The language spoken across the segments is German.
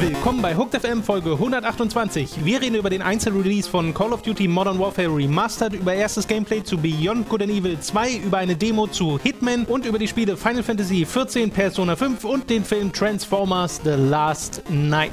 Willkommen bei Hooked FM Folge 128. Wir reden über den Einzelrelease von Call of Duty Modern Warfare Remastered, über erstes Gameplay zu Beyond Good and Evil 2, über eine Demo zu Hitman und über die Spiele Final Fantasy 14, Persona 5 und den Film Transformers The Last Night.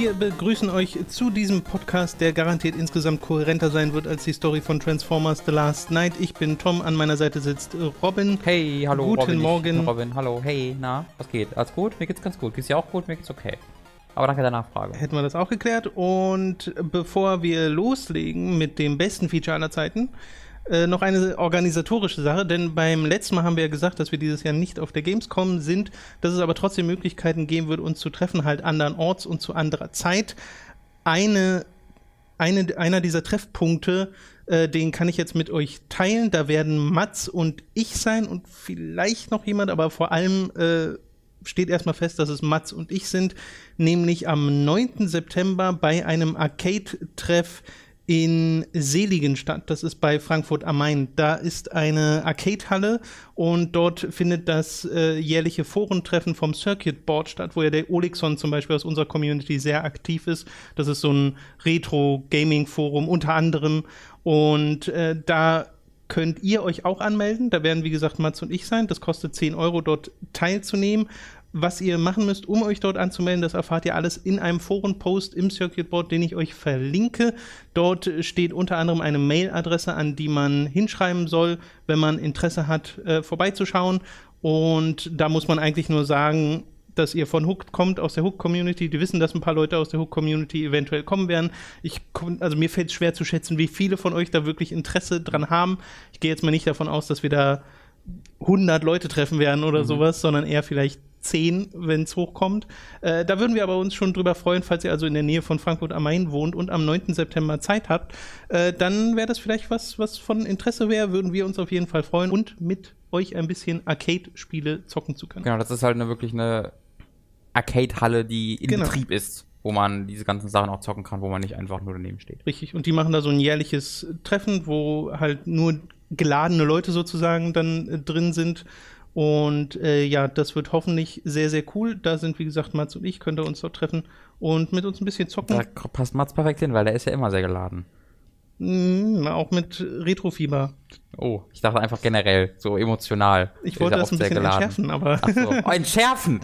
Wir begrüßen euch zu diesem Podcast, der garantiert insgesamt kohärenter sein wird als die Story von Transformers The Last Night. Ich bin Tom, an meiner Seite sitzt Robin. Hey, hallo Guten Robin. Morgen. Robin, hallo, hey, na, was geht? Alles gut? Mir geht's ganz gut. Geht's dir auch gut? Mir geht's okay. Aber danke der Nachfrage. Hätten wir das auch geklärt. Und bevor wir loslegen mit dem besten Feature aller Zeiten, äh, noch eine organisatorische Sache, denn beim letzten Mal haben wir ja gesagt, dass wir dieses Jahr nicht auf der Gamescom sind, dass es aber trotzdem Möglichkeiten geben wird, uns zu treffen, halt andernorts und zu anderer Zeit. Eine, eine, einer dieser Treffpunkte, äh, den kann ich jetzt mit euch teilen. Da werden Mats und ich sein und vielleicht noch jemand, aber vor allem äh, steht erstmal fest, dass es Mats und ich sind, nämlich am 9. September bei einem Arcade-Treff in Seligenstadt. Das ist bei Frankfurt am Main. Da ist eine Arcade-Halle und dort findet das äh, jährliche Forentreffen vom Circuit Board statt, wo ja der Olixon zum Beispiel aus unserer Community sehr aktiv ist. Das ist so ein Retro-Gaming-Forum unter anderem. Und äh, da könnt ihr euch auch anmelden. Da werden, wie gesagt, Mats und ich sein. Das kostet 10 Euro, dort teilzunehmen. Was ihr machen müsst, um euch dort anzumelden, das erfahrt ihr alles in einem Forenpost im Circuit Board, den ich euch verlinke. Dort steht unter anderem eine Mailadresse, an die man hinschreiben soll, wenn man Interesse hat, äh, vorbeizuschauen. Und da muss man eigentlich nur sagen, dass ihr von Hook kommt, aus der Hook-Community. Die wissen, dass ein paar Leute aus der Hook-Community eventuell kommen werden. Ich, also mir fällt es schwer zu schätzen, wie viele von euch da wirklich Interesse dran haben. Ich gehe jetzt mal nicht davon aus, dass wir da 100 Leute treffen werden oder mhm. sowas, sondern eher vielleicht 10, wenn es hochkommt. Äh, da würden wir aber uns schon drüber freuen, falls ihr also in der Nähe von Frankfurt am Main wohnt und am 9. September Zeit habt. Äh, dann wäre das vielleicht was, was von Interesse wäre, würden wir uns auf jeden Fall freuen und mit euch ein bisschen Arcade-Spiele zocken zu können. Genau, das ist halt eine, wirklich eine Arcade-Halle, die in genau. Betrieb ist wo man diese ganzen Sachen auch zocken kann, wo man nicht einfach nur daneben steht. Richtig, und die machen da so ein jährliches Treffen, wo halt nur geladene Leute sozusagen dann äh, drin sind und äh, ja, das wird hoffentlich sehr, sehr cool. Da sind, wie gesagt, Mats und ich, könnt ihr uns dort treffen und mit uns ein bisschen zocken. Da passt Mats perfekt hin, weil der ist ja immer sehr geladen. Mm, auch mit Retrofieber. Oh, ich dachte einfach generell, so emotional. Ich wollte das ein bisschen geladen. entschärfen, aber. Ach so. Oh, entschärfen!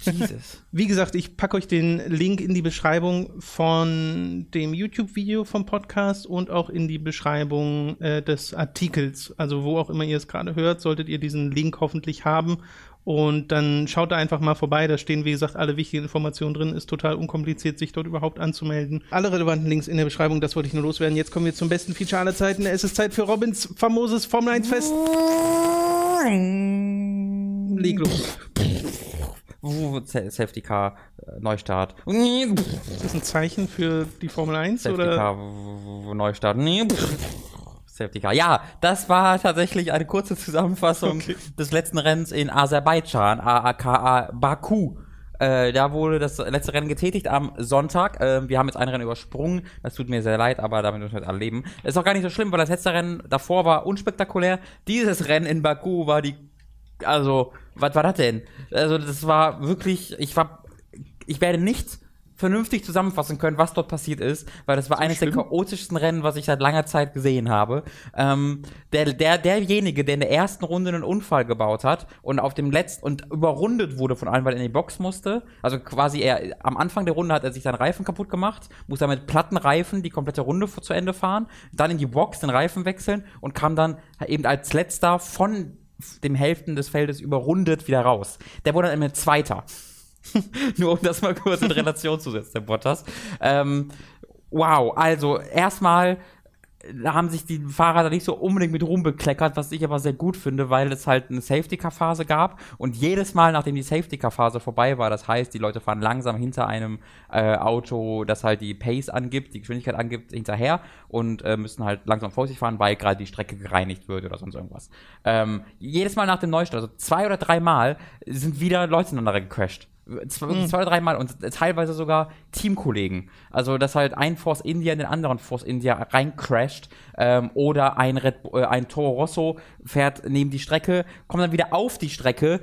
Jesus. Wie gesagt, ich packe euch den Link in die Beschreibung von dem YouTube-Video vom Podcast und auch in die Beschreibung äh, des Artikels. Also wo auch immer ihr es gerade hört, solltet ihr diesen Link hoffentlich haben. Und dann schaut da einfach mal vorbei. Da stehen, wie gesagt, alle wichtigen Informationen drin. Ist total unkompliziert, sich dort überhaupt anzumelden. Alle relevanten Links in der Beschreibung. Das wollte ich nur loswerden. Jetzt kommen wir zum besten Feature aller Zeiten. Es ist Zeit für Robins famoses Formel 1 Fest. Leg los. Uh, Safety Car, äh, Neustart. Ist das ein Zeichen für die Formel 1? Safety oder? Car, Neustart. Safety Car. Ja, das war tatsächlich eine kurze Zusammenfassung okay. des letzten Rennens in Aserbaidschan, aka Baku. Äh, da wurde das letzte Rennen getätigt am Sonntag. Äh, wir haben jetzt ein Rennen übersprungen. Das tut mir sehr leid, aber damit müssen wir jetzt alle leben. Ist auch gar nicht so schlimm, weil das letzte Rennen davor war unspektakulär. Dieses Rennen in Baku war die, also, was war das denn? Also, das war wirklich, ich war, ich werde nichts vernünftig zusammenfassen können, was dort passiert ist, weil das war eines schlimm? der chaotischsten Rennen, was ich seit langer Zeit gesehen habe. Ähm, der, der, derjenige, der in der ersten Runde einen Unfall gebaut hat und auf dem letzten und überrundet wurde von allen, weil er in die Box musste. Also quasi er am Anfang der Runde hat er sich seinen Reifen kaputt gemacht, muss dann mit platten Reifen die komplette Runde zu Ende fahren, dann in die Box den Reifen wechseln und kam dann eben als letzter von dem Hälften des Feldes überrundet wieder raus. Der wurde dann immer Zweiter. Nur um das mal kurz in Relation zu setzen, der Bottas. Ähm, wow, also erstmal haben sich die Fahrer da nicht so unbedingt mit rumbekleckert, was ich aber sehr gut finde, weil es halt eine Safety-Car-Phase gab und jedes Mal, nachdem die Safety-Car-Phase vorbei war, das heißt, die Leute fahren langsam hinter einem äh, Auto, das halt die Pace angibt, die Geschwindigkeit angibt, hinterher und äh, müssen halt langsam vor sich fahren, weil gerade die Strecke gereinigt wird oder sonst irgendwas. Ähm, jedes Mal nach dem Neustart, also zwei oder drei Mal, sind wieder Leute ineinander gecrashed. Zwei, mhm. zwei dreimal und teilweise sogar Teamkollegen. Also, dass halt ein Force India in den anderen Force India reincrasht ähm, oder ein, Red, äh, ein Toro Rosso fährt neben die Strecke, kommt dann wieder auf die Strecke,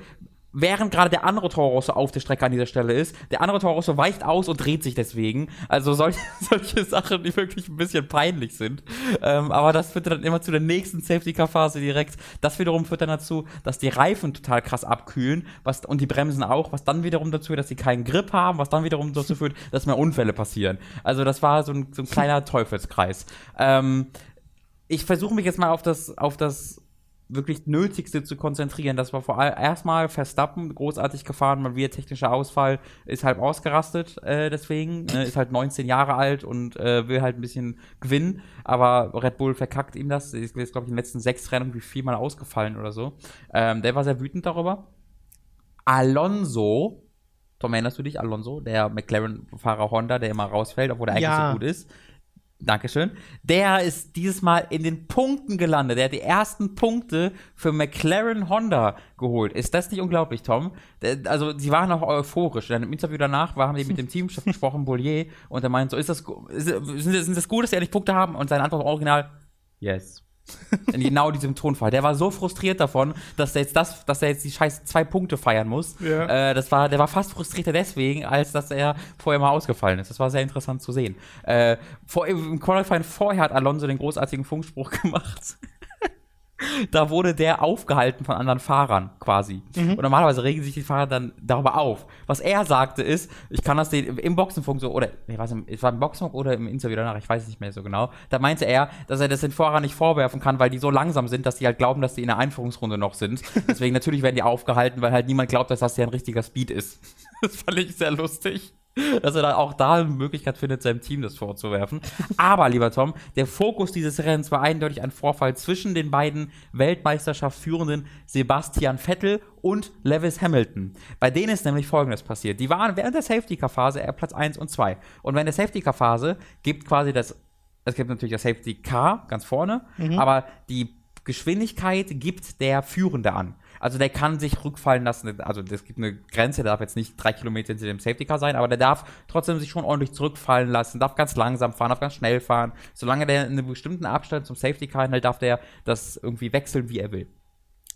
während gerade der andere Toro Rosso auf der Strecke an dieser Stelle ist. Der andere Toro Rosso weicht aus und dreht sich deswegen. Also solche, solche Sachen, die wirklich ein bisschen peinlich sind. Ähm, aber das führt dann immer zu der nächsten Safety-Car-Phase direkt. Das wiederum führt dann dazu, dass die Reifen total krass abkühlen was, und die Bremsen auch, was dann wiederum dazu führt, dass sie keinen Grip haben, was dann wiederum dazu führt, dass mehr Unfälle passieren. Also das war so ein, so ein kleiner Teufelskreis. Ähm, ich versuche mich jetzt mal auf das, auf das wirklich Nötigste zu konzentrieren. Das war vor allem erstmal Verstappen großartig gefahren, mal wieder technischer Ausfall, ist halt ausgerastet, äh, deswegen, äh, ist halt 19 Jahre alt und äh, will halt ein bisschen gewinnen, aber Red Bull verkackt ihm das. Ist, glaube ich, in den letzten sechs Rennen wie viermal ausgefallen oder so. Ähm, der war sehr wütend darüber. Alonso, Tom, erinnerst du dich, Alonso, der McLaren-Fahrer Honda, der immer rausfällt, obwohl er eigentlich ja. so gut ist. Dankeschön. Der ist dieses Mal in den Punkten gelandet. Der hat die ersten Punkte für McLaren Honda geholt. Ist das nicht unglaublich, Tom? Also, sie waren auch euphorisch. Dann im Interview danach haben die mit dem Teamchef gesprochen, Bollier, und er meint so, ist das, sind das gut, dass sie endlich Punkte haben? Und seine Antwort Original, yes. In genau diesem Tonfall. Der war so frustriert davon, dass er jetzt das, dass er jetzt die scheiß zwei Punkte feiern muss. Ja. Äh, das war, der war fast frustrierter deswegen, als dass er vorher mal ausgefallen ist. Das war sehr interessant zu sehen. Äh, vor, Im Qualifying vorher hat Alonso den großartigen Funkspruch gemacht da wurde der aufgehalten von anderen Fahrern quasi. Mhm. Und normalerweise regen sich die Fahrer dann darüber auf. Was er sagte ist, ich kann das den, im Boxenfunk so, oder, ich weiß nicht, es war im Boxenfunk oder im Interview danach, ich weiß nicht mehr so genau. Da meinte er, dass er das den Fahrern nicht vorwerfen kann, weil die so langsam sind, dass die halt glauben, dass die in der Einführungsrunde noch sind. Deswegen natürlich werden die aufgehalten, weil halt niemand glaubt, dass das ja ein richtiger Speed ist. Das fand ich sehr lustig dass er dann auch da eine Möglichkeit findet, seinem Team das vorzuwerfen. Aber, lieber Tom, der Fokus dieses Rennens war eindeutig ein Vorfall zwischen den beiden Weltmeisterschaft führenden Sebastian Vettel und Lewis Hamilton. Bei denen ist nämlich Folgendes passiert. Die waren während der Safety-Car-Phase Platz 1 und 2. Und während der Safety-Car-Phase gibt quasi das, es gibt natürlich das Safety-Car ganz vorne, mhm. aber die Geschwindigkeit gibt der Führende an. Also der kann sich rückfallen lassen. Also es gibt eine Grenze, der darf jetzt nicht drei Kilometer hinter dem Safety Car sein, aber der darf trotzdem sich schon ordentlich zurückfallen lassen, darf ganz langsam fahren, darf ganz schnell fahren. Solange der in einem bestimmten Abstand zum Safety Car hält, darf der das irgendwie wechseln, wie er will.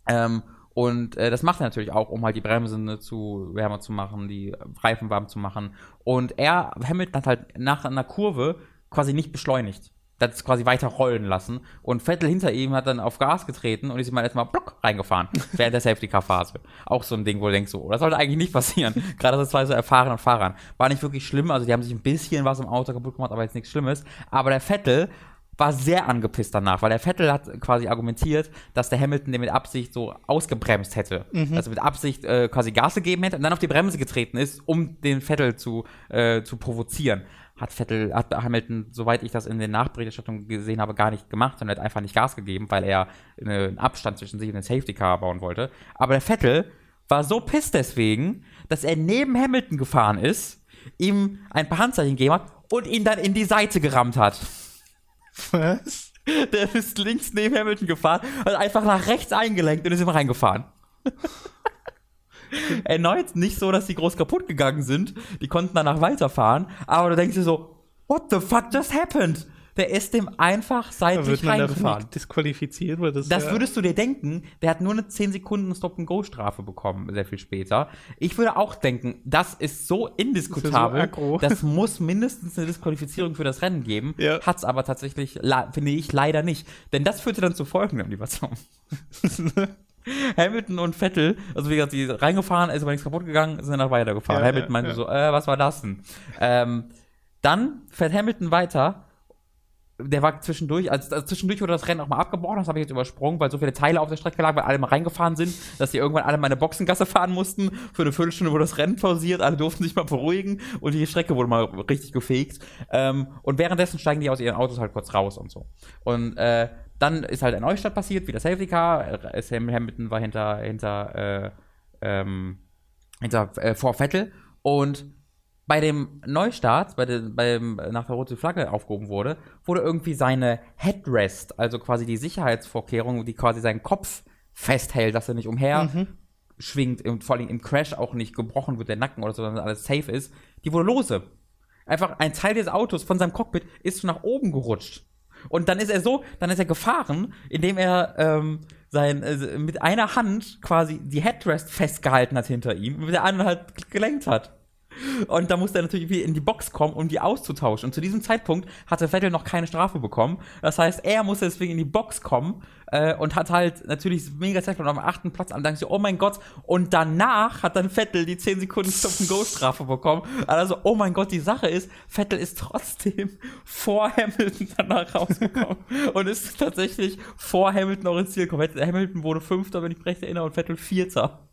Ähm, und äh, das macht er natürlich auch, um halt die Bremsen ne, zu wärmer zu machen, die Reifen warm zu machen. Und er, Hamilton hat halt nach einer Kurve quasi nicht beschleunigt das quasi weiter rollen lassen. Und Vettel hinter ihm hat dann auf Gas getreten und ist ihm mal erstmal block reingefahren während der Safety-Car-Phase. Auch so ein Ding, wo du denkst, so, oh, das sollte eigentlich nicht passieren. Gerade das zwei so erfahrenen Fahrern. War nicht wirklich schlimm, also die haben sich ein bisschen was im Auto kaputt gemacht, aber jetzt nichts Schlimmes. Aber der Vettel war sehr angepisst danach, weil der Vettel hat quasi argumentiert, dass der Hamilton den mit Absicht so ausgebremst hätte. Mhm. Also mit Absicht äh, quasi Gas gegeben hätte und dann auf die Bremse getreten ist, um den Vettel zu, äh, zu provozieren hat Vettel, hat Hamilton, soweit ich das in den Nachberichterstattungen gesehen habe, gar nicht gemacht, sondern hat einfach nicht Gas gegeben, weil er einen Abstand zwischen sich und den Safety Car bauen wollte. Aber der Vettel war so piss deswegen, dass er neben Hamilton gefahren ist, ihm ein paar Handzeichen gegeben hat und ihn dann in die Seite gerammt hat. Was? Der ist links neben Hamilton gefahren, hat einfach nach rechts eingelenkt und ist immer reingefahren. Erneut nicht so, dass die groß kaputt gegangen sind. Die konnten danach weiterfahren. Aber du denkst dir so, what the fuck just happened? Der ist dem einfach seitlich reingefahren. disqualifiziert wird das. Das ja würdest du dir denken. Der hat nur eine 10 Sekunden Stop-and-Go-Strafe bekommen, sehr viel später. Ich würde auch denken, das ist so indiskutabel. Das, so das muss mindestens eine Disqualifizierung für das Rennen geben. Ja. Hat's aber tatsächlich, finde ich, leider nicht. Denn das führte dann zu folgendem, lieber Tom. Hamilton und Vettel, also wie gesagt, die reingefahren, ist aber nichts kaputt gegangen, sind dann weitergefahren. Ja, Hamilton ja, meinte ja. so, äh, was war das denn? Ähm, dann fährt Hamilton weiter. Der war zwischendurch, also, also zwischendurch wurde das Rennen auch mal abgebrochen, das habe ich jetzt übersprungen, weil so viele Teile auf der Strecke lagen, weil alle mal reingefahren sind, dass die irgendwann alle mal eine Boxengasse fahren mussten. Für eine Viertelstunde wurde das Rennen pausiert, alle durften sich mal beruhigen und die Strecke wurde mal richtig gefegt. Ähm, und währenddessen steigen die aus ihren Autos halt kurz raus und so. Und äh, dann ist halt ein Neustart passiert, wie das Safety Car. Äh, Sam Hamilton war hinter, hinter, äh, ähm, hinter äh, vor Vettel. Und bei dem Neustart, bei dem, beim, nach der roten Flagge aufgehoben wurde, wurde irgendwie seine Headrest, also quasi die Sicherheitsvorkehrung, die quasi seinen Kopf festhält, dass er nicht umher mhm. schwingt und vor allem im Crash auch nicht gebrochen wird, der Nacken oder so, sondern alles safe ist, die wurde lose. Einfach ein Teil des Autos von seinem Cockpit ist nach oben gerutscht. Und dann ist er so, dann ist er gefahren, indem er ähm, sein, äh, mit einer Hand quasi die Headrest festgehalten hat hinter ihm, mit der anderen halt gelenkt hat. Und da musste er natürlich wieder in die Box kommen, um die auszutauschen. Und zu diesem Zeitpunkt hatte Vettel noch keine Strafe bekommen. Das heißt, er musste deswegen in die Box kommen äh, und hat halt natürlich mega Zeit am achten Platz an. Dachte ich, oh mein Gott. Und danach hat dann Vettel die 10 Sekunden Stop-and-Go-Strafe bekommen. Also, oh mein Gott, die Sache ist, Vettel ist trotzdem vor Hamilton danach rausgekommen und ist tatsächlich vor Hamilton auch ins Ziel gekommen. Hamilton wurde Fünfter, wenn ich mich recht erinnere, und Vettel Vierter.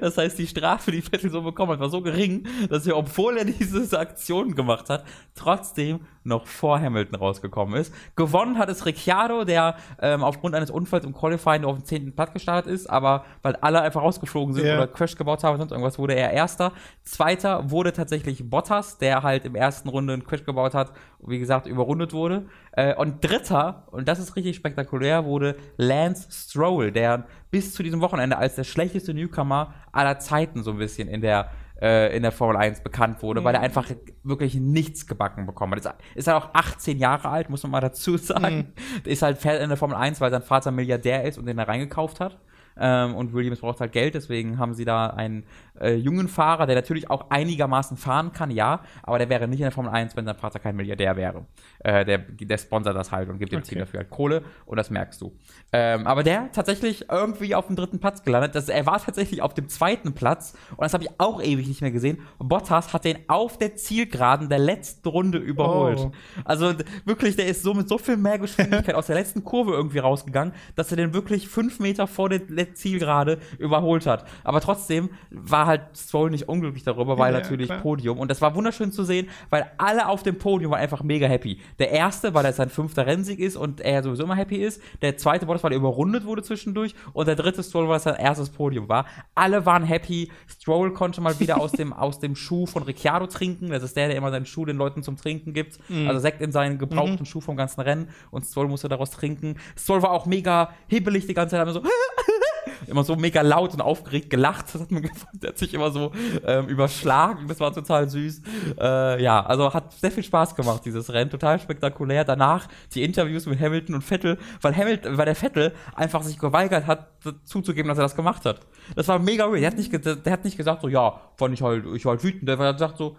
Das heißt, die Strafe, die Vettel so bekommen hat, war so gering, dass er, obwohl er diese Aktion gemacht hat, trotzdem noch vor Hamilton rausgekommen ist. Gewonnen hat es Ricciardo, der ähm, aufgrund eines Unfalls im Qualifying auf dem 10. Platz gestartet ist, aber weil alle einfach rausgeflogen sind yeah. oder Crash gebaut haben und sonst irgendwas, wurde er Erster. Zweiter wurde tatsächlich Bottas, der halt im ersten Runde einen Crash gebaut hat, wie gesagt, überrundet wurde. Äh, und Dritter, und das ist richtig spektakulär, wurde Lance Stroll, der bis zu diesem Wochenende als der schlechteste Newcomer aller Zeiten so ein bisschen in der äh, in der Formel 1 bekannt wurde, mhm. weil er einfach wirklich nichts gebacken bekommen hat. Ist halt auch 18 Jahre alt, muss man mal dazu sagen. Mhm. Ist halt fährt in der Formel 1, weil sein Vater Milliardär ist und den er reingekauft hat. Ähm, und Williams braucht halt Geld, deswegen haben sie da einen äh, jungen Fahrer, der natürlich auch einigermaßen fahren kann, ja, aber der wäre nicht in der Formel 1, wenn sein Vater kein Milliardär wäre. Äh, der, der sponsert das halt und gibt dem okay. Team dafür halt Kohle und das merkst du. Ähm, aber der tatsächlich irgendwie auf dem dritten Platz gelandet. Das, er war tatsächlich auf dem zweiten Platz und das habe ich auch ewig nicht mehr gesehen. Bottas hat den auf der Zielgeraden der letzten Runde überholt. Oh. Also wirklich, der ist so mit so viel mehr Geschwindigkeit aus der letzten Kurve irgendwie rausgegangen, dass er den wirklich fünf Meter vor der Zielgerade überholt hat. Aber trotzdem war halt Stroll nicht unglücklich darüber, weil ja, natürlich klar. Podium. Und das war wunderschön zu sehen, weil alle auf dem Podium waren einfach mega happy. Der erste, weil er sein fünfter Rennsieg ist und er sowieso immer happy ist. Der zweite Bottas, weil er überrundet wurde zwischendurch. Und der dritte Stroll, weil es sein erstes Podium war. Alle waren happy. Stroll konnte mal wieder aus dem, aus dem Schuh von Ricciardo trinken. Das ist der, der immer seinen Schuh den Leuten zum Trinken gibt. Mhm. Also Sekt in seinen gebrauchten mhm. Schuh vom ganzen Rennen. Und Stroll musste daraus trinken. Stroll war auch mega hibbelig die ganze Zeit. so immer so mega laut und aufgeregt gelacht. Das hat man gefunden. Der hat sich immer so ähm, überschlagen. Das war total süß. Äh, ja, also hat sehr viel Spaß gemacht, dieses Rennen. Total spektakulär. Danach die Interviews mit Hamilton und Vettel, weil Hamilton, weil der Vettel einfach sich geweigert hat, zuzugeben, dass er das gemacht hat. Das war mega weird. Der hat nicht, der hat nicht gesagt so, ja, fand ich halt, ich halt wütend. Der hat gesagt so,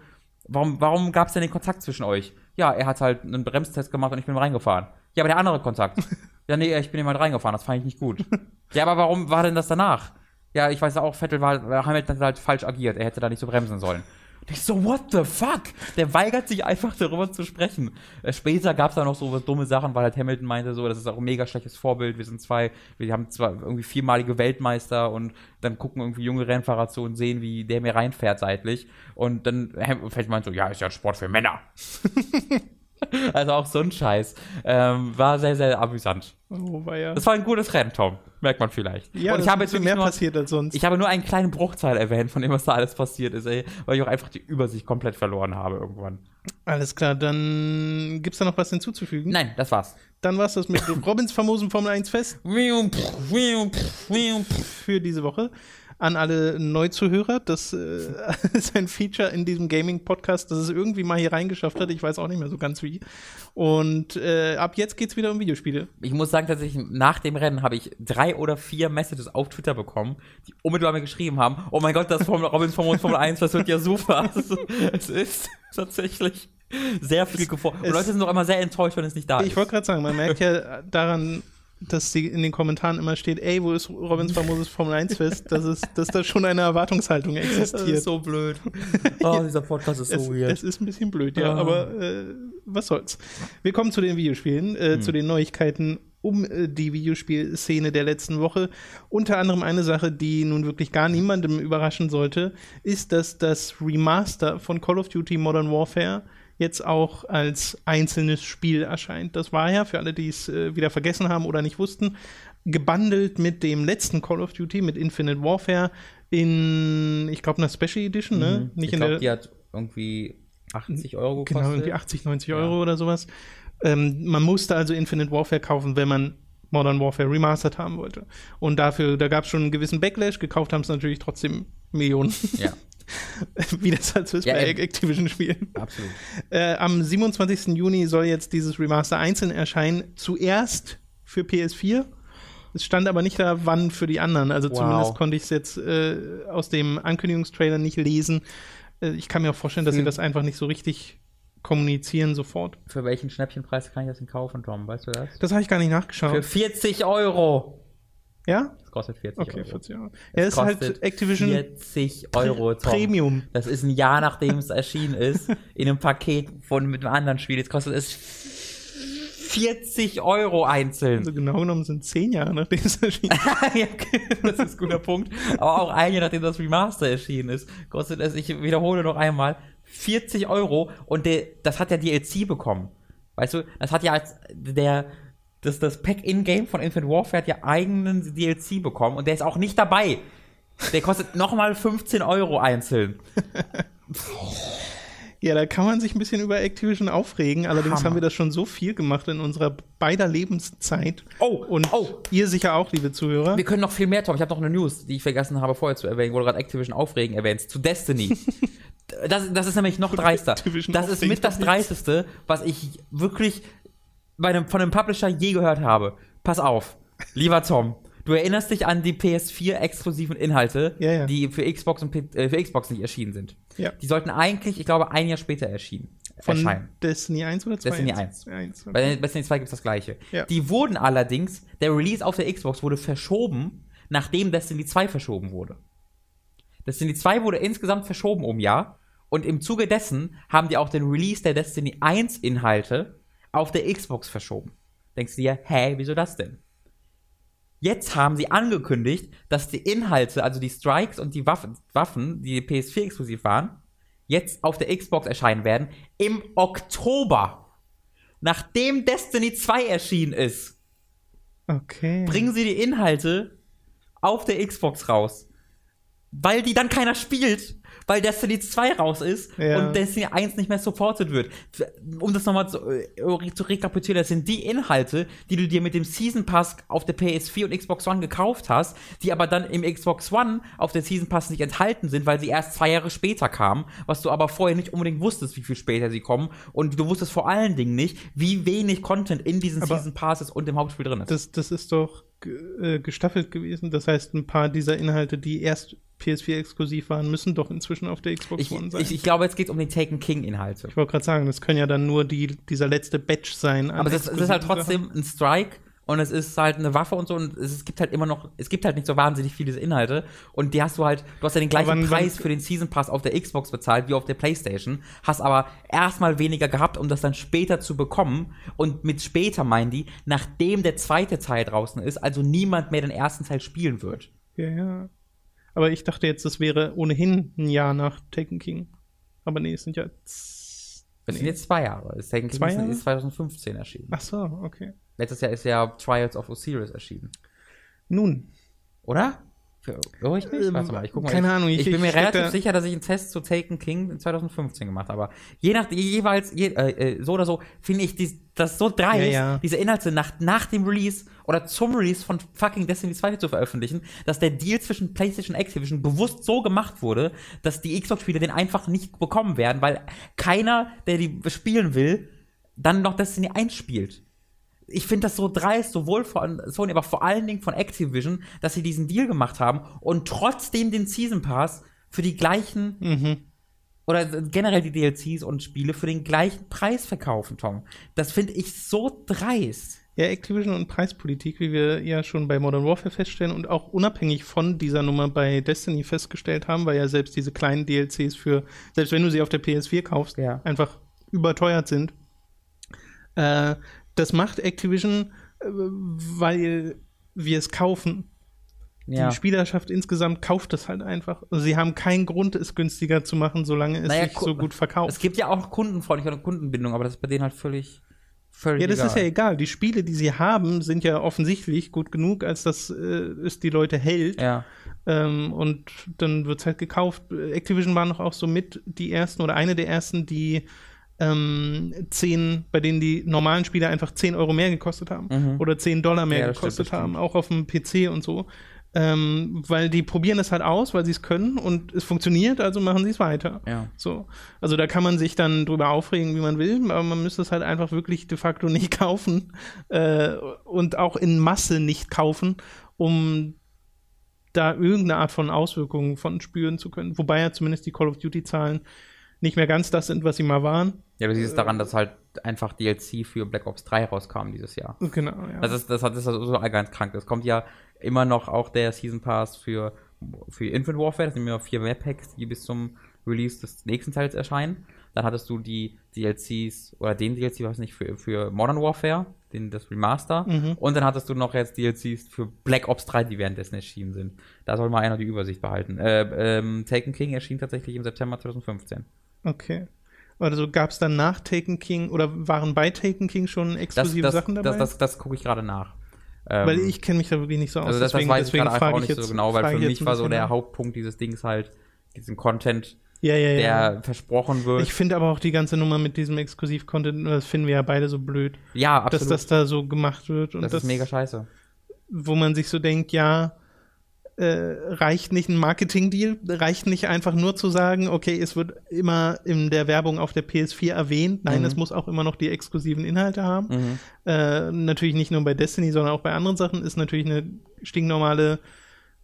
warum, warum gab es denn den Kontakt zwischen euch? Ja, er hat halt einen Bremstest gemacht und ich bin reingefahren. Ja, aber der andere Kontakt. Ja, nee, ich bin jemand reingefahren, das fand ich nicht gut. ja, aber warum war denn das danach? Ja, ich weiß auch, Vettel war, Hamilton hat halt falsch agiert, er hätte da nicht so bremsen sollen. Und ich so, what the fuck? Der weigert sich einfach darüber zu sprechen. Äh, später gab es da noch so dumme Sachen, weil halt Hamilton meinte so, das ist auch ein mega schlechtes Vorbild. Wir sind zwei, wir haben zwar irgendwie viermalige Weltmeister und dann gucken irgendwie junge Rennfahrer zu und sehen, wie der mir reinfährt seitlich. Und dann Vettel meint so, ja, ist ja ein Sport für Männer. also auch so ein Scheiß. Ähm, war sehr, sehr amüsant. Oh, war ja. Das war ein gutes Rennen, Tom. Merkt man vielleicht. Ja, und ich habe jetzt mehr nur, passiert als sonst. Ich habe nur einen kleinen Bruchteil erwähnt, von dem, was da alles passiert ist, ey, weil ich auch einfach die Übersicht komplett verloren habe irgendwann. Alles klar, dann gibt es da noch was hinzuzufügen? Nein, das war's. Dann war's das mit Robins famosen Formel 1 Fest. Für diese Woche an alle Neuzuhörer. Das äh, ist ein Feature in diesem Gaming-Podcast, das es irgendwie mal hier reingeschafft hat. Ich weiß auch nicht mehr so ganz wie. Und äh, ab jetzt geht's wieder um Videospiele. Ich muss sagen, tatsächlich, nach dem Rennen habe ich drei oder vier Messages auf Twitter bekommen, die unmittelbar mir geschrieben haben: Oh mein Gott, das Formel Robins Formel, Formel 1, das wird ja super. Es ist tatsächlich sehr viel gefordert. Und Leute sind doch immer sehr enttäuscht, wenn es nicht da ich ist. Ich wollte gerade sagen, man merkt ja daran, dass sie in den Kommentaren immer steht, ey, wo ist Robins famoses Formel 1 Fest? Das ist, dass da schon eine Erwartungshaltung existiert. Das ist so blöd. Oh, dieser Podcast ist so es, weird. Es ist ein bisschen blöd, ja, ja. aber äh, was soll's. Wir kommen zu den Videospielen, äh, hm. zu den Neuigkeiten um äh, die Videospielszene der letzten Woche. Unter anderem eine Sache, die nun wirklich gar niemandem überraschen sollte, ist, dass das Remaster von Call of Duty Modern Warfare jetzt auch als einzelnes Spiel erscheint. Das war ja, für alle, die es äh, wieder vergessen haben oder nicht wussten, gebundelt mit dem letzten Call of Duty, mit Infinite Warfare in, ich glaube, einer Special Edition, ne? Mhm. Nicht ich glaube, die hat irgendwie 80 Euro gekostet. Genau, irgendwie 80, 90 ja. Euro oder sowas. Ähm, man musste also Infinite Warfare kaufen, wenn man Modern Warfare Remastered haben wollte. Und dafür, da gab es schon einen gewissen Backlash, gekauft haben es natürlich trotzdem Millionen. Ja. Wie das halt so ist Ja, bei eben. Activision-Spielen. Absolut. Äh, am 27. Juni soll jetzt dieses Remaster einzeln erscheinen. Zuerst für PS4. Es stand aber nicht da, wann für die anderen. Also Wow. zumindest konnte ich es jetzt äh, aus dem Ankündigungstrailer nicht lesen. Äh, ich kann mir auch vorstellen, dass sie Hm. das einfach nicht so richtig kommunizieren sofort. Für welchen Schnäppchenpreis kann ich das denn kaufen, Tom? Weißt du das? Das habe ich gar nicht Für nachgeschaut. 40 Euro. Ja? Das kostet 40 Okay, Euro. 40 Jahre. Es Ja, ist halt Activision 40 Euro, Tom. Premium. Das ist ein Jahr, nachdem es erschienen ist, in einem Paket von mit einem anderen Spiel. Jetzt kostet es 40 Euro einzeln. Also genau genommen sind 10 Jahre, nachdem es erschienen ist. ja, das ist ein guter Punkt. Aber auch ein Jahr, nachdem das Remaster erschienen ist, kostet es, ich wiederhole noch einmal, 40 Euro und der, das hat ja DLC bekommen. Weißt du, das hat ja als der, das, das Pack In-Game von Infinite Warfare hat ja eigenen DLC bekommen und der ist auch nicht dabei. Der kostet nochmal 15 Euro einzeln. Ja, da kann man sich ein bisschen über Activision aufregen. Allerdings Hammer. haben wir das schon so viel gemacht in unserer beider Lebenszeit. Oh, Und oh. ihr sicher auch, liebe Zuhörer. Wir können noch viel mehr, Tom. Ich habe noch eine News, die ich vergessen habe vorher zu erwähnen, wo du gerade Activision aufregen erwähnst, zu Destiny. das, das ist nämlich noch dreister. Das ist mit das dreisteste, was ich wirklich einem, von einem Publisher je gehört habe. Pass auf, lieber Tom. Du erinnerst dich an die PS4-exklusiven Inhalte, Ja, ja. die für Xbox und P äh, für Xbox nicht erschienen sind. Ja. Die sollten eigentlich, ich glaube, ein Jahr später erschienen, Von erscheinen. Destiny 1 oder 2? Destiny 1. Eins, okay. Bei Destiny 2 gibt es das gleiche. Die wurden allerdings, der Release auf der Xbox wurde verschoben, nachdem Destiny 2 verschoben wurde. Destiny 2 wurde insgesamt verschoben um ein Jahr und im Zuge dessen haben die auch den Release der Destiny 1 Inhalte auf der Xbox verschoben. Denkst du dir, hä, wieso das denn? Jetzt haben sie angekündigt, dass die Inhalte, also die Strikes und die Waffen, Waffen die PS4 exklusiv waren, jetzt auf der Xbox erscheinen werden im Oktober. Nachdem Destiny 2 erschienen ist, okay. bringen sie die Inhalte auf der Xbox raus. Weil die dann keiner spielt, weil Destiny 2 raus ist Ja. und Destiny 1 nicht mehr supported wird. Um das nochmal zu, äh, zu rekapitulieren, das sind die Inhalte, die du dir mit dem Season Pass auf der PS4 und Xbox One gekauft hast, die aber dann im Xbox One auf der Season Pass nicht enthalten sind, weil sie erst zwei Jahre später kamen, was du aber vorher nicht unbedingt wusstest, wie viel später sie kommen und du wusstest vor allen Dingen nicht, wie wenig Content in diesen Aber Season Passes und im Hauptspiel drin ist. Das, das ist doch äh, gestaffelt gewesen. Das heißt, ein paar dieser Inhalte, die erst PS4 exklusiv waren, müssen doch inzwischen auf der Xbox Ich, One sein. ich, ich glaube, jetzt geht es um die Taken King-Inhalte. Ich wollte gerade sagen, das können ja dann nur die, dieser letzte Batch sein. Aber es ist, es ist halt trotzdem ein Strike und es ist halt eine Waffe und so und es, gibt halt immer noch, es gibt halt nicht so wahnsinnig viele Inhalte und die hast du halt, du hast ja den gleichen wann- Preis wann- für den Season Pass auf der Xbox bezahlt wie auf der Playstation, hast aber erstmal weniger gehabt, um das dann später zu bekommen und mit später meinen die, nachdem der zweite Teil draußen ist, also niemand mehr den ersten Teil spielen wird. Ja, ja. Aber ich dachte jetzt, das wäre ohnehin ein Jahr nach Taken King. Aber nee, es sind ja. Das sind jetzt zwei Jahre. Das Taken King Zwei ist- Jahre? ist 2015 erschienen. Ach so, okay. Letztes Jahr ist ja Trials of Osiris erschienen. Nun, Oder? Oh, ich? Ähm, Warte mal, ich guck mal. keine ich, Ahnung, Ich, ich- bin mir relativ da- sicher, dass ich einen Test zu Taken King in 2015 gemacht habe. Aber je nach, jeweils, je, äh, äh, so oder so, finde ich dies, das so dreist, Ja, ja. diese Inhalte nach, nach dem Release oder zum Release von fucking Destiny 2 zu veröffentlichen, dass der Deal zwischen PlayStation und Activision bewusst so gemacht wurde, dass die Xbox-Spieler den einfach nicht bekommen werden, weil keiner, der die spielen will, dann noch Destiny 1 spielt ich finde das so dreist, sowohl von Sony, aber vor allen Dingen von Activision, dass sie diesen Deal gemacht haben und trotzdem den Season Pass für die gleichen mhm. oder generell die DLCs und Spiele für den gleichen Preis verkaufen, Tom. Das finde ich so dreist. Ja, Activision und Preispolitik, wie wir ja schon bei Modern Warfare feststellen und auch unabhängig von dieser Nummer bei Destiny festgestellt haben, weil ja selbst diese kleinen DLCs für, selbst wenn du sie auf der PS4 kaufst, Ja. einfach überteuert sind. Äh, das macht Activision, äh, weil wir es kaufen. Ja. Die Spielerschaft insgesamt kauft es halt einfach. Also sie haben keinen Grund, es günstiger zu machen, solange es Naja, sich so gut verkauft. Es gibt ja auch kundenfreundliche und Kundenbindung, aber das ist bei denen halt völlig, völlig Ja, das egal. ist ja egal. Die Spiele, die sie haben, sind ja offensichtlich gut genug, als dass äh, es die Leute hält. Ja. Ähm, und dann wird es halt gekauft. Activision war noch auch so mit die ersten oder eine der ersten, die ähm, 10, bei denen die normalen Spiele einfach 10 Euro mehr gekostet haben Mhm. oder 10 Dollar mehr Ja, gekostet stimmt, haben, auch auf dem PC und so. Ähm, weil die probieren das halt aus, weil sie es können und es funktioniert, also machen sie es weiter. Ja. So. Also da kann man sich dann drüber aufregen, wie man will, aber man müsste es halt einfach wirklich de facto nicht kaufen äh, und auch in Masse nicht kaufen, um da irgendeine Art von Auswirkungen von spüren zu können. Wobei ja zumindest die Call of Duty-Zahlen nicht mehr ganz das sind, was sie mal waren. Ja, du siehst es daran, dass halt einfach DLC für Black Ops 3 rauskam dieses Jahr. Genau, ja. Das ist, das hat, das ist so allgemein krank. Es kommt ja immer noch auch der Season Pass für, für Infinite Warfare. Das sind immer vier Map-Packs, die bis zum Release des nächsten Teils erscheinen. Dann hattest du die DLCs, oder den DLC, weiß nicht, für, für Modern Warfare, den, das Remaster. Mhm. Und dann hattest du noch jetzt DLCs für Black Ops 3, die währenddessen erschienen sind. Da soll mal einer die Übersicht behalten. Äh, ähm, Taken King erschien tatsächlich im September 2015. okay. Also gab es dann nach Taken King oder waren bei Taken King schon Das, exklusive das, Sachen dabei? das, das, das gucke ich gerade nach. Ähm, weil ich kenne mich da wirklich nicht so aus. Also das, deswegen, das weiß ich deswegen gerade einfach frage auch ich nicht jetzt, so genau, weil für ich mich war so der nach. Hauptpunkt dieses Dings halt, diesen Content, Ja, ja, ja. der versprochen wird. Ich finde aber auch die ganze Nummer mit diesem Exklusiv-Content, das finden wir ja beide so blöd, ja, dass absolut. das da so gemacht wird und das, das, ist mega scheiße. wo man sich so denkt, ja, äh, reicht nicht ein Marketing-Deal, reicht nicht einfach nur zu sagen, okay, es wird immer in der Werbung auf der PS4 erwähnt, nein, Mhm. es muss auch immer noch die exklusiven Inhalte haben. Mhm. Äh, natürlich nicht nur bei Destiny, sondern auch bei anderen Sachen ist natürlich eine stinknormale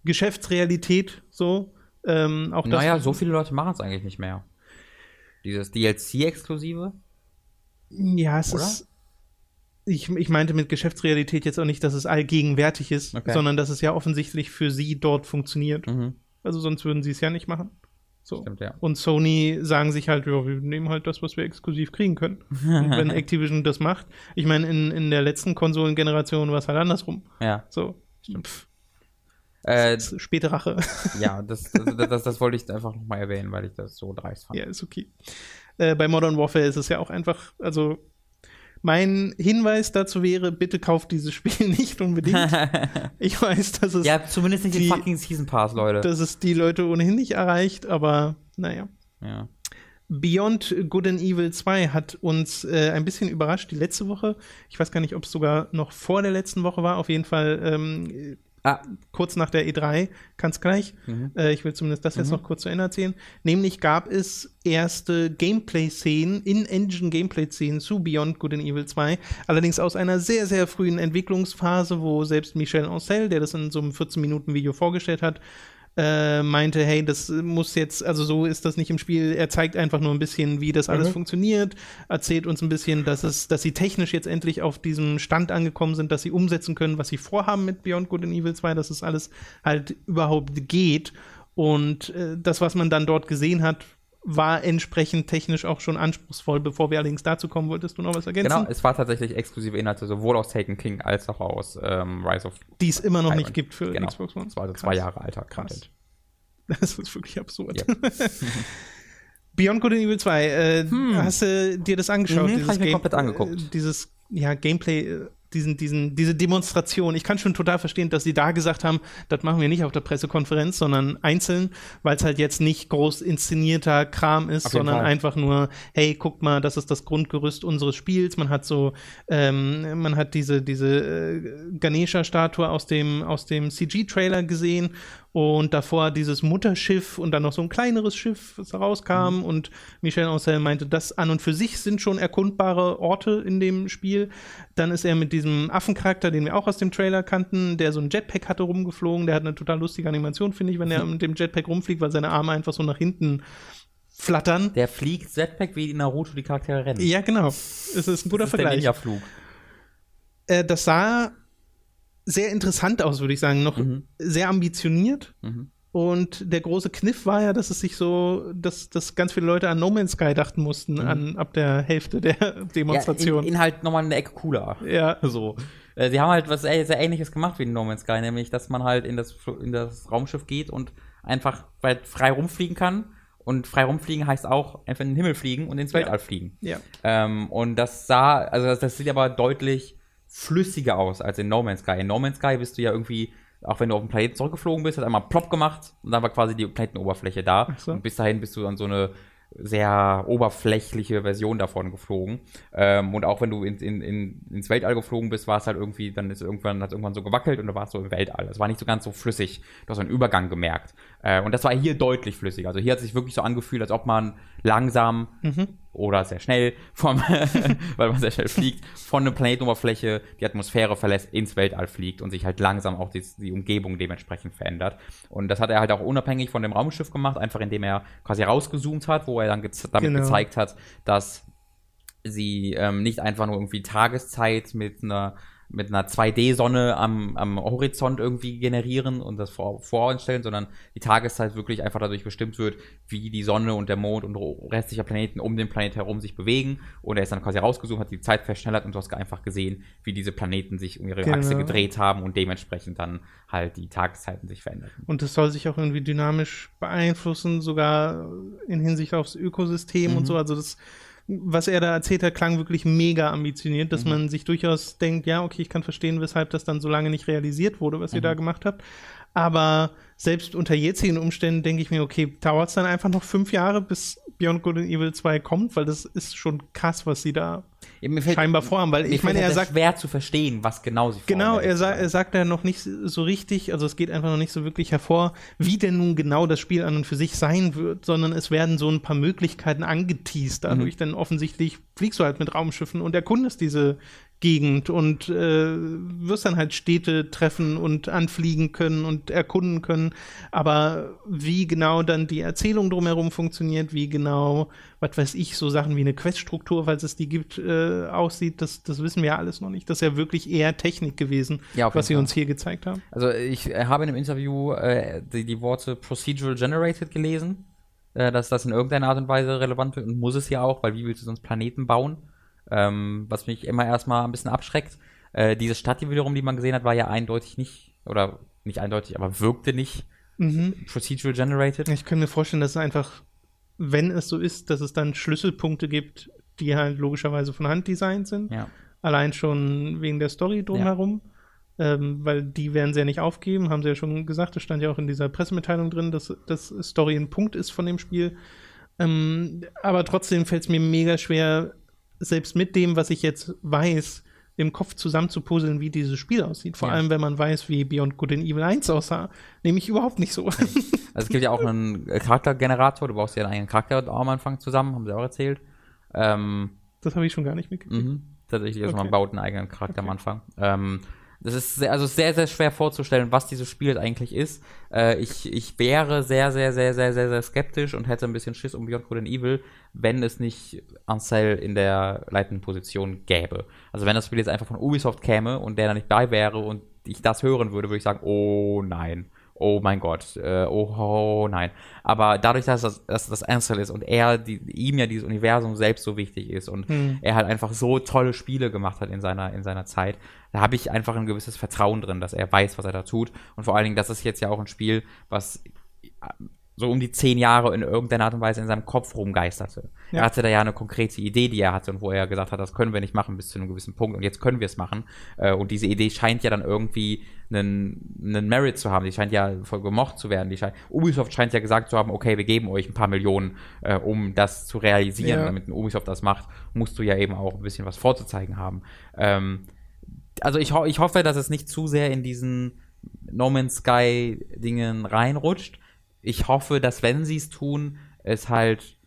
Geschäftsrealität so. Ähm, auch das, Naja, so viele Leute machen es eigentlich nicht mehr. Dieses DLC-Exklusive? Ja, es Oder? ist. Ich, ich meinte mit Geschäftsrealität jetzt auch nicht, dass es allgegenwärtig ist, Okay. sondern dass es ja offensichtlich für sie dort funktioniert. Mhm. Also sonst würden sie es ja nicht machen. So. Stimmt, ja. Und Sony sagen sich halt, ja, wir nehmen halt das, was wir exklusiv kriegen können. Und wenn Activision das macht, ich meine, in, in der letzten Konsolengeneration war es halt andersrum. Ja. So. Pff, Äh, späte Rache. ja, das, das, das, das, das wollte ich einfach nochmal erwähnen, weil ich das so dreist fand. Ja, ist okay. Äh, bei Modern Warfare ist es ja auch einfach, also mein Hinweis dazu wäre, bitte kauft dieses Spiel nicht unbedingt. Ich weiß, dass es, ja, zumindest nicht die- den fucking Season Pass, Leute. dass es die Leute ohnehin nicht erreicht, aber naja. ja. Beyond Good and Evil 2 hat uns äh, ein bisschen überrascht die letzte Woche. Ich weiß gar nicht, ob es sogar noch vor der letzten Woche war. Auf jeden Fall ähm, Ah, kurz nach der E3, kann's gleich. Mhm. Äh, ich will zumindest das jetzt Mhm. noch kurz zu Ende erzählen. Nämlich gab es erste Gameplay-Szenen, In-Engine-Gameplay-Szenen zu Beyond Good and Evil 2. Allerdings aus einer sehr, sehr frühen Entwicklungsphase, wo selbst Michel Ancel, der das in so einem 14-Minuten-Video vorgestellt hat, äh, meinte, hey, das muss jetzt, also so ist das nicht im Spiel. Er zeigt einfach nur ein bisschen, wie das alles Mhm. funktioniert, erzählt uns ein bisschen, dass es, dass sie technisch jetzt endlich auf diesem Stand angekommen sind, dass sie umsetzen können, was sie vorhaben mit Beyond Good and Evil 2, dass es alles halt überhaupt geht. Und äh, das, was man dann dort gesehen hat, war entsprechend technisch auch schon anspruchsvoll. Bevor wir allerdings dazu kommen, wolltest du noch was ergänzen? genau, es war tatsächlich exklusive Inhalte, sowohl aus Taken King als auch aus ähm, Rise of Die es immer noch Tyrant. nicht gibt für Genau. Xbox One. Das war also Krass. zwei Jahre alter Krass. Content. Das ist wirklich absurd. Ja. Beyond Good and Evil 2, äh, hast du dir das angeschaut? Mhm, hab ich mir komplett angeguckt. Äh, dieses ja, Gameplay, äh, diesen, diesen, diese Demonstration. Ich kann schon total verstehen, dass sie da gesagt haben, das machen wir nicht auf der Pressekonferenz, sondern einzeln, weil es halt jetzt nicht groß inszenierter Kram ist, sondern Fall. einfach nur, hey, guckt mal, das ist das Grundgerüst unseres Spiels. Man hat so, ähm, man hat diese, diese äh, Ganesha-Statue aus dem, aus dem CG-Trailer gesehen und davor dieses Mutterschiff und dann noch so ein kleineres Schiff, das da rauskam. Mhm. Und Michel Ancel meinte, das an und für sich sind schon erkundbare Orte in dem Spiel. Dann ist er mit diesem Affencharakter, den wir auch aus dem Trailer kannten, der so ein Jetpack hatte, rumgeflogen. Der hat eine total lustige Animation, finde ich, wenn er mit dem Jetpack rumfliegt, weil seine Arme einfach so nach hinten flattern. Der fliegt Jetpack wie in Naruto die Charaktere rennen. Ja, genau. Es ist ein guter das ist der Vergleich. Ninja-Flug. Äh, das sah sehr interessant aus, würde ich sagen. Noch Mhm. sehr ambitioniert. Mhm. Und der große Kniff war ja, dass es sich so, dass, dass ganz viele Leute an No Man's Sky dachten mussten, an, ab der Hälfte der Ja, Demonstration. in, in halt nochmal eine Ecke cooler. Ja, So. Äh, Sie haben halt was sehr, sehr ähnliches gemacht wie in No Man's Sky, nämlich, dass man halt in das, in das Raumschiff geht und einfach weit frei rumfliegen kann. Und frei rumfliegen heißt auch einfach in den Himmel fliegen und ins Ja. Weltall fliegen. ja. Ähm, und das sah, also das, das sieht aber deutlich flüssiger aus als in No Man's Sky. In No Man's Sky bist du ja irgendwie, auch wenn du auf den Planeten zurückgeflogen bist, hat einmal plopp gemacht und dann war quasi die Planetenoberfläche da. So. Und bis dahin bist du an so eine sehr oberflächliche Version davon geflogen. Ähm, und auch wenn du in, in, in, ins Weltall geflogen bist, war es halt irgendwie, dann ist irgendwann, hat es irgendwann so gewackelt und da war es so im Weltall. Es war nicht so ganz so flüssig. Du hast einen Übergang gemerkt. Äh, und das war hier deutlich flüssiger. Also hier hat es sich wirklich so angefühlt, als ob man langsam mhm. oder sehr schnell vom, weil man sehr schnell fliegt, von einer Planetenoberfläche die Atmosphäre verlässt, ins Weltall fliegt und sich halt langsam auch die, die Umgebung dementsprechend verändert. Und das hat er halt auch unabhängig von dem Raumschiff gemacht, einfach indem er quasi rausgezoomt hat, wo er dann geze damit genau. gezeigt hat, dass sie ähm, nicht einfach nur irgendwie Tageszeit mit einer mit einer 2D-Sonne am, am Horizont irgendwie generieren und das vor, voranstellen, sondern die Tageszeit wirklich einfach dadurch bestimmt wird, wie die Sonne und der Mond und restliche Planeten um den Planet herum sich bewegen. Und er ist dann quasi rausgesucht, hat die Zeit verschnellert und du hast einfach gesehen, wie diese Planeten sich um ihre genau. Achse gedreht haben und dementsprechend dann halt die Tageszeiten sich verändern. Und das soll sich auch irgendwie dynamisch beeinflussen, sogar in Hinsicht aufs Ökosystem mhm. und so. Also das was er da erzählt hat, klang wirklich mega ambitioniert, dass mhm. man sich durchaus denkt, ja, okay, ich kann verstehen, weshalb das dann so lange nicht realisiert wurde, was mhm. ihr da gemacht habt. Aber selbst unter jetzigen Umständen denke ich mir, okay, dauert es dann einfach noch fünf Jahre, bis Beyond Good and Evil 2 kommt, weil das ist schon krass, was sie da fällt, scheinbar vorhaben. Weil ich meine, er sagt schwer zu verstehen, was genau sie Genau, er, sa er sagt ja noch nicht so richtig, also es geht einfach noch nicht so wirklich hervor, wie denn nun genau das Spiel an und für sich sein wird, sondern es werden so ein paar Möglichkeiten angeteased dadurch, mhm. denn offensichtlich fliegst du halt mit Raumschiffen und erkundest diese Gegend und äh, wirst dann halt Städte treffen und anfliegen können und erkunden können. Aber wie genau dann die Erzählung drumherum funktioniert, wie genau, was weiß ich, so Sachen wie eine Queststruktur, falls es die gibt, äh, aussieht, das, das wissen wir alles noch nicht. Das ist ja wirklich eher Technik gewesen, ja, was sie uns hier gezeigt haben. Also ich äh, habe in einem Interview äh, die, die Worte Procedural Generated gelesen, äh, dass das in irgendeiner Art und Weise relevant wird und muss es ja auch, weil wie willst du sonst Planeten bauen? Ähm, was mich immer erstmal ein bisschen abschreckt. Äh, diese Stadt, die wiederum, die man gesehen hat, war ja eindeutig nicht, oder nicht eindeutig, aber wirkte nicht mhm. procedural generated. Ich könnte mir vorstellen, dass es einfach, wenn es so ist, dass es dann Schlüsselpunkte gibt, die halt logischerweise von Hand designt sind. Ja. Allein schon wegen der Story drumherum. Ja. Ähm, weil die werden sie ja nicht aufgeben, haben sie ja schon gesagt, das stand ja auch in dieser Pressemitteilung drin, dass das Story ein Punkt ist von dem Spiel. Ähm, aber trotzdem fällt es mir mega schwer, selbst mit dem, was ich jetzt weiß, im Kopf zusammenzupuzzeln, wie dieses Spiel aussieht. Vor ja. allem, wenn man weiß, wie Beyond Good and Evil 1 aussah. Nehme ich überhaupt nicht so. Also es gibt ja auch einen Charaktergenerator, du brauchst ja einen Charakter am Anfang zusammen, haben sie auch erzählt. Ähm, das habe ich schon gar nicht mitgekriegt. Mhm, tatsächlich, also okay. man baut einen eigenen Charakter okay. am Anfang. Ähm, das ist sehr, also sehr, sehr schwer vorzustellen, was dieses Spiel eigentlich ist. Äh, ich, ich wäre sehr, sehr, sehr, sehr, sehr, sehr skeptisch und hätte ein bisschen Schiss um Beyond Good and Evil, wenn es nicht Ansel in der leitenden Position gäbe. Also wenn das Spiel jetzt einfach von Ubisoft käme und der da nicht bei wäre und ich das hören würde, würde ich sagen, oh nein oh mein Gott, äh, oh, oh, nein. Aber dadurch, dass das, dass das Ansel ist und er, die, ihm ja dieses Universum selbst so wichtig ist und hm. er halt einfach so tolle Spiele gemacht hat in seiner, in seiner Zeit, da habe ich einfach ein gewisses Vertrauen drin, dass er weiß, was er da tut. Und vor allen Dingen, das ist jetzt ja auch ein Spiel, was so um die zehn Jahre in irgendeiner Art und Weise in seinem Kopf rumgeisterte. Ja. Er hatte da ja eine konkrete Idee, die er hatte und wo er gesagt hat, das können wir nicht machen bis zu einem gewissen Punkt und jetzt können wir es machen. Äh, und diese Idee scheint ja dann irgendwie einen, einen Merit zu haben. Die scheint ja voll gemocht zu werden. Die scheint, Ubisoft scheint ja gesagt zu haben, okay, wir geben euch ein paar Millionen, äh, um das zu realisieren. Ja. Damit ein Ubisoft das macht, musst du ja eben auch ein bisschen was vorzuzeigen haben. Ähm, also ich, ho ich hoffe, dass es nicht zu sehr in diesen No Man's Sky Dingen reinrutscht ich hoffe, dass wenn sie es tun, es halt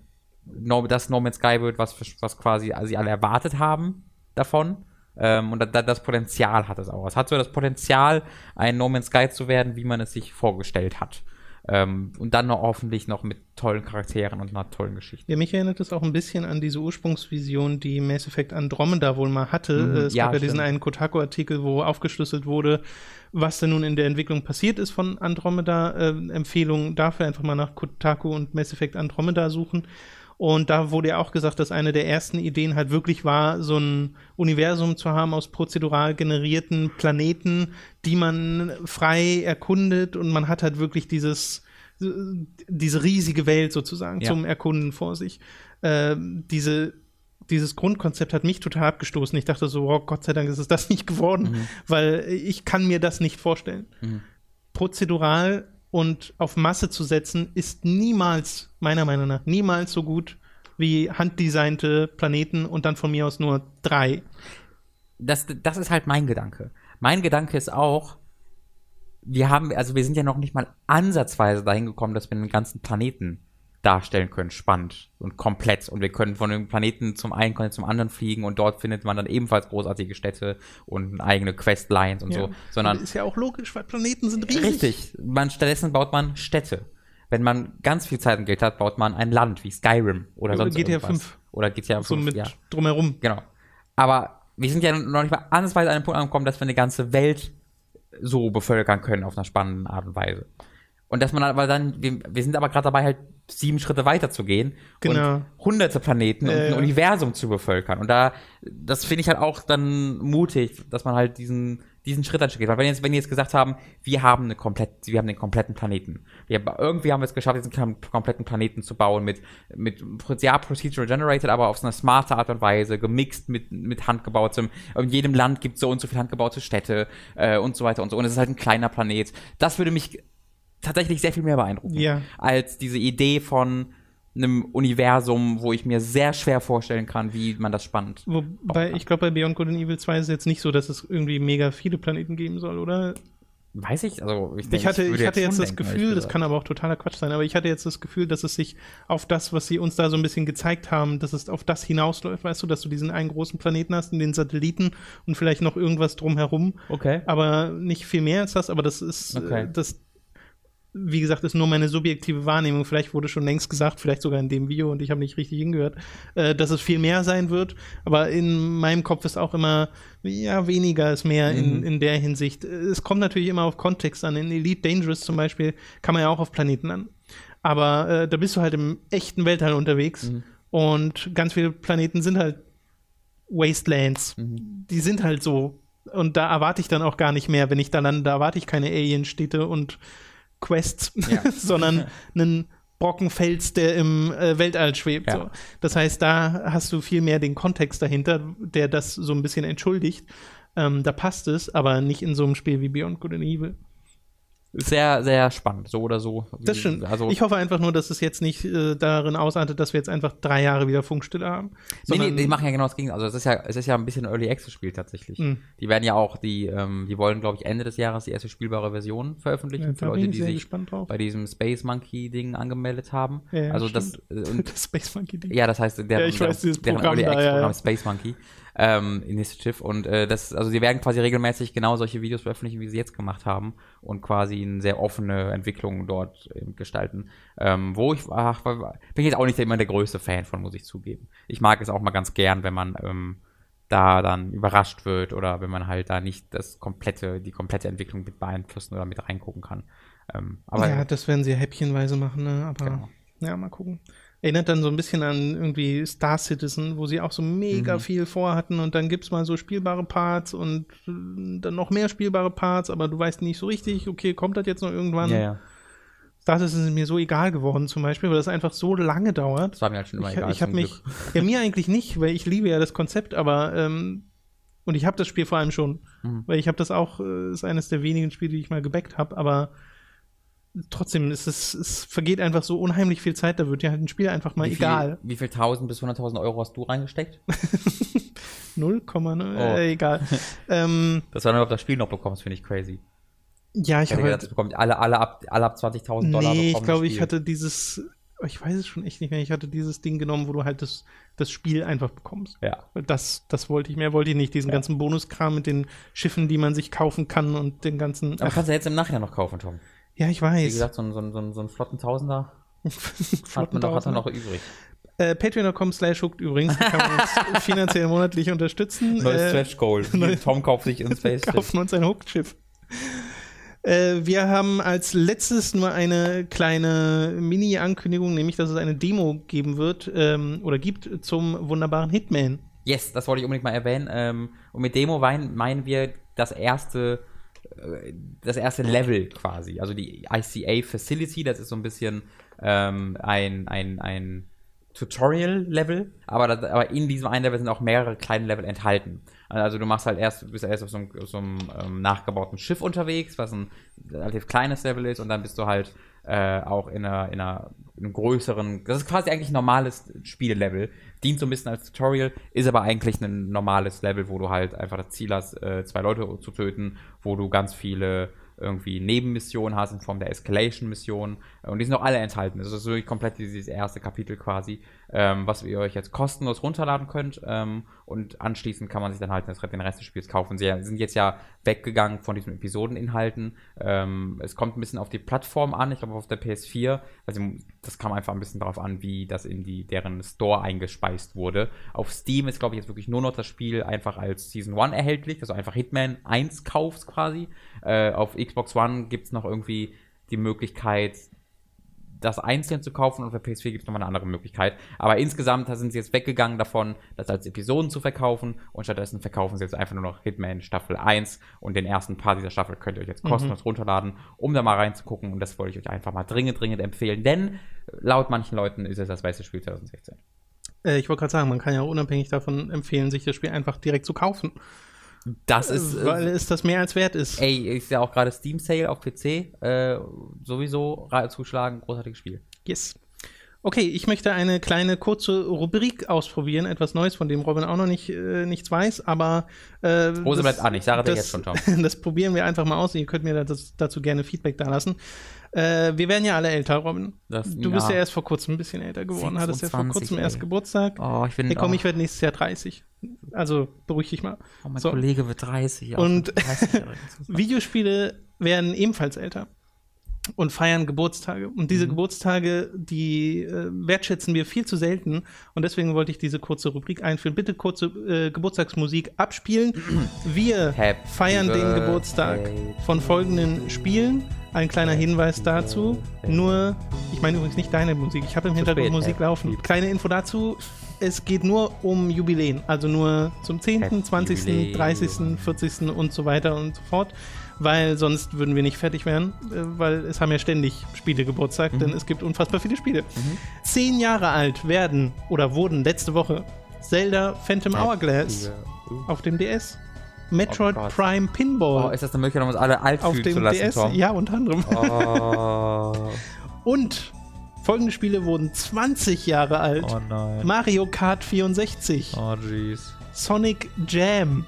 das No Man's Sky wird, was, was quasi sie alle erwartet haben davon. Ähm, und da, das Potenzial hat es auch. Es hat so das Potenzial, ein No Man's Sky zu werden, wie man es sich vorgestellt hat. Ähm, und dann noch hoffentlich noch mit tollen Charakteren und einer tollen Geschichte. Ja, mich erinnert es auch ein bisschen an diese Ursprungsvision, die Mass Effect Andromeda wohl mal hatte. Mhm, es ja, gab ja diesen einen Kotaku-Artikel, wo aufgeschlüsselt wurde, was denn nun in der Entwicklung passiert ist von Andromeda. Äh, Empfehlung dafür einfach mal nach Kotaku und Mass Effect Andromeda suchen. Und da wurde ja auch gesagt, dass eine der ersten Ideen halt wirklich war, so ein Universum zu haben aus prozedural generierten Planeten, die man frei erkundet und man hat halt wirklich dieses, diese riesige Welt sozusagen ja. zum Erkunden vor sich. Äh, diese dieses Grundkonzept hat mich total abgestoßen. Ich dachte so, oh, Gott sei Dank ist es das nicht geworden, mhm. weil ich kann mir das nicht vorstellen. Mhm. Prozedural und auf Masse zu setzen, ist niemals, meiner Meinung nach, niemals so gut wie handdesignte Planeten und dann von mir aus nur drei. Das, das ist halt mein Gedanke. Mein Gedanke ist auch, wir haben, also wir sind ja noch nicht mal ansatzweise dahin gekommen, dass wir einen ganzen Planeten darstellen können, spannend und komplett. Und wir können von dem Planeten zum einen Kontinent zum anderen fliegen und dort findet man dann ebenfalls großartige Städte und eigene Questlines und Ja. so. Sondern Und ist ja auch logisch, weil Planeten sind riesig. richtig, man stattdessen baut man Städte. Wenn man ganz viel Zeit und Geld hat, baut man ein Land wie Skyrim oder Oder sonst GTA irgendwas. 5. Oder GTA 5, So mit ja. drumherum. Genau. Aber wir sind ja noch nicht mal ansatzweise an den Punkt angekommen, dass wir eine ganze Welt so bevölkern können auf einer spannenden Art und Weise. Und dass man aber dann, wir, wir sind aber gerade dabei, halt sieben Schritte weiter zu gehen Genau. und hunderte Planeten und Ja, ein ja. Universum zu bevölkern. Und da, das finde ich halt auch dann mutig, dass man halt diesen, diesen Schritt ansteht. Weil wenn jetzt, wenn die jetzt gesagt haben, wir haben eine komplett, wir haben den kompletten Planeten. Wir, irgendwie haben wir es geschafft, diesen kom- kompletten Planeten zu bauen mit, mit, ja, procedural generated, aber auf so eine smarte Art und Weise, gemixt mit, mit handgebautem. In jedem Land gibt es so und so viele handgebaute Städte, äh, und so weiter und so. Und es ist halt ein kleiner Planet. Das würde mich tatsächlich sehr viel mehr beeindrucken. Ja. Als diese Idee von einem Universum, wo ich mir sehr schwer vorstellen kann, wie man das spannend. Wobei, ich glaube, bei Beyond Good and Evil 2 ist es jetzt nicht so, dass es irgendwie mega viele Planeten geben soll, oder? Weiß ich, also ich, Ich denke, hatte, würde ich hatte jetzt schon das Gefühl, das kann aber auch totaler Quatsch sein, aber ich hatte jetzt das Gefühl, dass es sich auf das, was sie uns da so ein bisschen gezeigt haben, dass es auf das hinausläuft, weißt du, dass du diesen einen großen Planeten hast, und den Satelliten und vielleicht noch irgendwas drumherum, Okay. aber nicht viel mehr als das, aber das ist, Okay. äh, das, wie gesagt, ist nur meine subjektive Wahrnehmung. Vielleicht wurde schon längst gesagt, vielleicht sogar in dem Video und ich habe nicht richtig hingehört, äh, dass es viel mehr sein wird. Aber in meinem Kopf ist auch immer, ja, weniger ist mehr in, Mhm. in der Hinsicht. Es kommt natürlich immer auf Kontext an. In Elite Dangerous zum Beispiel kann man ja auch auf Planeten an. Aber äh, da bist du halt im echten Weltall unterwegs Mhm. und ganz viele Planeten sind halt Wastelands. Mhm. Die sind halt so. Und da erwarte ich dann auch gar nicht mehr, wenn ich da lande, da erwarte ich keine Alien-Städte und Quests, Ja. sondern einen Brockenfels, der im äh, Weltall schwebt. Ja. So. Das heißt, da hast du viel mehr den Kontext dahinter, der das so ein bisschen entschuldigt. Ähm, da passt es, aber nicht in so einem Spiel wie Beyond Good and Evil. Sehr, sehr spannend, so oder so. Das stimmt. Also, ich hoffe einfach nur, dass es jetzt nicht äh, darin ausartet, dass wir jetzt einfach drei Jahre wieder Funkstille haben. nee, nee, die machen ja genau das Gegenteil. Also es ist ja, es ist ja ein bisschen Early Access Spiel tatsächlich. Mhm. Die werden ja auch, die, ähm, die wollen, glaube ich, Ende des Jahres die erste spielbare Version veröffentlichen Ja, für Leute, die sich bei diesem Space Monkey Ding angemeldet haben. Ja, also das, äh, Das Space Monkey Ding. Ja, das heißt, deren, Ja, ich weiß, dieses deren Programm Early Access Programm Space Monkey ähm, Initiative und äh, das, also sie werden quasi regelmäßig genau solche Videos veröffentlichen, wie sie jetzt gemacht haben und quasi eine sehr offene Entwicklung dort ähm, gestalten. Ähm, wo ich, ach, bin ich jetzt auch nicht immer der größte Fan von, muss ich zugeben. Ich mag es auch mal ganz gern, wenn man ähm, da dann überrascht wird oder wenn man halt da nicht das komplette, die komplette Entwicklung mit beeinflussen oder mit reingucken kann. Ähm, aber ja, das werden sie häppchenweise machen, ne? aber Genau. ja, mal gucken. Erinnert dann so ein bisschen an irgendwie Star Citizen, wo sie auch so mega Mhm. viel vorhatten und dann gibt's mal so spielbare Parts und äh, dann noch mehr spielbare Parts, aber du weißt nicht so richtig, okay, kommt das jetzt noch irgendwann? ja, ja. Star Citizen ist mir so egal geworden zum Beispiel, weil das einfach so lange dauert. Das war mir halt schon immer ich egal. ich habe mich, ja mir eigentlich nicht, weil ich liebe ja das Konzept, aber ähm, und ich habe das Spiel vor allem schon, Mhm. weil ich habe das auch, äh, ist eines der wenigen Spiele, die ich mal gebackt habe, aber trotzdem ist es, es vergeht einfach so unheimlich viel Zeit, da wird ja halt ein Spiel einfach mal wie viel, egal. Wie viel 1000 bis 100.000 Euro hast du reingesteckt? 0, Oh. äh, egal. ähm, Dass du dann überhaupt das Spiel noch bekommst, finde ich crazy. ja, ich habe das bekommt alle, alle ab, alle ab 20.000 Dollar Nee, ich glaube, ich hatte dieses, ich weiß es schon echt nicht mehr, ich hatte dieses Ding genommen, wo du halt das, das Spiel einfach bekommst. Ja. Das, das wollte ich, mehr wollte ich nicht. Diesen ganzen Bonuskram mit den Schiffen, die man sich kaufen kann und den ganzen. Aber Ach, kannst du jetzt im Nachhinein noch kaufen, Tom. Ja, ich Wie weiß. gesagt, so einen, so so einen, flotten Tausender hat man, doch, hat man noch übrig. Äh, Patreon.com slash hooked übrigens. Kann man uns finanziell monatlich unterstützen. Neues äh, Stretch Goal. Tom kauft sich ein Space kaufen uns ein Hooked-Schiff. Äh, wir haben als letztes nur eine kleine Mini-Ankündigung, nämlich, dass es eine Demo geben wird ähm, oder gibt zum wunderbaren Hitman. Yes, das wollte ich unbedingt mal erwähnen. Ähm, und mit Demo meinen, wir das erste, das erste Level quasi. Also die ICA Facility, das ist so ein bisschen ähm, ein, ein, ein Tutorial-Level, aber, aber in diesem einen Level sind auch mehrere kleine Level enthalten. Also du machst halt erst, bist erst auf so einem, auf so einem ähm, nachgebauten Schiff unterwegs, was ein relativ kleines Level ist, und dann bist du halt äh, auch in einer, in einer in einem größeren, das ist quasi eigentlich ein normales Spielelevel. Dient so ein bisschen als Tutorial, ist aber eigentlich ein normales Level, wo du halt einfach das Ziel hast, äh, zwei Leute zu töten, wo du ganz viele irgendwie Nebenmissionen hast in Form der Escalation-Mission. Und die sind auch alle enthalten. Das ist wirklich komplett dieses erste Kapitel quasi, ähm, was ihr euch jetzt kostenlos runterladen könnt. Ähm, und anschließend kann man sich dann halt den Rest des Spiels kaufen. Sie sind jetzt ja weggegangen von diesen Episodeninhalten. Ähm, es kommt ein bisschen auf die Plattform an. Ich glaube, auf der PS4. Also, das kam einfach ein bisschen darauf an, wie das in die, deren Store eingespeist wurde. Auf Steam ist, glaube ich, jetzt wirklich nur noch das Spiel einfach als Season 1 erhältlich. Also einfach Hitman 1 kaufst quasi. Äh, auf Xbox One gibt es noch irgendwie die Möglichkeit, das einzeln zu kaufen und für PS4 gibt es nochmal eine andere Möglichkeit. Aber insgesamt sind sie jetzt weggegangen davon, das als Episoden zu verkaufen und stattdessen verkaufen sie jetzt einfach nur noch Hitman Staffel 1 und den ersten Part dieser Staffel könnt ihr euch jetzt kostenlos mhm. runterladen, um da mal reinzugucken und das wollte ich euch einfach mal dringend, dringend empfehlen, denn laut manchen Leuten ist es das beste Spiel 2016. Äh, ich wollte gerade sagen, man kann ja unabhängig davon empfehlen, sich das Spiel einfach direkt zu kaufen. Das ist. Äh, Weil es das mehr als wert ist. Ey, ist ja auch gerade Steam Sale auf PC. Äh, sowieso zuschlagen, großartiges Spiel. Yes. Okay, ich möchte eine kleine kurze Rubrik ausprobieren, etwas Neues, von dem Robin auch noch nicht, äh, nichts weiß, aber äh, Rose bleibt an, ich sage dir jetzt schon, Tom. das probieren wir einfach mal aus. Ihr könnt mir das, dazu gerne Feedback da lassen. Äh, wir werden ja alle älter, Robin. Das, du ja. bist ja erst vor kurzem ein bisschen älter geworden, 26, hattest ja vor kurzem ey. erst Geburtstag. Oh, ich bin hey, komm, ich werde nächstes Jahr 30. Also beruhig dich mal. Oh, mein so. Kollege wird 30. Und 30 Videospiele werden ebenfalls älter und feiern Geburtstage. Und diese mhm. Geburtstage, die äh, wertschätzen wir viel zu selten. Und deswegen wollte ich diese kurze Rubrik einführen. Bitte kurze äh, Geburtstagsmusik abspielen. Wir Happy feiern den Geburtstag von folgenden Spielen. Ein kleiner Hinweis dazu. Nur, ich meine übrigens nicht deine Musik. Ich habe im Hintergrund spät, Musik laufen. Kleine Info dazu. Es geht nur um Jubiläen. Also nur zum 10., Happy 20., Jubiläum. 30., 40. und so weiter und so fort weil sonst würden wir nicht fertig werden, äh, weil es haben ja ständig Spiele Geburtstag, mhm. denn es gibt unfassbar viele Spiele. Mhm. Zehn Jahre alt werden oder wurden letzte Woche Zelda Phantom Hourglass uh. auf dem DS. Metroid oh Prime Pinball. Oh, ist das eine Möglichkeit, um uns alle alt auf dem zu lassen, DS? Tom? Ja, unter anderem. Oh. Und folgende Spiele wurden 20 Jahre alt. Oh nein. Mario Kart 64. Oh jeez. Sonic Jam.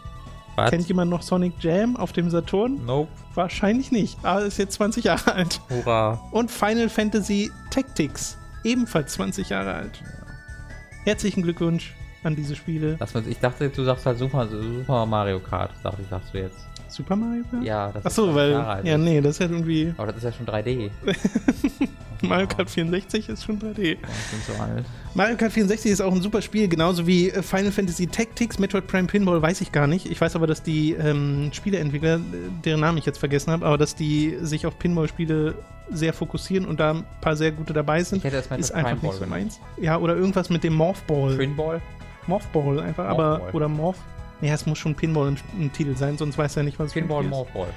Was? Kennt jemand noch Sonic Jam auf dem Saturn? Nope. Wahrscheinlich nicht, aber ist jetzt 20 Jahre alt. Hurra. Und Final Fantasy Tactics, ebenfalls 20 Jahre alt. Herzlichen Glückwunsch an diese Spiele. ich dachte, du sagst halt Super, Super Mario Kart, dachte ich, sagst du jetzt. Super Mario Kart? Ja, das Ach so, weil. Ja, nee, das ist ja irgendwie. Aber das ist ja schon 3D. Mario Kart 64 ist schon 3D. Oh, ich bin so alt. Mario Kart 64 ist auch ein super Spiel, genauso wie äh, Final Fantasy Tactics, Metroid Prime Pinball weiß ich gar nicht. Ich weiß aber, dass die ähm, Spieleentwickler, deren Namen ich jetzt vergessen habe, aber dass die sich auf Pinball-Spiele sehr fokussieren und da ein paar sehr gute dabei sind. Ich hätte das ist einfach nicht so meins. Ja, oder irgendwas mit dem Morphball. Pinball? Morphball einfach, Morphball. aber oder Morph. Ja, es muss schon Pinball im, im, Titel sein, sonst weiß er nicht, was es Pinball, Morphball.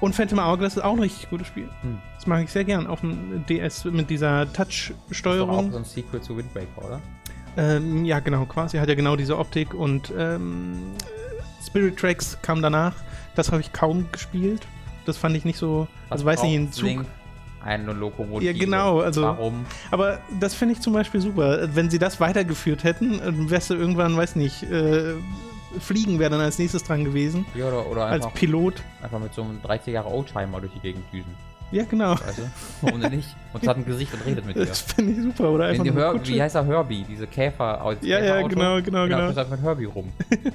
Und Phantom Hourglass ist auch ein richtig gutes Spiel. Hm. Das mag ich sehr gern auf dem DS mit dieser Touch-Steuerung. Das ist auch so ein Sequel zu Windbreaker, oder? Ähm, ja, genau, quasi. Hat ja genau diese Optik und ähm, Spirit Tracks kam danach. Das habe ich kaum gespielt. Das fand ich nicht so. Was also weiß nicht, ein Zug. Eine Lokomotive. Ja, genau. Also, Warum? Aber das finde ich zum Beispiel super. Wenn sie das weitergeführt hätten, wärst du irgendwann, weiß nicht, äh, Fliegen wäre dann als nächstes dran gewesen. Ja, oder, oder einfach, als Pilot. Einfach mit so einem 30 Jahre Oldtimer durch die Gegend düsen. Ja, genau. Weißt du? Ohne nicht. Und es hat ein Gesicht und redet mit dir. Das finde ich super, oder? Einfach Hör wie heißt er Herbie? Diese Käfer. aus Ja, ja, genau, genau, genau. Du mit Herbie rum.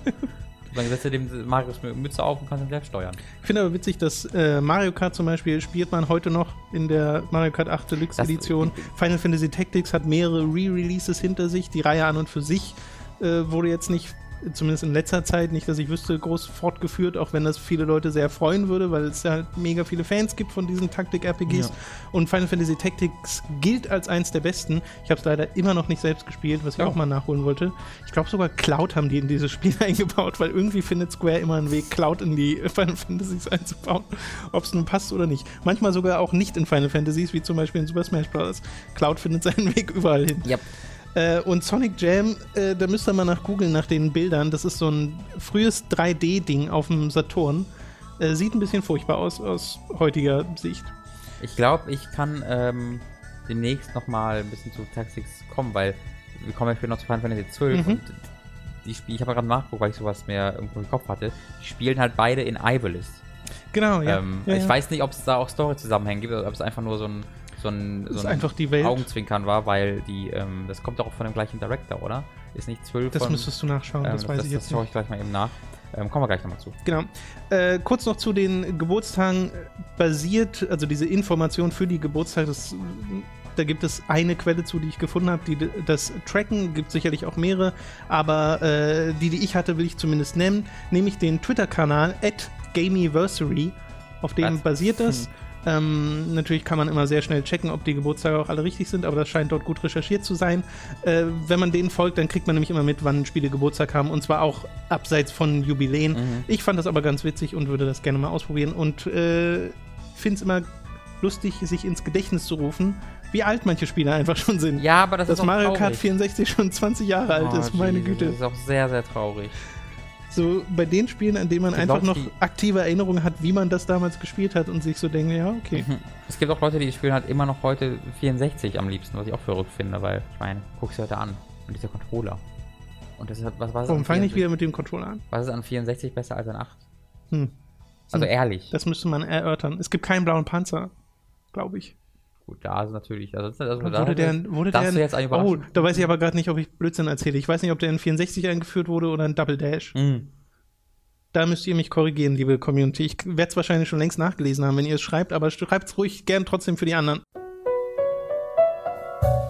Dann setzt du dem Marius Mütze auf und kannst ihn selbst steuern. Ich finde aber witzig, dass äh, Mario Kart zum Beispiel spielt man heute noch in der Mario Kart 8 Deluxe das Edition. Final Fantasy Tactics hat mehrere Re-Releases hinter sich. Die Reihe an und für sich äh, wurde jetzt nicht zumindest in letzter Zeit, nicht, dass ich wüsste, groß fortgeführt, auch wenn das viele Leute sehr freuen würde, weil es ja halt mega viele Fans gibt von diesen Taktik-RPGs. Ja. Und Final Fantasy Tactics gilt als eins der besten. Ich habe es leider immer noch nicht selbst gespielt, was ich ja. auch mal nachholen wollte. Ich glaube sogar Cloud haben die in dieses Spiel eingebaut, weil irgendwie findet Square immer einen Weg, Cloud in die Final Fantasies einzubauen, ob es nun passt oder nicht. Manchmal sogar auch nicht in Final Fantasies, wie zum Beispiel in Super Smash Bros. Cloud findet seinen Weg überall hin. Yep. Äh, und Sonic Jam, äh, da müsst ihr mal nach googeln nach den Bildern. Das ist so ein frühes 3D-Ding auf dem Saturn. Äh, sieht ein bisschen furchtbar aus, aus heutiger Sicht. Ich glaube, ich kann ähm, demnächst nochmal ein bisschen zu Tactics kommen, weil wir kommen ja später noch zu Final Fantasy 12 Mhm. und die Spiele, ich habe gerade nachgeguckt, weil ich sowas mehr irgendwo im Kopf hatte, die spielen halt beide in Ibelis. Genau, ja. ähm, ja, ich ja. weiß nicht, ob es da auch Story-Zusammenhänge gibt oder ob es einfach nur so ein, so ein, Das so ein einfach die Welt. Augenzwinkern war, weil die, ähm, das kommt auch von dem gleichen Director, oder? Ist nicht 12 Das von... müsstest du nachschauen, ähm, das weiß ich jetzt schaue nicht. ich gleich mal eben nach. Ähm, kommen wir gleich nochmal zu. Genau. Äh, kurz noch zu den Geburtstagen basiert, also diese Information für die Geburtstage, das, da gibt es eine Quelle zu, die ich gefunden habe, die das tracken, gibt sicherlich auch mehrere, aber äh, die, die ich hatte, will ich zumindest nennen, nämlich den Twitter-Kanal at Gamiversary, auf dem Was? basiert das. Ähm, natürlich kann man immer sehr schnell checken, ob die Geburtstage auch alle richtig sind, aber das scheint dort gut recherchiert zu sein. Äh, wenn man denen folgt, dann kriegt man nämlich immer mit, wann Spiele Geburtstag haben und zwar auch abseits von Jubiläen. Mhm. Ich fand das aber ganz witzig und würde das gerne mal ausprobieren und äh, finde es immer lustig, sich ins Gedächtnis zu rufen, wie alt manche Spiele einfach schon sind. Ja, aber das Dass ist auch Mario Kart traurig. 64 schon 20 Jahre alt Oh, ist, meine Jesus, Güte. Das ist auch sehr, sehr traurig. So bei den Spielen, an denen man einfach Leute, noch aktive Erinnerungen hat, wie man das damals gespielt hat und sich so denkt, ja, okay. Mhm. Es gibt auch Leute, die spielen halt immer noch heute 64 am liebsten, was ich auch verrückt finde, weil ich meine, guck's dir heute an. Und dieser Controller. Und das ist halt, was, was, Warum an fange ich 64 wieder mit dem Controller an? was ist an 64 besser als an 8? Hm. Also Hm. ehrlich. Das müsste man erörtern. Es gibt keinen blauen Panzer, glaube ich. Gut, da ist natürlich. Also, also da Wurde der, wurde der ist jetzt eine oh, da weiß ich aber gerade nicht, ob ich Blödsinn erzähle. Ich weiß nicht, ob der in 64 eingeführt wurde oder in Double Dash. Mhm. Da müsst ihr mich korrigieren, liebe Community. Ich werde es wahrscheinlich schon längst nachgelesen haben, wenn ihr es schreibt, aber schreibt es ruhig gern trotzdem für die anderen.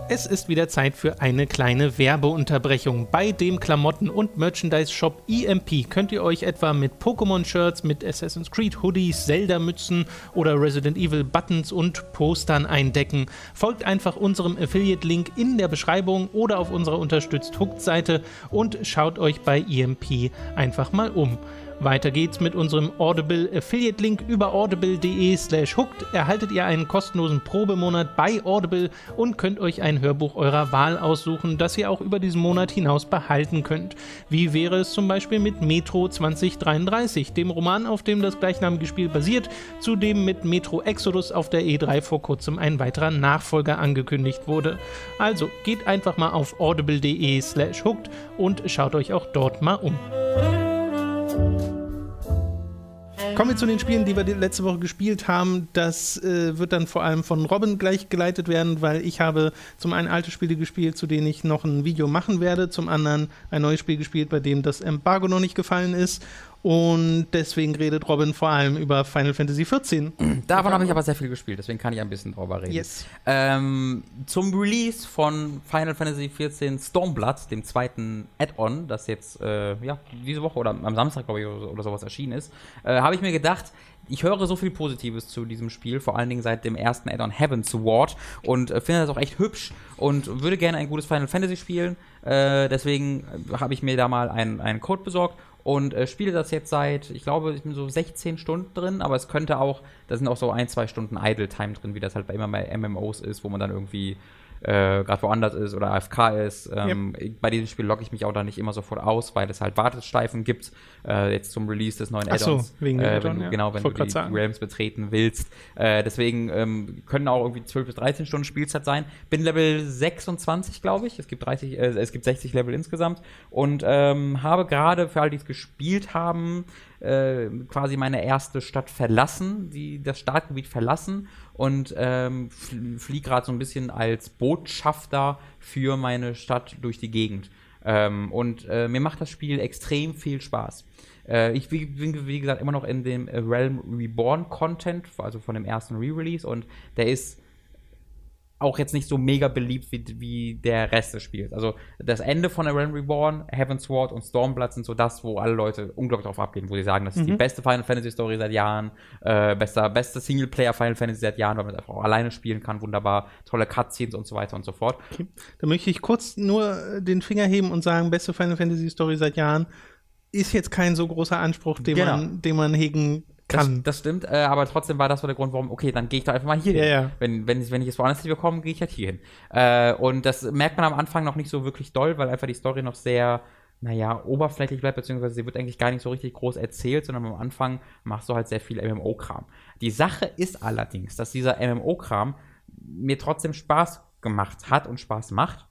Es ist wieder Zeit für eine kleine Werbeunterbrechung. Bei dem Klamotten- und Merchandise-Shop EMP könnt ihr euch etwa mit Pokémon-Shirts, mit Assassin's Creed Hoodies, Zelda-Mützen oder Resident Evil Buttons und Postern eindecken. Folgt einfach unserem Affiliate-Link in der Beschreibung oder auf unserer Unterstützt Hooked-Seite und schaut euch bei EMP einfach mal um. Weiter geht's mit unserem Audible Affiliate Link über audible.de slash hooked. Erhaltet ihr einen kostenlosen Probemonat bei Audible und könnt euch ein Hörbuch eurer Wahl aussuchen, das ihr auch über diesen Monat hinaus behalten könnt. Wie wäre es zum Beispiel mit Metro 2033, dem Roman, auf dem das gleichnamige Spiel basiert, zudem mit Metro Exodus auf der E3 vor kurzem ein weiterer Nachfolger angekündigt wurde. Also geht einfach mal auf audible.de slash hooked und schaut euch auch dort mal um. Kommen wir zu den Spielen, die wir letzte Woche gespielt haben. Das äh, wird dann vor allem von Robin gleich geleitet werden, weil ich habe zum einen alte Spiele gespielt, zu denen ich noch ein Video machen werde, zum anderen ein neues Spiel gespielt, bei dem das Embargo noch nicht gefallen ist. Und deswegen redet Robin vor allem über Final Fantasy XIV. Davon habe ich aber sehr viel gespielt, deswegen kann ich ein bisschen drüber reden. Yes. Ähm, zum Release von Final Fantasy XIV Stormblood, dem zweiten Add-on, das jetzt äh, ja, diese Woche oder am Samstag, glaube ich, oder, oder sowas erschienen ist, äh, habe ich mir gedacht, ich höre so viel Positives zu diesem Spiel, vor allen Dingen seit dem ersten Add-on Heaven's Ward und äh, finde das auch echt hübsch und würde gerne ein gutes Final Fantasy spielen. Äh, deswegen habe ich mir da mal einen, einen Code besorgt und äh, spiele das jetzt seit, ich glaube, ich bin so 16 Stunden drin, aber es könnte auch, da sind auch so ein, zwei Stunden Idle-Time drin, wie das halt bei immer bei MMOs ist, wo man dann irgendwie äh, gerade woanders ist oder AFK ist. Ähm, Bei diesem Spiel logge ich mich auch da nicht immer sofort aus, weil es halt Wartesteifen gibt, äh, jetzt zum Release des neuen Ach so, Add-ons. wegen äh, wenn du, ja. Genau, wenn Ich du die, die Realms betreten willst. Äh, deswegen ähm, können auch irgendwie 12 bis 13 Stunden Spielzeit sein. Bin Level 26, glaube ich. Es gibt 30, äh, es gibt 60 Level insgesamt und ähm, habe gerade für all die es gespielt haben, äh, quasi meine erste Stadt verlassen, die das Startgebiet verlassen und ähm, fl fliege gerade so ein bisschen als Botschafter für meine Stadt durch die Gegend. Ähm, und äh, mir macht das Spiel extrem viel Spaß. Äh, ich bin, wie gesagt, immer noch in dem Realm Reborn Content, also von dem ersten Re-Release, und der ist auch jetzt nicht so mega beliebt wie, wie der Rest des Spiels. Also das Ende von der Realm Reborn, Heaven's Sword und Stormblood sind so das, wo alle Leute unglaublich drauf abgehen, wo sie sagen, das ist die beste Final Fantasy Story seit Jahren, äh, bester, beste Singleplayer Final Fantasy seit Jahren, weil man einfach auch alleine spielen kann, wunderbar, tolle Cutscenes und so weiter und so fort. Okay. Da möchte ich kurz nur äh, den Finger heben und sagen, beste Final Fantasy Story seit Jahren ist jetzt kein so großer Anspruch, den, Genau. man, den man hegen Das, kann. das stimmt, äh, aber trotzdem war das so der Grund, warum, okay, dann gehe ich doch einfach mal hier Ja, hin. ja. Wenn, wenn, ich, wenn ich es woanders nicht bekomme, gehe ich halt hier hin. Äh, und das merkt man am Anfang noch nicht so wirklich doll, weil einfach die Story noch sehr naja, oberflächlich bleibt, beziehungsweise sie wird eigentlich gar nicht so richtig groß erzählt, sondern am Anfang machst du halt sehr viel MMO-Kram. Die Sache ist allerdings, dass dieser MMO-Kram mir trotzdem Spaß gemacht hat und Spaß macht.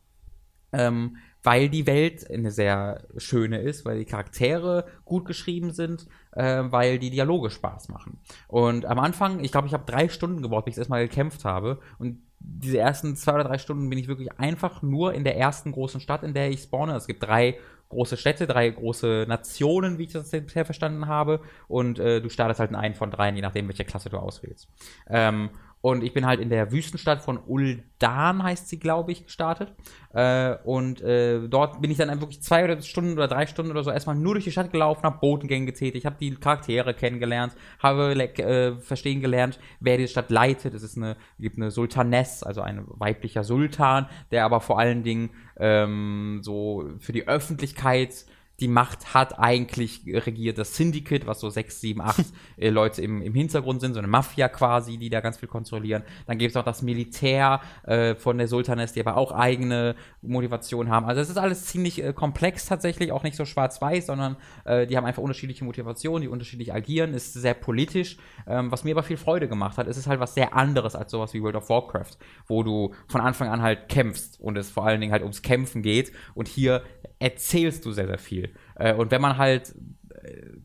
Ähm, weil die Welt eine sehr schöne ist, weil die Charaktere gut geschrieben sind, äh, weil die Dialoge Spaß machen. Und am Anfang, ich glaube, ich habe drei Stunden gebraucht, bis ich erstmal gekämpft habe. Und diese ersten zwei oder drei Stunden bin ich wirklich einfach nur in der ersten großen Stadt, in der ich spawne. Es gibt drei große Städte, drei große Nationen, wie ich das bisher verstanden habe. Und äh, du startest halt in einen von dreien, je nachdem, welche Klasse du auswählst. Ähm, und ich bin halt in der Wüstenstadt von Uldan, heißt sie, glaube ich, gestartet. Äh, und äh, dort bin ich dann wirklich zwei oder Stunden oder drei Stunden oder so erstmal nur durch die Stadt gelaufen, habe Botengänge getätigt, habe die Charaktere kennengelernt, habe äh, verstehen gelernt, wer die Stadt leitet. Es ist eine, gibt eine Sultaness, also ein weiblicher Sultan, der aber vor allen Dingen ähm, so für die Öffentlichkeit die Macht hat, eigentlich regiert das Syndicate, was so sechs, sieben, acht äh, Leute im, im Hintergrund sind, so eine Mafia quasi, die da ganz viel kontrollieren. Dann gibt es auch das Militär äh, von der Sultanes, die aber auch eigene Motivation haben. Also es ist alles ziemlich äh, komplex tatsächlich, auch nicht so schwarz-weiß, sondern äh, die haben einfach unterschiedliche Motivationen, die unterschiedlich agieren, ist sehr politisch. Ähm, was mir aber viel Freude gemacht hat, ist es halt was sehr anderes als sowas wie World of Warcraft, wo du von Anfang an halt kämpfst und es vor allen Dingen halt ums Kämpfen geht. Und hier erzählst du sehr, sehr viel. Äh, und wenn man halt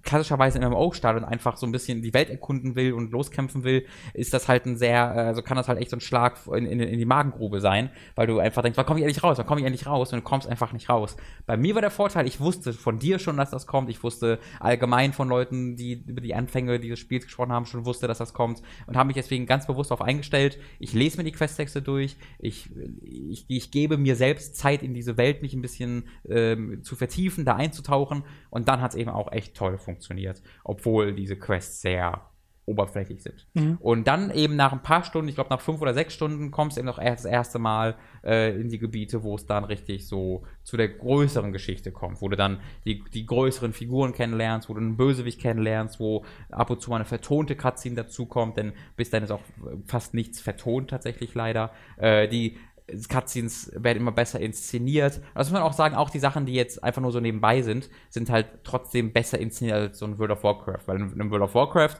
klassischerweise in MMO startet und einfach so ein bisschen die Welt erkunden will und loskämpfen will, ist das halt ein sehr, also kann das halt echt so ein Schlag in, in, in die Magengrube sein, weil du einfach denkst, wann komme ich endlich raus, wann komme ich endlich raus? Und du kommst einfach nicht raus. Bei mir war der Vorteil, ich wusste von dir schon, dass das kommt, ich wusste allgemein von Leuten, die über die Anfänge dieses Spiels gesprochen haben, schon wusste, dass das kommt und habe mich deswegen ganz bewusst darauf eingestellt, ich lese mir die Questtexte durch, ich, ich, ich gebe mir selbst Zeit in diese Welt, mich ein bisschen ähm, zu vertiefen, da einzutauchen. Und dann hat es eben auch echt toll funktioniert, obwohl diese Quests sehr oberflächlich sind. Mhm. Und dann eben nach ein paar Stunden, ich glaube nach fünf oder sechs Stunden, kommst du eben noch erst das erste Mal äh, in die Gebiete, wo es dann richtig so zu der größeren Geschichte kommt, wo du dann die, die größeren Figuren kennenlernst, wo du einen Bösewicht kennenlernst, wo ab und zu mal eine vertonte Cutscene dazukommt, denn bis dann ist auch fast nichts vertont tatsächlich leider. Äh, die Cutscenes werden immer besser inszeniert. Das muss man auch sagen, auch die Sachen, die jetzt einfach nur so nebenbei sind, sind halt trotzdem besser inszeniert als so ein World of Warcraft. Weil in einem World of Warcraft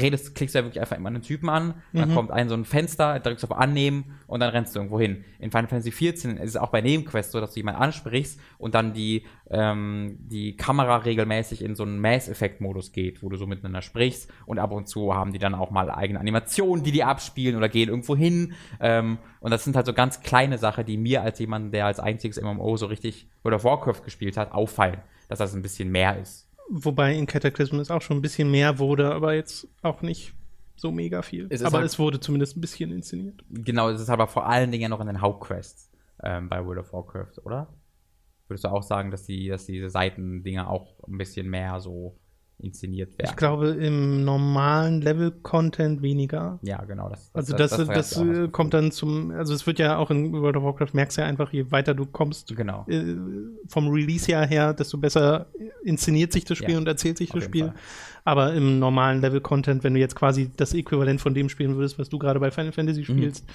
redest, klickst du ja wirklich einfach immer einen Typen an, mhm. dann kommt ein so ein Fenster, drückst auf Annehmen und dann rennst du irgendwo hin. In Final Fantasy XIV ist es auch bei Nebenquests so, dass du jemanden ansprichst und dann die, ähm, die Kamera regelmäßig in so einen Mass-Effekt-Modus geht, wo du so miteinander sprichst und ab und zu haben die dann auch mal eigene Animationen, die die abspielen oder gehen irgendwo hin. Ähm, und das sind halt so ganz kleine Sachen, die mir als jemand, der als einziges MMO so richtig of Warcraft gespielt hat, auffallen, dass das ein bisschen mehr ist. Wobei in Cataclysm es auch schon ein bisschen mehr wurde, aber jetzt auch nicht so mega viel. Es aber halt, es wurde zumindest ein bisschen inszeniert. Genau, es ist aber vor allen Dingen noch in den Hauptquests ähm, bei World of Warcraft, oder? Würdest du auch sagen, dass die, dass diese Seitendinger auch ein bisschen mehr so inszeniert werden. Ich glaube, im normalen Level-Content weniger. Ja, genau. Das, das, also das, das, das, das äh, kommt dann zum, also es wird ja auch in World of Warcraft, merkst du ja einfach, je weiter du kommst, genau. äh, vom Release-Jahr her, desto besser inszeniert sich das Spiel ja, und erzählt sich das Spiel. Fall. Aber im normalen Level-Content, wenn du jetzt quasi das Äquivalent von dem spielen würdest, was du gerade bei Final Fantasy mhm. spielst,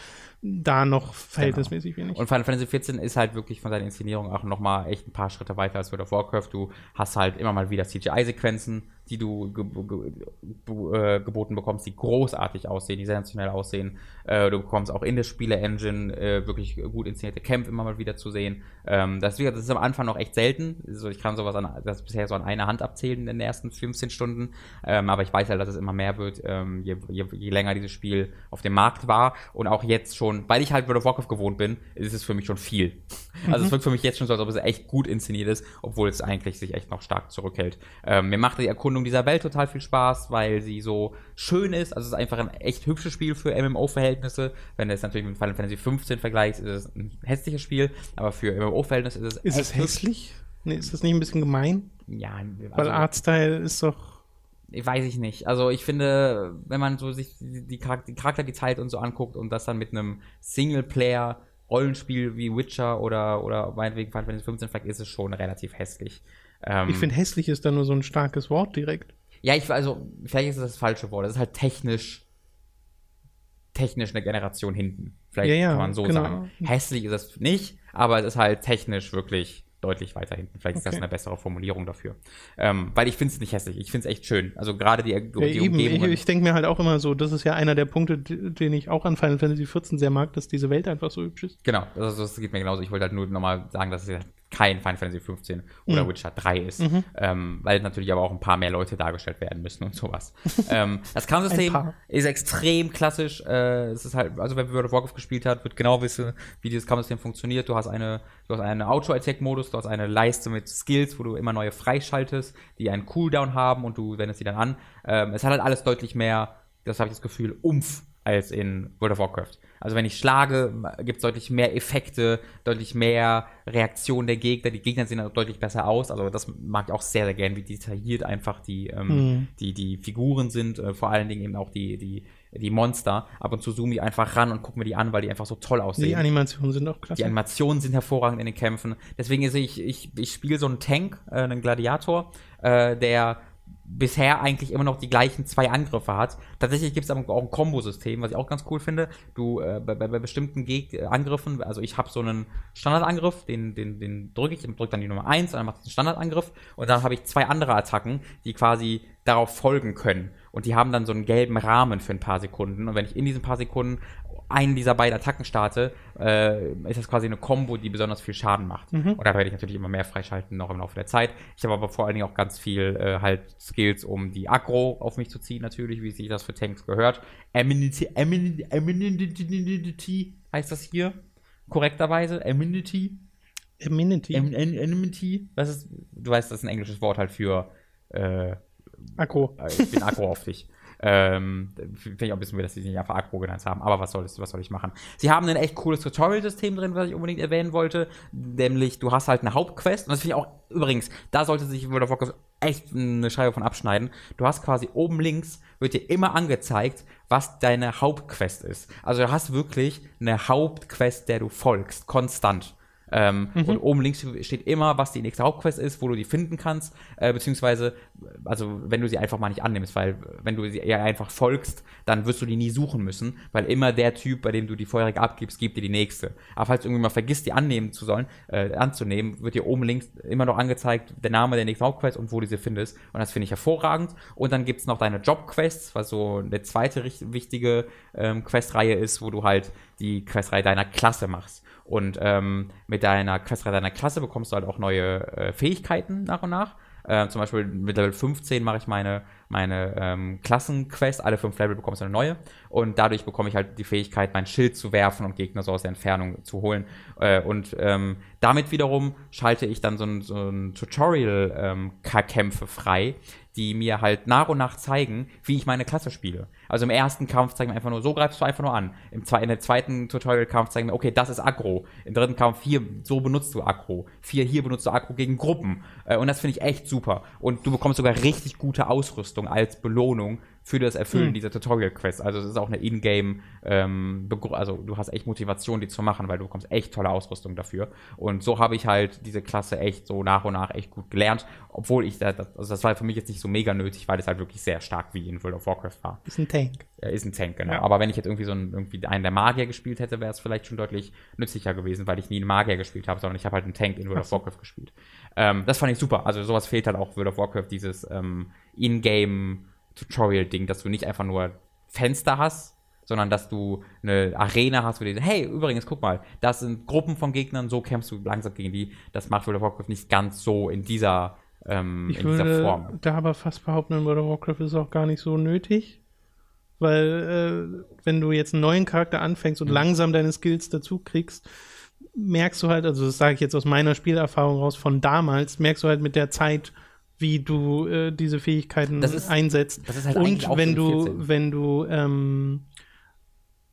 mhm. da noch verhältnismäßig genau. wenig. Und Final Fantasy 14 ist halt wirklich von seiner Inszenierung auch noch mal echt ein paar Schritte weiter als World of Warcraft. Du hast halt immer mal wieder CGI-Sequenzen, die du ge ge äh, geboten bekommst, die großartig aussehen, die sensationell aussehen. Äh, du bekommst auch in der Spiele-Engine äh, wirklich gut inszenierte Kämpfe immer mal wieder zu sehen. Ähm, das, das, ist am Anfang noch echt selten. Also ich kann sowas an, das bisher so an einer Hand abzählen in den ersten 15 Stunden. Ähm, aber ich weiß halt, dass es immer mehr wird, ähm, je, je, je, länger dieses Spiel auf dem Markt war. Und auch jetzt schon, weil ich halt World of Warcraft gewohnt bin, ist es für mich schon viel. Also mhm. es wirkt für mich jetzt schon so, als ob es echt gut inszeniert ist, obwohl es eigentlich sich echt noch stark zurückhält. Ähm, mir macht die Erkundung Erkundung dieser Welt total viel Spaß, weil sie so schön ist. Also es ist einfach ein echt hübsches Spiel für MMO-Verhältnisse. Wenn du es natürlich mit Final Fantasy 15 vergleichst, ist es ein hässliches Spiel, aber für MMO-Verhältnisse ist es Ist es hässlich? Nee, ist das nicht ein bisschen gemein? Ja, also, weil Artstyle ist doch weiß ich nicht. Also ich finde, wenn man so sich die, die, Charakter, die Charakter, die Zeit und so anguckt und das dann mit einem Singleplayer Rollenspiel wie Witcher oder oder meinetwegen Final Fantasy 15 vielleicht ist es schon relativ hässlich. Ähm, ich finde, hässlich ist da nur so ein starkes Wort direkt. Ja, ich, also, vielleicht ist das das falsche Wort. Das ist halt technisch, technisch eine Generation hinten. Vielleicht ja, ja, kann man so genau. sagen. Hässlich ist es nicht, aber es ist halt technisch wirklich deutlich weiter hinten. Vielleicht ist das Okay. eine bessere Formulierung dafür. Ähm, weil ich finde es nicht hässlich. Ich finde es echt schön. Also gerade die, die Ja, eben, ich, ich denke mir halt auch immer so, das ist ja einer der Punkte, den ich auch an Final Fantasy XIV sehr mag, dass diese Welt einfach so hübsch ist. Genau, das, das geht mir genauso. Ich wollte halt nur nochmal sagen, dass es ja kein Final Fantasy 15 oder Mhm. Witcher 3 ist, ähm, weil natürlich aber auch ein paar mehr Leute dargestellt werden müssen und sowas. ähm, das Kampfsystem ist extrem klassisch. Äh, es ist halt, also wer World of Warcraft gespielt hat, wird genau wissen, wie dieses Kampfsystem funktioniert. Du hast eine, du hast einen Auto-Attack-Modus, du hast eine Leiste mit Skills, wo du immer neue freischaltest, die einen Cooldown haben und du wendest sie dann an. Ähm, es hat halt alles deutlich mehr, das habe ich das Gefühl, Umf als in World of Warcraft. Also wenn ich schlage, gibt es deutlich mehr Effekte, deutlich mehr Reaktionen der Gegner. Die Gegner sehen auch deutlich besser aus. Also das mag ich auch sehr, sehr gern, wie detailliert einfach die, ähm, Mhm. die, die Figuren sind. Äh, vor allen Dingen eben auch die, die, die Monster. Ab und zu zoome ich einfach ran und gucke mir die an, weil die einfach so toll aussehen. Die Animationen sind auch klasse. Die Animationen sind hervorragend in den Kämpfen. Deswegen sehe ich, ich, ich spiele so einen Tank, äh, einen Gladiator, äh, der bisher eigentlich immer noch die gleichen zwei Angriffe hat. Tatsächlich gibt es aber auch ein Kombosystem, was ich auch ganz cool finde. Du äh, bei, bei, bestimmten Geg äh, Angriffen, also ich habe so einen Standardangriff, den, den, den drücke ich, drücke dann die Nummer 1 und dann macht es einen Standardangriff und dann habe ich zwei andere Attacken, die quasi darauf folgen können. Und die haben dann so einen gelben Rahmen für ein paar Sekunden. Und wenn ich in diesen paar Sekunden einen dieser beiden Attacken starte, äh, ist das quasi eine Combo, die besonders viel Schaden macht. Und da werde ich natürlich immer mehr freischalten, noch im Laufe der Zeit. Ich habe aber vor allen Dingen auch ganz viel äh, halt Skills, um die Aggro auf mich zu ziehen, natürlich, wie sich das für Tanks gehört. Amenity, Amenity, Amenity heißt das hier korrekterweise. Amenity. Amenity. Am- Am- Enmity. Was ist, du weißt, das ist ein englisches Wort halt für äh, Akku. äh, ich bin aggro auf dich. Ähm, Finde ich auch ein bisschen weird, dass sie sich nicht einfach aggro genannt haben. Aber was soll, das, was soll ich machen? Sie haben ein echt cooles Tutorial-System drin, was ich unbedingt erwähnen wollte. Nämlich, du hast halt eine Hauptquest. Und das finde ich auch, übrigens, da sollte sich World of Warcraft echt eine Scheibe von abschneiden. Du hast quasi oben links, wird dir immer angezeigt, was deine Hauptquest ist. Also du hast wirklich eine Hauptquest, der du folgst, konstant. Ähm, Und oben links steht immer, was die nächste Hauptquest ist, wo du die finden kannst, äh, beziehungsweise, also wenn du sie einfach mal nicht annimmst, weil wenn du sie eher einfach folgst, dann wirst du die nie suchen müssen, weil immer der Typ, bei dem du die vorherige abgibst, gibt dir die nächste. Aber falls du irgendwie mal vergisst, die annehmen zu sollen, äh, anzunehmen, wird dir oben links immer noch angezeigt, der Name der nächsten Hauptquest und wo du sie findest. Und das finde ich hervorragend. Und dann gibt's noch deine Jobquests, was so eine zweite wichtige ähm, Questreihe ist, wo du halt die Questreihe deiner Klasse machst. Und ähm, mit deiner Questreihe deiner Klasse bekommst du halt auch neue äh, Fähigkeiten nach und nach. Äh, zum Beispiel mit Level 15 mache ich meine, meine ähm, Klassenquest. Alle fünf Level bekommst du eine neue. Und dadurch bekomme ich halt die Fähigkeit, mein Schild zu werfen und Gegner so aus der Entfernung zu holen. Äh, und ähm, damit wiederum schalte ich dann so ein, so ein Tutorial-Kämpfe frei, die mir halt nach und nach zeigen, wie ich meine Klasse spiele. Also im ersten Kampf zeigen wir einfach nur, so greifst du einfach nur an. Im zwe in der zweiten Tutorial-Kampf zeigen wir, okay, das ist Aggro. Im dritten Kampf hier, so benutzt du Aggro. Vier, hier benutzt du Aggro gegen Gruppen. Äh, und das finde ich echt super. Und du bekommst sogar richtig gute Ausrüstung als Belohnung für das Erfüllen Hm. dieser Tutorial-Quest. Also es ist auch eine Ingame, ähm, also du hast echt Motivation, die zu machen, weil du bekommst echt tolle Ausrüstung dafür. Und so habe ich halt diese Klasse echt so nach und nach echt gut gelernt, obwohl ich da, das, also das war für mich jetzt nicht so mega nötig, weil es halt wirklich sehr stark wie in World of Warcraft war. Ist ein Tank. Er ist ein Tank, genau. Ja. Aber wenn ich jetzt irgendwie so einen, irgendwie einen der Magier gespielt hätte, wäre es vielleicht schon deutlich nützlicher gewesen, weil ich nie einen Magier gespielt habe, sondern ich habe halt einen Tank in World of Warcraft gespielt. Ähm, das fand ich super. Also sowas fehlt halt auch World of Warcraft, dieses ähm, In-Game Tutorial-Ding, dass du nicht einfach nur Fenster hast, sondern dass du eine Arena hast, wo du hey, übrigens, guck mal, das sind Gruppen von Gegnern, so kämpfst du langsam gegen die. Das macht World of Warcraft nicht ganz so in dieser, ähm, Ich in dieser würde Form. da aber fast behaupten, in World of Warcraft ist auch gar nicht so nötig. Weil, äh, wenn du jetzt einen neuen Charakter anfängst Mhm. und langsam deine Skills dazu kriegst, merkst du halt, also das sage ich jetzt aus meiner Spielerfahrung raus von damals, merkst du halt mit der Zeit, wie du äh, diese Fähigkeiten Das ist- einsetzt. das ist halt und wenn du, 14. wenn du ähm,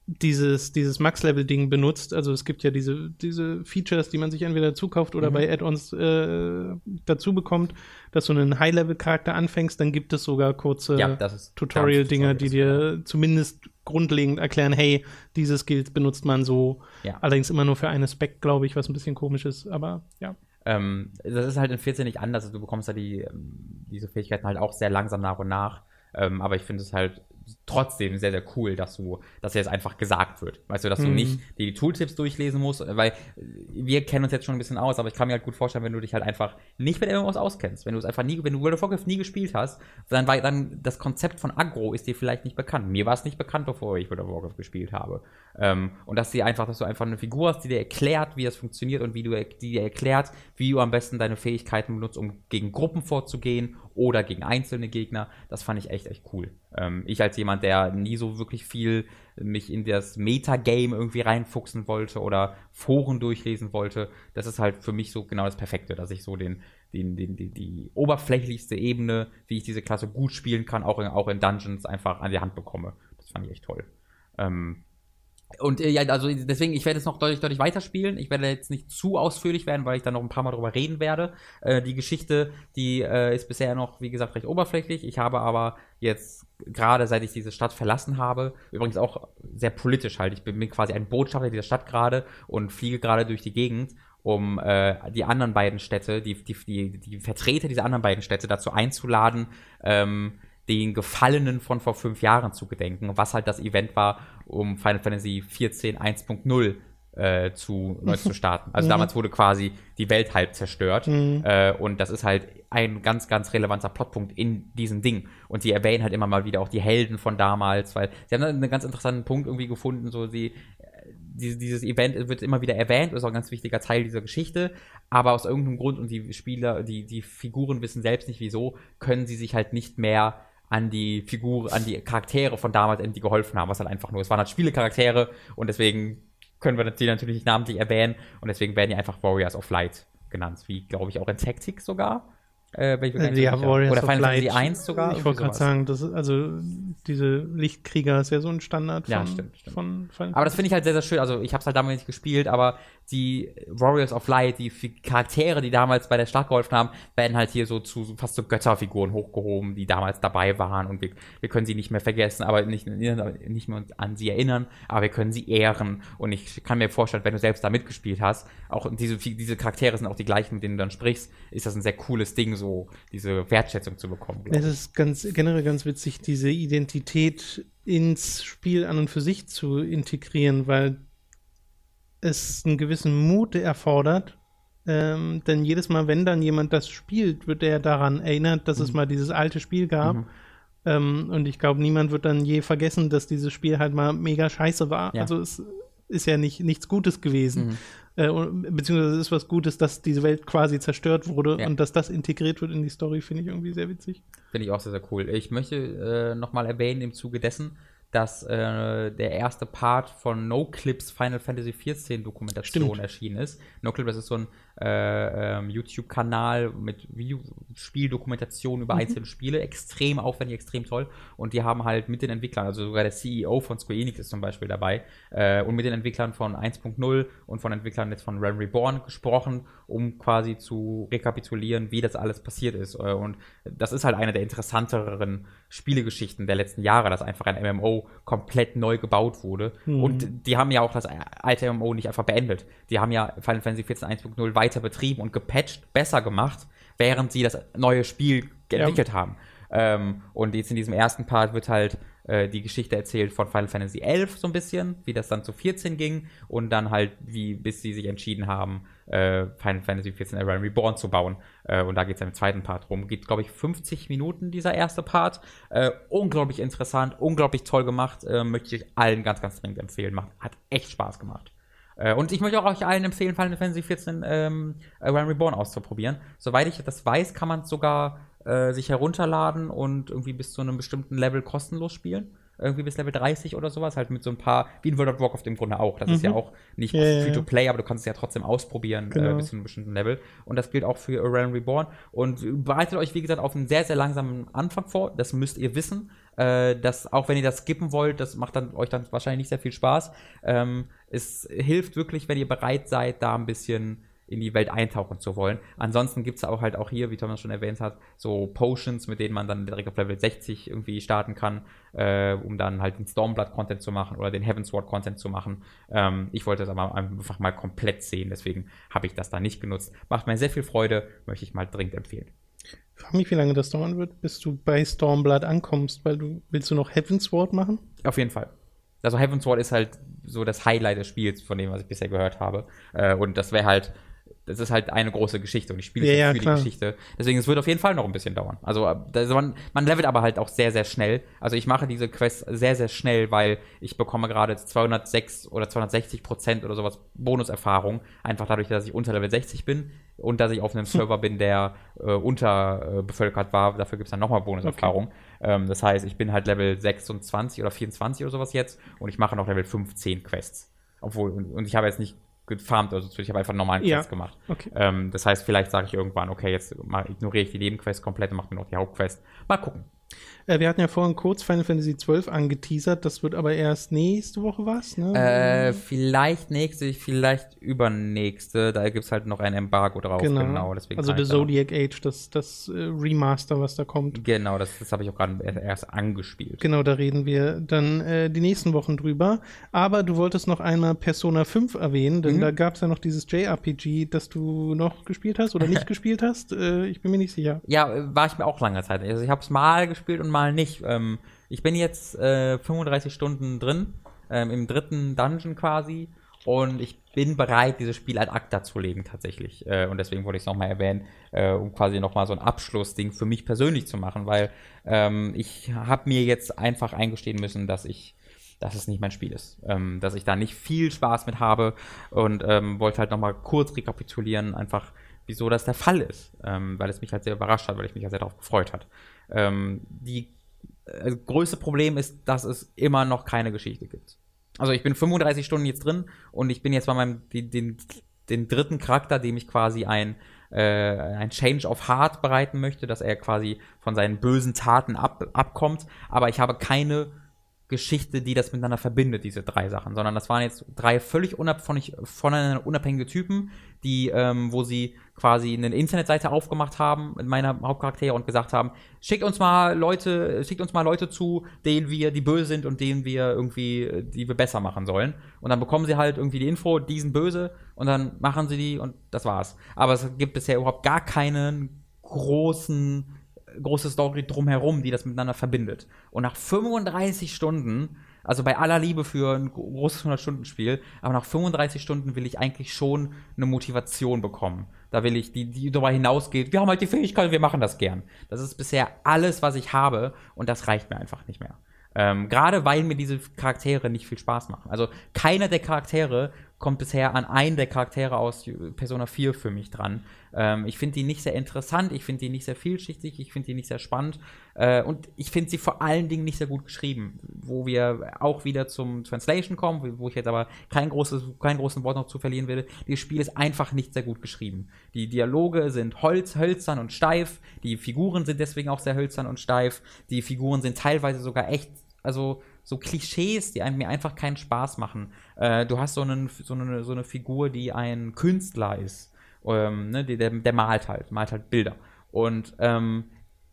dieses, dieses Max-Level-Ding benutzt, also es gibt ja diese, diese Features, die man sich entweder zukauft oder Mhm. bei Add-ons äh, dazu bekommt, dass du einen High-Level-Charakter anfängst, dann gibt es sogar kurze Ja, Tutorial-Dinger, die dir zumindest grundlegend erklären, hey, diese Skills benutzt man so. Ja. Allerdings immer nur für eine Spec, glaube ich, was ein bisschen komisch ist, aber ja. Ähm, das ist halt in 14 nicht anders. Also du bekommst ja die, ähm, diese Fähigkeiten halt auch sehr langsam nach und nach. Ähm, aber ich finde es halt trotzdem sehr, sehr cool, dass du, dass jetzt einfach gesagt wird. Weißt du, dass du Mhm. nicht die Tooltips durchlesen musst, weil wir kennen uns jetzt schon ein bisschen aus, aber ich kann mir halt gut vorstellen, wenn du dich halt einfach nicht mit MMOs auskennst, wenn du es einfach nie, wenn du World of Warcraft nie gespielt hast, dann war dann das Konzept von Agro ist dir vielleicht nicht bekannt. Mir war es nicht bekannt, bevor ich World of Warcraft gespielt habe. Ähm, und dass dir einfach, dass du einfach eine Figur hast, die dir erklärt, wie das funktioniert und wie du die dir erklärt, wie du am besten deine Fähigkeiten benutzt, um gegen Gruppen vorzugehen oder gegen einzelne Gegner. Das fand ich echt, echt cool. Ähm, ich als jemand, der nie so wirklich viel mich in das Metagame irgendwie reinfuchsen wollte oder Foren durchlesen wollte, das ist halt für mich so genau das Perfekte, dass ich so den, den, den, die, die oberflächlichste Ebene, wie ich diese Klasse gut spielen kann, auch in, auch in Dungeons einfach an die Hand bekomme. Das fand ich echt toll. Ähm, und äh, ja, also deswegen, ich werde jetzt noch deutlich, deutlich weiterspielen. Ich werde jetzt nicht zu ausführlich werden, weil ich dann noch ein paar Mal drüber reden werde. Äh, die Geschichte, die äh, ist bisher noch, wie gesagt, recht oberflächlich. Ich habe aber jetzt gerade seit ich diese Stadt verlassen habe, übrigens auch sehr politisch halt. Ich bin, quasi ein Botschafter dieser Stadt gerade und fliege gerade durch die Gegend, um äh, die anderen beiden Städte, die, die, die, die Vertreter dieser anderen beiden Städte dazu einzuladen, ähm, den Gefallenen von vor fünf Jahren zu gedenken, was halt das Event war, um Final Fantasy 14 1.0 äh, zu, neu zu starten. Also Mhm. damals wurde quasi die Welt halb zerstört Mhm. äh, und das ist halt ein ganz, ganz relevanter Plotpunkt in diesem Ding. Und sie erwähnen halt immer mal wieder auch die Helden von damals, weil sie haben einen ganz interessanten Punkt irgendwie gefunden, so sie dieses, dieses Event wird immer wieder erwähnt, ist auch ein ganz wichtiger Teil dieser Geschichte, aber aus irgendeinem Grund und die Spieler, die, die Figuren wissen selbst nicht wieso, können sie sich halt nicht mehr an die Figur, an die Charaktere von damals endlich geholfen haben, was halt einfach nur, es waren halt Spielecharaktere und deswegen können wir die natürlich nicht namentlich erwähnen und deswegen werden die einfach Warriors of Light genannt, wie glaube ich auch in Tactics sogar. Äh, Ja, sicher. Warriors Oder Final Fantasy Light. 1 sogar. Ich wollte gerade sagen, das ist, also diese Lichtkrieger ist ja so ein Standard von, Ja, stimmt, stimmt. von Final Aber das finde ich halt sehr, sehr schön. Also ich habe es halt damals nicht gespielt, aber die Warriors of Light, die Charaktere, die damals bei der Stadt geholfen haben, werden halt hier so zu fast so Götterfiguren hochgehoben, die damals dabei waren und wir, wir können sie nicht mehr vergessen, aber nicht, nicht mehr an sie erinnern, aber wir können sie ehren und ich kann mir vorstellen, wenn du selbst da mitgespielt hast, auch diese, diese Charaktere sind auch die gleichen, mit denen du dann sprichst, ist das ein sehr cooles Ding, so diese Wertschätzung zu bekommen. Es ist ganz generell ganz witzig, diese Identität ins Spiel an und für sich zu integrieren, weil es einen gewissen Mut erfordert. Ähm, denn jedes Mal, wenn dann jemand das spielt, wird er daran erinnert, dass es mal dieses alte Spiel gab. Mhm. Ähm, und ich glaube, niemand wird dann je vergessen, dass dieses Spiel halt mal mega scheiße war. Ja. Also es ist ja nicht nichts Gutes gewesen. Mhm. Äh, beziehungsweise es ist was Gutes, dass diese Welt quasi zerstört wurde Ja. und dass das integriert wird in die Story, finde ich irgendwie sehr witzig. Finde ich auch sehr, sehr cool. Ich möchte äh, nochmal erwähnen im Zuge dessen, dass äh, der erste Part von NoClips Final Fantasy XIV Dokumentation Stimmt. erschienen ist. NoClip, das ist so ein äh, ähm, YouTube-Kanal mit Videospieldokumentation über einzelne Spiele. Extrem aufwendig, extrem toll. Und die haben halt mit den Entwicklern, also sogar der CEO von Square Enix ist zum Beispiel dabei, äh, und mit den Entwicklern von 1.0 und von Entwicklern jetzt von Realm Reborn gesprochen, um quasi zu rekapitulieren, wie das alles passiert ist. Äh, Und das ist halt eine der interessanteren Spielegeschichten der letzten Jahre, dass einfach ein MMO komplett neu gebaut wurde. Mhm. Und die haben ja auch das alte MMO nicht einfach beendet. Die haben ja Final Fantasy XIV 1.0 weiter betrieben und gepatcht, besser gemacht, während sie das neue Spiel Ja. entwickelt haben. Ähm, und jetzt in diesem ersten Part wird halt äh, die Geschichte erzählt von Final Fantasy 11 so ein bisschen, wie das dann zu 14 ging und dann halt, wie bis sie sich entschieden haben, äh, Final Fantasy 14 A Realm Reborn zu bauen. Äh, und da geht es im zweiten Part rum. Geht, glaube ich, 50 Minuten dieser erste Part. Äh, unglaublich interessant, unglaublich toll gemacht. Äh, möchte ich euch allen ganz, ganz dringend empfehlen. Macht, hat echt Spaß gemacht. Äh, Und ich möchte auch euch allen empfehlen, Final Fantasy 14 ähm, Realm Reborn auszuprobieren. Soweit ich das weiß, kann man es sogar äh, sich herunterladen und irgendwie bis zu einem bestimmten Level kostenlos spielen. Irgendwie bis Level 30 oder sowas, halt mit so ein paar, wie in World of Warcraft im Grunde auch. Das ist ja Mhm. auch nicht Ja, ja, free to ja. play, aber du kannst es ja trotzdem ausprobieren Genau. äh, bis zu einem bestimmten Level. Und das gilt auch für A Realm Reborn. Und bereitet euch, wie gesagt, auf einen sehr, sehr langsamen Anfang vor. Das müsst ihr wissen. Äh, dass auch wenn ihr das skippen wollt, das macht dann euch dann wahrscheinlich nicht sehr viel Spaß. Ähm, es hilft wirklich, wenn ihr bereit seid, da ein bisschen in die Welt eintauchen zu wollen. Ansonsten gibt es auch halt auch hier, wie Thomas schon erwähnt hat, so Potions, mit denen man dann direkt auf Level 60 irgendwie starten kann, äh, um dann halt den Stormblood-Content zu machen oder den Heavensward-Content zu machen. Ähm, ich wollte das aber einfach mal komplett sehen, deswegen habe ich das da nicht genutzt. Macht mir sehr viel Freude, möchte ich mal dringend empfehlen. frage mich, wie lange das dauern wird, bis du bei Stormblood ankommst, weil du willst du noch Heavensward machen? Auf jeden Fall. Also Heavensward ist halt so das Highlight des Spiels, von dem, was ich bisher gehört habe. Äh, und das wäre halt das ist halt eine große Geschichte und ich spiele Ja, ja, für klar. die Geschichte. Deswegen, es wird auf jeden Fall noch ein bisschen dauern. Also, äh, also man, man levelt aber halt auch sehr, sehr schnell. Also ich mache diese Quests sehr, sehr schnell, weil ich bekomme gerade 206 oder 260 Prozent oder sowas Bonuserfahrung. Einfach dadurch, dass ich unter Level 60 bin und dass ich auf einem Server bin, der äh, unterbevölkert war. Dafür gibt es dann nochmal Bonuserfahrung. Ähm, das heißt, ich bin halt Level 26 oder 24 oder sowas jetzt und ich mache noch Level 15 Quests. Obwohl, und, und ich habe jetzt nicht gefarmt, also ich habe einfach einen normalen Ja. Quests gemacht. Okay. Ähm, das heißt, vielleicht sage ich irgendwann, okay, jetzt ignoriere ich die Nebenquest komplett und mache nur noch die Hauptquest. Mal gucken. Äh, wir hatten ja vorhin kurz Final Fantasy XII angeteasert. Das wird aber erst nächste Woche was, ne? Äh, vielleicht nächste, vielleicht übernächste. Da gibt es halt noch ein Embargo drauf. genau. deswegen also The Zodiac Age, das, das äh, Remaster, was da kommt. Genau, das, das habe ich auch gerade erst- erst angespielt. Genau, da reden wir dann äh, die nächsten Wochen drüber. Aber du wolltest noch einmal Persona 5 erwähnen, denn Mhm. da gab es ja noch dieses JRPG, das du noch gespielt hast oder nicht gespielt hast. Äh, ich bin mir nicht sicher. Ja, äh, war ich mir auch lange Zeit. Also ich habe es mal gespielt und mal nicht. Ähm, ich bin jetzt äh, 35 Stunden drin, ähm, im dritten Dungeon quasi. Und ich bin bereit, dieses Spiel ad acta zu legen, tatsächlich. Äh, und deswegen wollte ich es nochmal erwähnen, äh, um quasi nochmal so ein Abschlussding für mich persönlich zu machen, weil ähm, ich habe mir jetzt einfach eingestehen müssen, dass ich dass es nicht mein Spiel ist. Ähm, dass ich da nicht viel Spaß mit habe und ähm, wollte halt nochmal kurz rekapitulieren, einfach wieso das der Fall ist. Ähm, weil es mich halt sehr überrascht hat, weil ich mich halt sehr darauf gefreut hat. Ähm, die äh, größte Problem ist, dass es immer noch keine Geschichte gibt. Also ich bin 35 Stunden jetzt drin und ich bin jetzt bei meinem den, den, den dritten Charakter, dem ich quasi ein äh, ein Change of Heart bereiten möchte, dass er quasi von seinen bösen Taten ab, abkommt, aber ich habe keine Geschichte, die das miteinander verbindet, diese drei Sachen, sondern das waren jetzt drei völlig unab von, voneinander unabhängige Typen, die, ähm, wo sie quasi eine Internetseite aufgemacht haben mit meiner Hauptcharaktere und gesagt haben, schickt uns mal Leute, schickt uns mal Leute zu, denen wir, die böse sind und denen wir irgendwie, die wir besser machen sollen. Und dann bekommen sie halt irgendwie die Info, die sind böse und dann machen sie die und das war's. Aber es gibt bisher überhaupt gar keinen großen große Story drumherum, die das miteinander verbindet. Und nach 35 Stunden, also bei aller Liebe für ein großes 100-Stunden-Spiel, aber nach 35 Stunden will ich eigentlich schon eine Motivation bekommen. Da will ich, die, die darüber hinausgeht, wir haben halt die Fähigkeit, wir machen das gern. Das ist bisher alles, was ich habe und das reicht mir einfach nicht mehr. Ähm, Gerade weil mir diese Charaktere nicht viel Spaß machen. Also keiner der Charaktere kommt bisher an einen der Charaktere aus Persona 4 für mich dran. Ähm, ich finde die nicht sehr interessant, ich finde die nicht sehr vielschichtig, ich finde die nicht sehr spannend äh, und ich finde sie vor allen Dingen nicht sehr gut geschrieben. Wo wir auch wieder zum Translation kommen, wo ich jetzt aber kein, großes, kein großen Wort noch zu verlieren werde. Dieses Spiel ist einfach nicht sehr gut geschrieben. Die Dialoge sind holz, hölzern und steif, die Figuren sind deswegen auch sehr hölzern und steif, die Figuren sind teilweise sogar echt also so Klischees, die einem, mir einfach keinen Spaß machen. Äh, du hast so, einen, so, eine, so eine Figur, die ein Künstler ist. Ähm, ne, der, der malt halt, malt halt Bilder. Und ähm,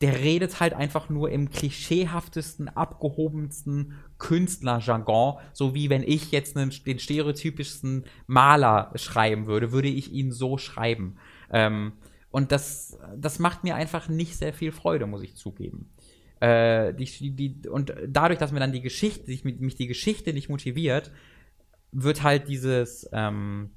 der redet halt einfach nur im klischeehaftesten, abgehobensten Künstlerjargon, so wie wenn ich jetzt einen, den stereotypischsten Maler schreiben würde, würde ich ihn so schreiben. Ähm, und das, das macht mir einfach nicht sehr viel Freude, muss ich zugeben. Äh, die, die, und dadurch, dass mir dann die Geschichte, sich mich die Geschichte nicht motiviert, wird halt dieses, ähm,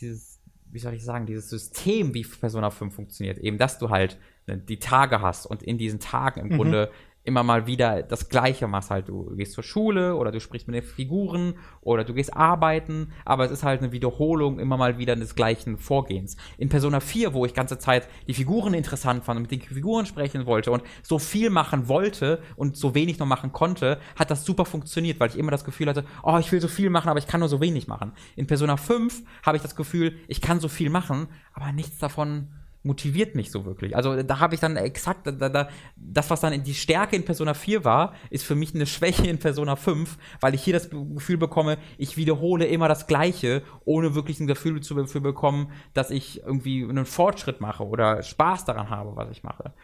dieses, wie soll ich sagen, dieses System, wie Persona 5 funktioniert, eben, dass du halt ne, die Tage hast und in diesen Tagen im Mhm. Grunde immer mal wieder das Gleiche machst halt. Du gehst zur Schule oder du sprichst mit den Figuren oder du gehst arbeiten, aber es ist halt eine Wiederholung immer mal wieder des gleichen Vorgehens. In Persona 4, wo ich ganze Zeit die Figuren interessant fand und mit den Figuren sprechen wollte und so viel machen wollte und so wenig noch machen konnte, hat das super funktioniert, weil ich immer das Gefühl hatte, oh, ich will so viel machen, aber ich kann nur so wenig machen. In Persona 5 habe ich das Gefühl, ich kann so viel machen, aber nichts davon motiviert mich so wirklich. Also da habe ich dann exakt, da, da, das, was dann die Stärke in Persona 4 war, ist für mich eine Schwäche in Persona 5, weil ich hier das Gefühl bekomme, ich wiederhole immer das Gleiche, ohne wirklich ein Gefühl zu, dafür bekommen, dass ich irgendwie einen Fortschritt mache oder Spaß daran habe, was ich mache.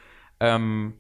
Ähm,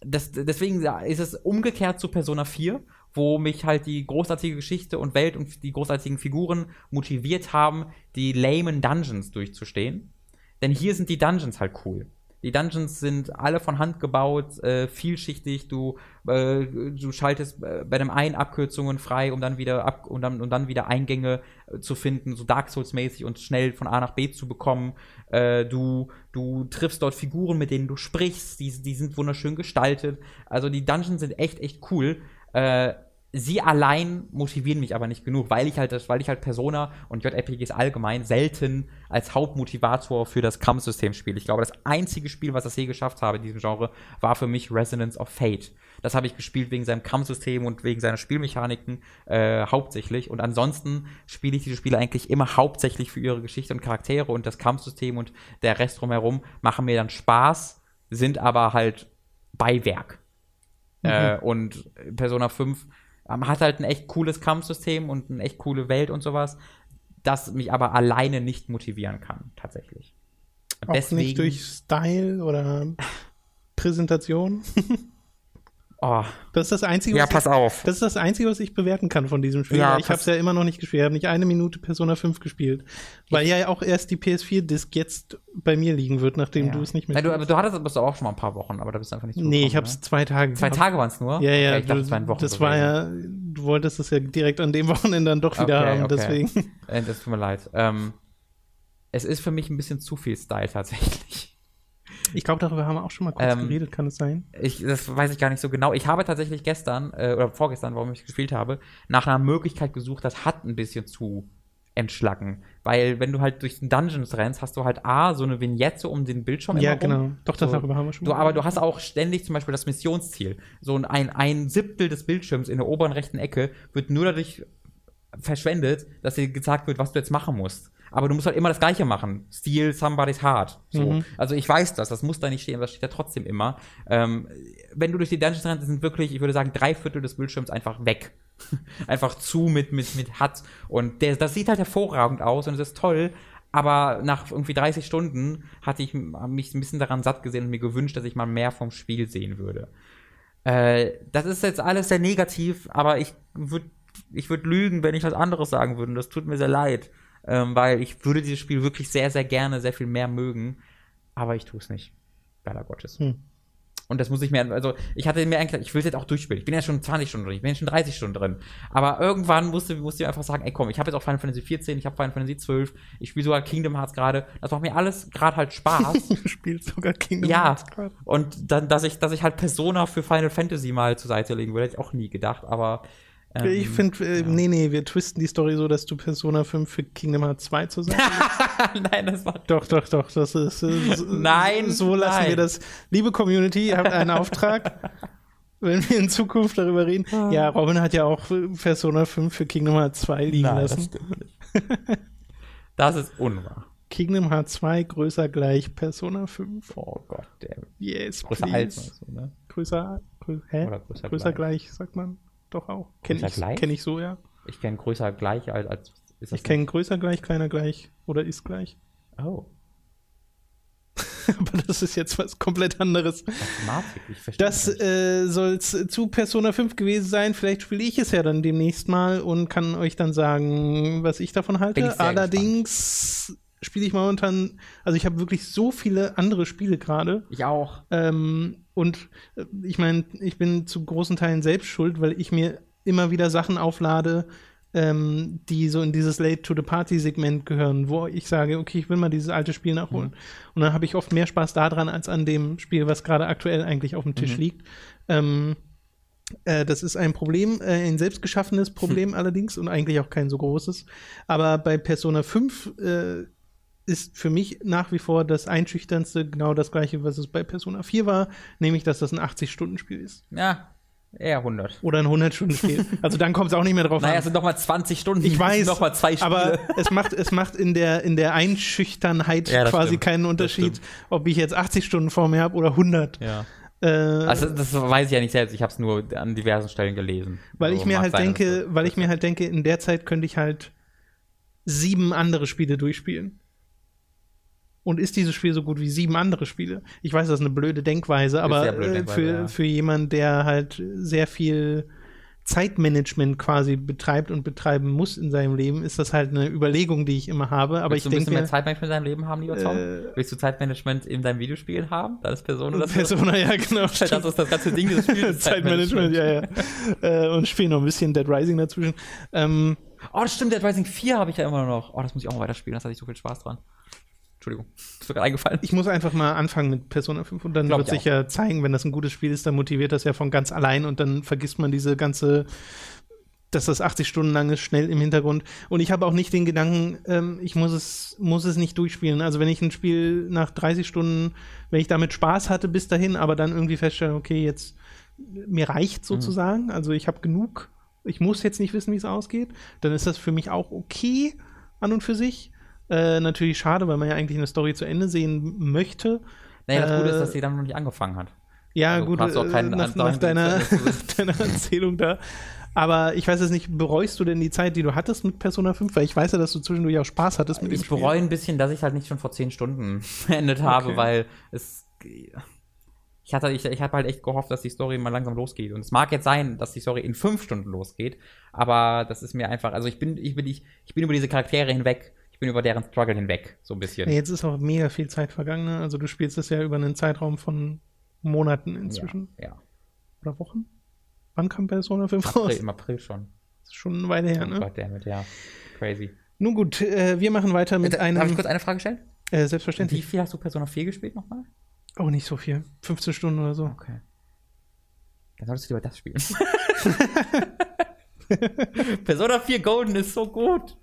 das, deswegen ist es umgekehrt zu Persona 4, wo mich halt die großartige Geschichte und Welt und die großartigen Figuren motiviert haben, die lamen Dungeons durchzustehen. Denn hier sind die Dungeons halt cool. Die Dungeons sind alle von Hand gebaut, äh, vielschichtig. Du, äh, du schaltest äh, bei dem einen Abkürzungen frei, um dann wieder ab, um dann, um dann wieder Eingänge äh, zu finden, so Dark Souls-mäßig und schnell von A nach B zu bekommen. Äh, du, du triffst dort Figuren, mit denen du sprichst. Die, die sind wunderschön gestaltet. Also die Dungeons sind echt, echt cool. Sie allein motivieren mich aber nicht genug, weil ich halt das, weil ich halt Persona und JRPGs allgemein selten als Hauptmotivator für das Kampfsystem spiele. Ich glaube, das einzige Spiel, was das je geschafft habe in diesem Genre, war für mich Resonance of Fate. Das habe ich gespielt wegen seinem Kampfsystem und wegen seiner Spielmechaniken äh, hauptsächlich. Und ansonsten spiele ich diese Spiele eigentlich immer hauptsächlich für ihre Geschichte und Charaktere und das Kampfsystem und der Rest drumherum machen mir dann Spaß, sind aber halt Beiwerk. Mhm. Äh, und Persona 5 ähm, hat halt ein echt cooles Kampfsystem und eine echt coole Welt und sowas, das mich aber alleine nicht motivieren kann, tatsächlich. Auch deswegen, nicht durch Style oder Präsentation? Oh. Das ist das Einzige, ja, pass ich, auf. Das ist das Einzige, was ich bewerten kann von diesem Spiel. Ja, ich habe es ja immer noch nicht gespielt. Ich habe nicht eine Minute Persona 5 gespielt. Weil ja auch erst die PS4-Disc jetzt bei mir liegen wird, nachdem ja. du es nicht mehr ja, du, du hattest es auch schon mal ein paar Wochen, aber da bist du einfach nicht Nee, ich habe es ne? zwei Tage Zwei Tage waren es nur? Ja, ja. Okay, ich dachte, es waren Wochen. Das war ja, du wolltest es ja direkt an dem Wochenende dann doch wieder okay, haben, okay. deswegen. Äh, das tut mir leid. Ähm, es ist für mich ein bisschen zu viel Style tatsächlich. Ich glaube, darüber haben wir auch schon mal kurz ähm, geredet, kann es sein? Ich, das weiß ich gar nicht so genau. Ich habe tatsächlich gestern äh, oder vorgestern, warum ich gespielt habe, nach einer Möglichkeit gesucht, das hat ein bisschen zu entschlacken. Weil wenn du halt durch den Dungeons rennst, hast du halt A, so eine Vignette um den Bildschirm Ja, genau. Doch, das so, darüber haben wir schon du, Aber du hast auch ständig zum Beispiel das Missionsziel. So ein, ein Siebtel des Bildschirms in der oberen rechten Ecke wird nur dadurch verschwendet, dass dir gesagt wird, was du jetzt machen musst aber du musst halt immer das Gleiche machen. Steal somebody's heart. So. Mhm. Also ich weiß das, das muss da nicht stehen, das steht ja trotzdem immer. Ähm, wenn du durch die Dungeons rennst, sind wirklich, ich würde sagen, drei Viertel des Bildschirms einfach weg. einfach zu mit, mit, mit Hut. Und der, das sieht halt hervorragend aus und es ist toll, aber nach irgendwie 30 Stunden hatte ich mich ein bisschen daran satt gesehen und mir gewünscht, dass ich mal mehr vom Spiel sehen würde. Äh, das ist jetzt alles sehr negativ, aber ich würde ich würd lügen, wenn ich was anderes sagen würde. Das tut mir sehr leid ähm, weil ich würde dieses Spiel wirklich sehr, sehr gerne, sehr viel mehr mögen, aber ich tue es nicht. Leider Gottes. Hm. Und das muss ich mir, also ich hatte mir eigentlich, ich will es jetzt auch durchspielen. Ich bin ja schon 20 Stunden drin, ich bin ja schon 30 Stunden drin. Aber irgendwann musste, musste ich einfach sagen, ey komm, ich habe jetzt auch Final Fantasy 14, ich habe Final Fantasy 12, ich spiele sogar Kingdom Hearts gerade. Das macht mir alles gerade halt Spaß. du spielst sogar Kingdom ja, Hearts gerade. Und dann, dass ich, dass ich halt Persona für Final Fantasy mal zur Seite legen würde, hätte ich auch nie gedacht, aber ähm, ich finde, äh, ja. nee, nee, wir twisten die Story so, dass du Persona 5 für Kingdom Hearts 2 zu sein Nein, das war. Doch, doch, doch. Das ist. Äh, nein. So lassen nein. wir das. Liebe Community, ihr habt einen Auftrag. Wenn wir in Zukunft darüber reden. Ah. Ja, Robin hat ja auch Persona 5 für Kingdom Hearts 2 liegen nein, lassen. Das das ist unwahr. Kingdom Hearts 2 größer gleich Persona 5. Oh Gott, der. Yes, größer please. als so, ne? Größer, grö hä? Oder größer, größer gleich. gleich, sagt man doch auch. Kenne ich, kenn ich so, ja. Ich kenne größer gleich als. als ich kenne größer gleich, kleiner gleich oder ist gleich. Oh. Aber das ist jetzt was komplett anderes. Mathematik, ich verstehe. Das äh, soll es zu Persona 5 gewesen sein. Vielleicht spiele ich es ja dann demnächst mal und kann euch dann sagen, was ich davon halte. Ich Allerdings spiele ich momentan, also ich habe wirklich so viele andere Spiele gerade. Ich auch. Ähm, und äh, ich meine, ich bin zu großen Teilen selbst schuld, weil ich mir immer wieder Sachen auflade, ähm, die so in dieses Late to the Party Segment gehören, wo ich sage, okay, ich will mal dieses alte Spiel nachholen. Mhm. Und dann habe ich oft mehr Spaß daran als an dem Spiel, was gerade aktuell eigentlich auf dem Tisch mhm. liegt. Ähm, äh, das ist ein Problem, äh, ein selbstgeschaffenes Problem hm. allerdings und eigentlich auch kein so großes. Aber bei Persona 5 äh, ist für mich nach wie vor das Einschüchternste genau das gleiche, was es bei Persona 4 war, nämlich, dass das ein 80-Stunden-Spiel ist. Ja, Eher 100. Oder ein 100-Stunden-Spiel. Also dann kommt es auch nicht mehr drauf naja, an. Naja, es sind nochmal 20 Stunden. Ich weiß. Nochmal zwei Spiele. Aber es macht, es macht in der, in der Einschüchternheit ja, quasi stimmt. keinen Unterschied, ob ich jetzt 80 Stunden vor mir habe oder 100. Ja. Äh, also das weiß ich ja nicht selbst. Ich habe es nur an diversen Stellen gelesen. Weil ich mir halt sein, denke, weil ich mir halt denke, in der Zeit könnte ich halt sieben andere Spiele durchspielen und ist dieses Spiel so gut wie sieben andere Spiele? Ich weiß, das ist eine blöde Denkweise, aber blöde äh, Denkweise, für, ja. für jemanden, der halt sehr viel Zeitmanagement quasi betreibt und betreiben muss in seinem Leben, ist das halt eine Überlegung, die ich immer habe. Aber Willst ich du ein bisschen denke, mehr Zeitmanagement in deinem Leben haben, lieber Tom? Äh, Willst du Zeitmanagement in deinem Videospiel haben? Da ist Persona das. Persona, ja, genau. das ist das ganze Ding des Spiels. Zeitmanagement, ja, ja. äh, und spiele noch ein bisschen Dead Rising dazwischen. Ähm, Oh, das stimmt, Dead Rising 4 habe ich ja immer noch. Oh, das muss ich auch mal weiterspielen, das hatte ich so viel Spaß dran. Entschuldigung, ist mir gerade eingefallen. ich muss einfach mal anfangen mit Persona 5 und dann Glaub wird ich sich ja zeigen, wenn das ein gutes Spiel ist, dann motiviert das ja von ganz allein und dann vergisst man diese ganze, dass das 80 Stunden lang ist, schnell im Hintergrund. Und ich habe auch nicht den Gedanken, ähm, ich muss es, muss es nicht durchspielen. Also wenn ich ein Spiel nach 30 Stunden, wenn ich damit Spaß hatte bis dahin, aber dann irgendwie feststelle, okay, jetzt mir reicht sozusagen, also ich habe genug, ich muss jetzt nicht wissen, wie es ausgeht, dann ist das für mich auch okay an und für sich. Äh, natürlich schade, weil man ja eigentlich eine Story zu Ende sehen möchte. Naja, das Gute ist, Äh, dass sie dann noch nicht angefangen hat. Ja, Also gut, auch äh, keinen nach, nach deiner, deiner Erzählung da. Aber ich weiß jetzt nicht, bereust du denn die Zeit, die du hattest mit Persona 5? Weil ich weiß ja, dass du zwischendurch auch Spaß hattest mit dem Ich bereue ein bisschen, dass ich halt nicht schon vor 10 Stunden beendet habe, Okay. weil es. Ich hatte, ich, ich habe halt echt gehofft, dass die Story mal langsam losgeht. Und es mag jetzt sein, dass die Story in fünf Stunden losgeht, aber das ist mir einfach, also ich bin, ich bin, ich, ich bin über diese Charaktere hinweg. Ich bin über deren Struggle hinweg, so ein bisschen. Ja, jetzt ist auch mega viel Zeit vergangen. Ne? Also du spielst das ja über einen Zeitraum von Monaten inzwischen. Ja, ja. Oder Wochen? Wann kam Persona 5 April, raus? Im April schon. Das ist schon eine Weile her, ne? Gott, damit, ja. Crazy. Nun gut, äh, wir machen weiter mit Darf ich einem. kurz eine Frage stellen? Äh, Wie selbstverständlich. viel hast du Persona 4 gespielt nochmal? Oh, nicht so viel. 15 Stunden oder so. Okay. Dann solltest du lieber das spielen. Persona 4 Golden ist so gut.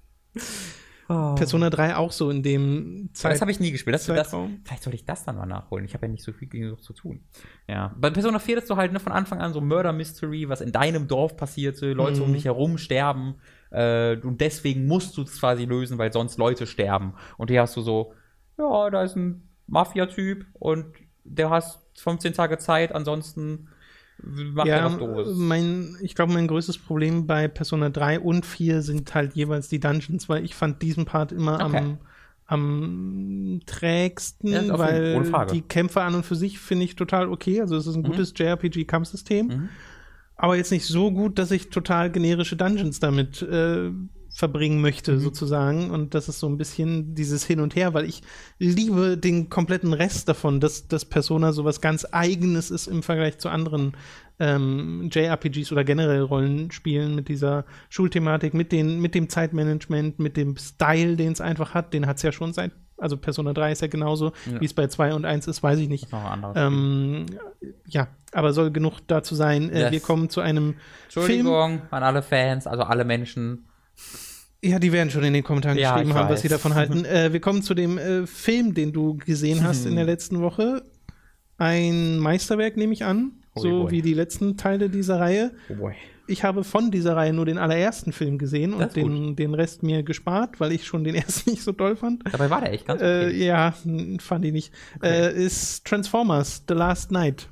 Oh. Persona 3 auch so in dem das Zeit. habe ich nie gespielt. Das, das, vielleicht sollte ich das dann mal nachholen. Ich habe ja nicht so viel genug zu tun. Ja. Bei Persona 4 ist so halt ne, von Anfang an so Murder Mystery, was in deinem Dorf passierte, Leute Mhm. um dich herum sterben. Äh, und deswegen musst du es quasi lösen, weil sonst Leute sterben. Und hier hast du so, ja, da ist ein Mafia-Typ und der hast 15 Tage Zeit, ansonsten macht er ja, was Doofes. mein, ich glaube, mein größtes Problem bei Persona 3 und 4 sind halt jeweils die Dungeons, weil ich fand diesen Part immer Okay. am, am trägsten, Ja, weil die Kämpfe an und für sich finde ich total okay. Also es ist ein gutes JRPG-Kampfsystem, Mhm. aber jetzt nicht so gut, dass ich total generische Dungeons damit äh, verbringen möchte, Mhm. sozusagen. Und das ist so ein bisschen dieses Hin und Her, weil ich liebe den kompletten Rest davon, dass, dass Persona sowas ganz Eigenes ist im Vergleich zu anderen ähm, JRPGs oder generell Rollenspielen mit dieser Schulthematik, mit, den, mit dem Zeitmanagement, mit dem Style, den es einfach hat. Den hat es ja schon seit, also Persona 3 ist ja genauso, Ja. wie es bei 2 und 1 ist, weiß ich nicht. Noch Ähm, ja, aber soll genug dazu sein. Äh, Yes. Wir kommen zu einem Film. Entschuldigung an alle Fans, also alle Menschen. Ja, die werden schon in den Kommentaren Ja, geschrieben haben, was sie davon halten. äh, wir kommen zu dem äh, Film, den du gesehen hast in der letzten Woche. Ein Meisterwerk, nehme ich an. Ui, so ui. wie die letzten Teile dieser Reihe. Oh boy. Ich habe von dieser Reihe nur den allerersten Film gesehen und den, den Rest mir gespart, weil ich schon den ersten nicht so toll fand. Dabei war der echt ganz Äh, okay. ja, n- fand ich nicht. Äh, ist Transformers, The Last Night.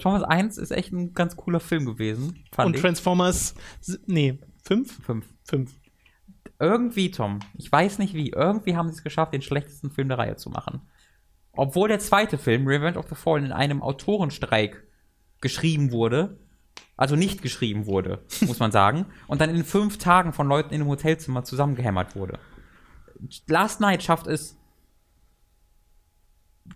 Thomas 1 ist echt ein ganz cooler Film gewesen, und ich. Transformers, nee, fünf? Fünf. Fünf. Irgendwie, Tom, ich weiß nicht wie, irgendwie haben sie es geschafft, den schlechtesten Film der Reihe zu machen. Obwohl der zweite Film, Revenge of the Fallen, in einem Autorenstreik geschrieben wurde, also nicht geschrieben wurde, muss man sagen, und dann in fünf Tagen von Leuten in einem Hotelzimmer zusammengehämmert wurde. Last Night schafft es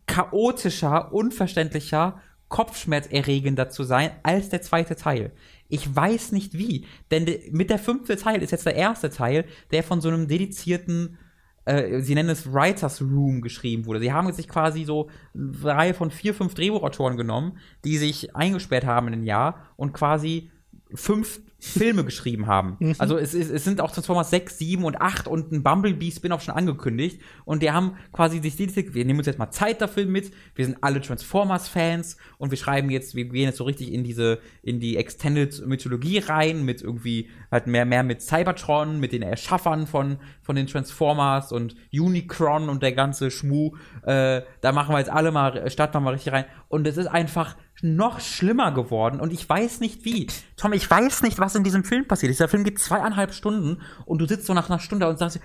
chaotischer, unverständlicher, kopfschmerzerregender zu sein als der zweite Teil. Ich weiß nicht wie, denn de, mit der fünfte Teil ist jetzt der erste Teil, der von so einem dedizierten, äh, sie nennen es Writers Room geschrieben wurde. Sie haben sich quasi so eine Reihe von vier, fünf Drehbuchautoren genommen, die sich eingesperrt haben in ein Jahr und quasi fünf Filme geschrieben haben. Also es, ist, es sind auch Transformers 6, 7 und 8 und ein Bumblebee-Spin-Off schon angekündigt. Und die haben quasi sich dediziert, wir nehmen uns jetzt mal Zeit dafür mit, wir sind alle Transformers-Fans und wir schreiben jetzt, wir gehen jetzt so richtig in diese, in die Extended-Mythologie rein, mit irgendwie halt mehr, mehr mit Cybertron, mit den Erschaffern von, von den Transformers und Unicron und der ganze Schmu. Äh, da machen wir jetzt alle mal, starten wir mal richtig rein. Und es ist einfach noch schlimmer geworden und ich weiß nicht wie. Tom, ich weiß nicht, was in diesem Film passiert ist. Der Film geht zweieinhalb Stunden und du sitzt so nach einer Stunde und sagst,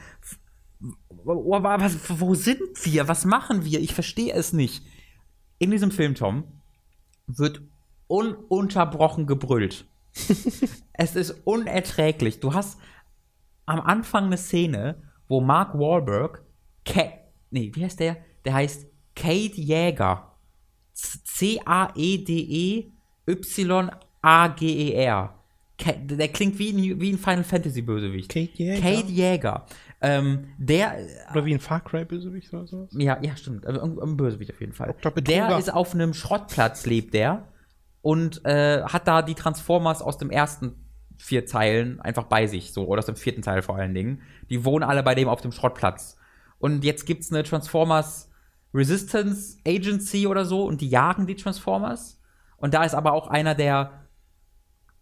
was, wo sind wir? Was machen wir? Ich verstehe es nicht. In diesem Film, Tom, wird ununterbrochen gebrüllt. es ist unerträglich. Du hast am Anfang eine Szene, wo Mark Wahlberg, Ka nee, wie heißt der? Der heißt Kate Jäger. C-A-E-D-E-Y-A-G-E-R. Der klingt wie ein, wie ein Final Fantasy Bösewicht. Kate Jäger. Kate Jäger. Ähm, der. Oder wie ein Far Cry Bösewicht oder sowas. Ja, ja, stimmt. Also ein, ein Bösewicht auf jeden Fall. Der ist auf einem Schrottplatz, lebt der. Und äh, hat da die Transformers aus dem ersten vier Teilen einfach bei sich, so, oder aus dem vierten Teil vor allen Dingen. Die wohnen alle bei dem auf dem Schrottplatz. Und jetzt gibt's eine Transformers Resistance Agency oder so und die jagen die Transformers. Und da ist aber auch einer der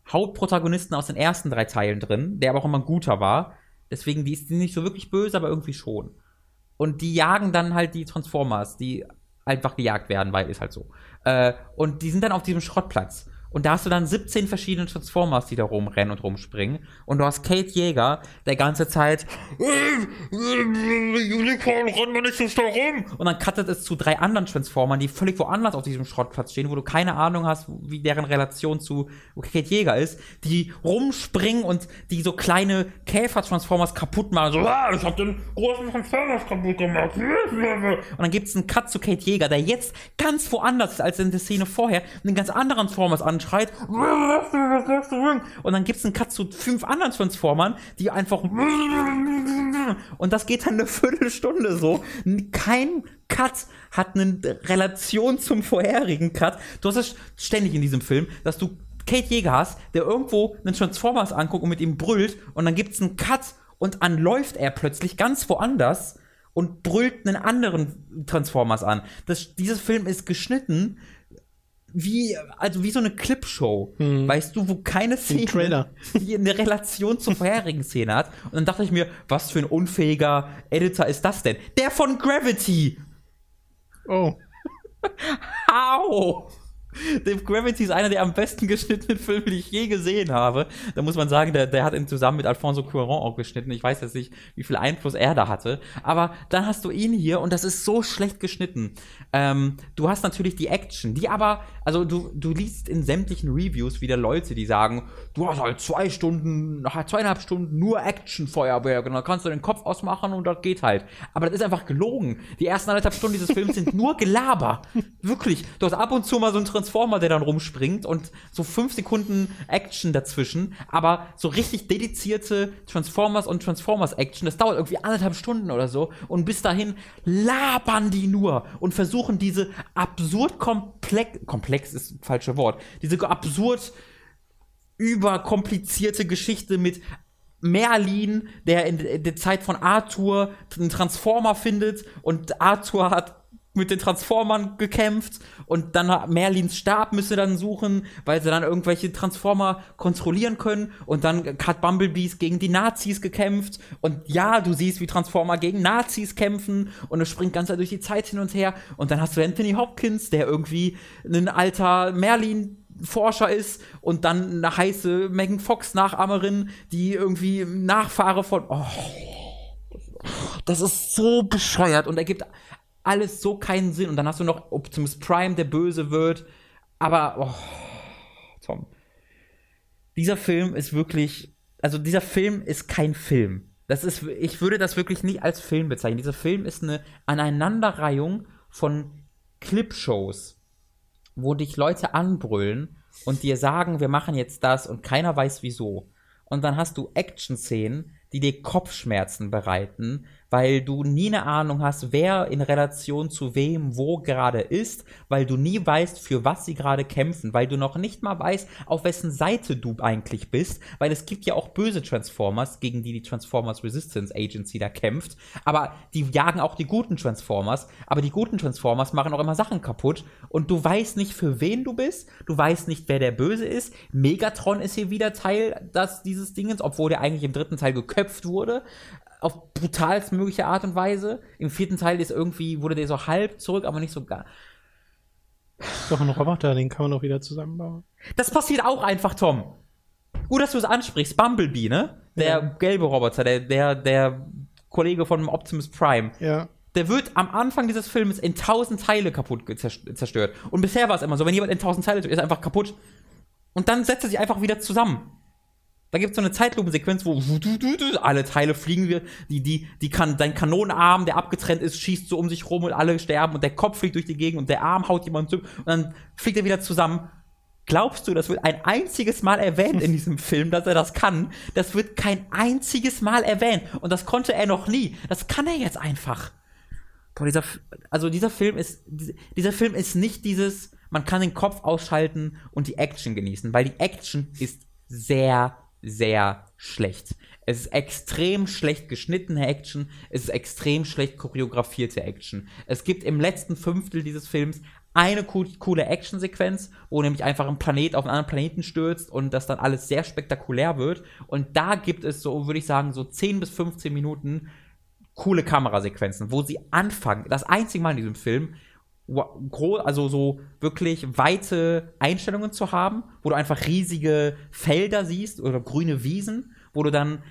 Hauptprotagonisten aus den ersten drei Teilen drin, der aber auch immer ein guter war. Deswegen, die ist nicht so wirklich böse, aber irgendwie schon. Und die jagen dann halt die Transformers, die einfach gejagt werden, weil ist halt so. Äh, und die sind dann auf diesem Schrottplatz. Und da hast du dann 17 verschiedene Transformers, die da rumrennen und rumspringen. Und du hast Kate Jäger, der ganze Zeit Unicorn, renn mal nicht so schnell rum. Und dann cuttet es zu drei anderen Transformern, die völlig woanders auf diesem Schrottplatz stehen, wo du keine Ahnung hast, wie deren Relation zu Kate Jäger ist, die rumspringen und die so kleine Käfer-Transformers kaputt machen. So, ah, ich hab den großen Transformers kaputt gemacht. Und dann gibt's einen Cut zu Kate Jäger, der jetzt ganz woanders ist als in der Szene vorher den ganz anderen Transformers anschreit. Und dann gibt's einen Cut zu fünf anderen Transformern, die einfach und das geht dann eine Viertelstunde so. Kein Cut hat eine Relation zum vorherigen Cut. Du hast es ständig in diesem Film, dass du Kate Jäger hast, der irgendwo einen Transformers anguckt und mit ihm brüllt und dann gibt's einen Cut und anläuft er plötzlich ganz woanders und brüllt einen anderen Transformers an. Das, dieses Film ist geschnitten wie, also wie so eine Clipshow, Hm. weißt du, wo keine Szene eine Relation zur vorherigen Szene hat. Und dann dachte ich mir, was für ein unfähiger Editor ist das denn? Der von Gravity! Oh. Au! Der Gravity ist einer der am besten geschnittenen Filme, die ich je gesehen habe. Da muss man sagen, der, der hat ihn zusammen mit Alfonso Cuarón auch geschnitten. Ich weiß jetzt nicht, wie viel Einfluss er da hatte. Aber dann hast du ihn hier und das ist so schlecht geschnitten. Ähm, du hast natürlich die Action, die aber, also du, du liest in sämtlichen Reviews wieder Leute, die sagen, du hast halt zwei Stunden, zweieinhalb Stunden nur Action-Feuerwerk und dann kannst du den Kopf ausmachen und das geht halt. Aber das ist einfach gelogen. Die ersten anderthalb Stunden dieses Films sind nur Gelaber. Wirklich. Du hast ab und zu mal so einen Transformer, der dann rumspringt und so fünf Sekunden Action dazwischen, aber so richtig dedizierte Transformers und Transformers Action, das dauert irgendwie anderthalb Stunden oder so und bis dahin labern die nur und versuchen diese absurd komplex, komplex ist das falsche Wort, diese absurd überkomplizierte Geschichte mit Merlin, der in der Zeit von Arthur einen Transformer findet und Arthur hat mit den Transformern gekämpft und dann Merlins Stab müssen sie dann suchen, weil sie dann irgendwelche Transformer kontrollieren können. Und dann hat Bumblebees gegen die Nazis gekämpft. Und ja, du siehst, wie Transformer gegen Nazis kämpfen. Und es springt ganz durch die Zeit hin und her. Und dann hast du Anthony Hopkins, der irgendwie ein alter Merlin Forscher ist. Und dann eine heiße Megan Fox Nachahmerin, die irgendwie Nachfahre von oh, das ist so bescheuert. Und ergibt alles so keinen Sinn und dann hast du noch Optimus Prime, der böse wird, aber oh, Tom, dieser Film ist wirklich, also dieser Film ist kein Film. Das ist, ich würde das wirklich nicht als Film bezeichnen. Dieser Film ist eine Aneinanderreihung von Clipshows, wo dich Leute anbrüllen und dir sagen, wir machen jetzt das und keiner weiß wieso. Und dann hast du Action-Szenen, die dir Kopfschmerzen bereiten, weil du nie eine Ahnung hast, wer in Relation zu wem wo gerade ist, weil du nie weißt, für was sie gerade kämpfen, weil du noch nicht mal weißt, auf wessen Seite du eigentlich bist, weil es gibt ja auch böse Transformers, gegen die die Transformers Resistance Agency da kämpft, aber die jagen auch die guten Transformers, aber die guten Transformers machen auch immer Sachen kaputt und du weißt nicht, für wen du bist, du weißt nicht, wer der Böse ist. Megatron ist hier wieder Teil das, dieses Dingens, obwohl der eigentlich im dritten Teil geköpft wurde auf brutalst mögliche Art und Weise. Im vierten Teil ist irgendwie, wurde der so halb zurück, aber nicht so gar. Doch ein Roboter, den kann man doch wieder zusammenbauen. Das passiert auch einfach, Tom. Gut, dass du es ansprichst. Bumblebee, ne? Der Ja. gelbe Roboter, der, der, der Kollege von Optimus Prime. Ja. Der wird am Anfang dieses Films in tausend Teile kaputt zerstört. Und bisher war es immer so, wenn jemand in tausend Teile ist er einfach kaputt. Und dann setzt er sich einfach wieder zusammen. Da gibt es so eine Zeitlupensequenz, wo alle Teile fliegen die, die, die kann, dein Kanonenarm, der abgetrennt ist, schießt so um sich rum und alle sterben und der Kopf fliegt durch die Gegend und der Arm haut jemand zu und dann fliegt er wieder zusammen. Glaubst du, das wird ein einziges Mal erwähnt in diesem Film, dass er das kann? Das wird kein einziges Mal erwähnt. Und das konnte er noch nie. Das kann er jetzt einfach. Boah, dieser, also dieser Film ist, dieser Film ist nicht dieses, man kann den Kopf ausschalten und die Action genießen, weil die Action ist sehr, sehr schlecht. Es ist extrem schlecht geschnittene Action, es ist extrem schlecht choreografierte Action. Es gibt im letzten Fünftel dieses Films eine coole Actionsequenz, wo nämlich einfach ein Planet auf einen anderen Planeten stürzt und das dann alles sehr spektakulär wird. Und da gibt es so, würde ich sagen, so 10 bis 15 Minuten coole Kamerasequenzen, wo sie anfangen, das einzige Mal in diesem Film, also so wirklich weite Einstellungen zu haben, wo du einfach riesige Felder siehst oder grüne Wiesen, wo du dann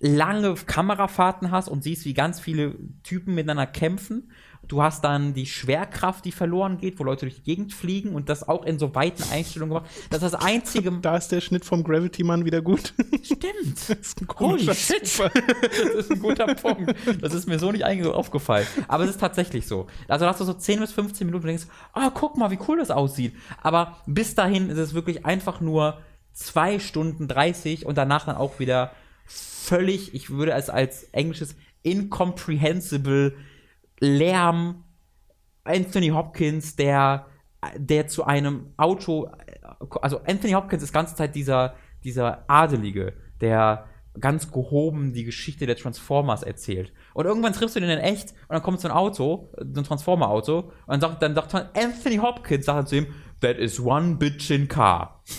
lange Kamerafahrten hast und siehst, wie ganz viele Typen miteinander kämpfen Du hast dann die Schwerkraft, die verloren geht, wo Leute durch die Gegend fliegen und das auch in so weiten Einstellungen gemacht. Das ist das einzige. Da ist der Schnitt vom Gravity Man wieder gut. Stimmt. Das ist ein Holy shit. das ist ein guter Punkt. Das ist mir so nicht eigentlich aufgefallen. Aber es ist tatsächlich so. Also da hast du so 10 bis 15 Minuten und denkst, ah, oh, guck mal, wie cool das aussieht. Aber bis dahin ist es wirklich einfach nur 2 Stunden 30 und danach dann auch wieder völlig, ich würde es als englisches incomprehensible Lärm, Anthony Hopkins, der, der zu einem Auto, also Anthony Hopkins ist ganze Zeit dieser, dieser Adelige, der ganz gehoben die Geschichte der Transformers erzählt. Und irgendwann triffst du den in echt und dann kommt so ein Auto, so ein Transformer-Auto, und dann sagt, dann sagt Anthony Hopkins, sagt zu ihm, that is one bitch in car.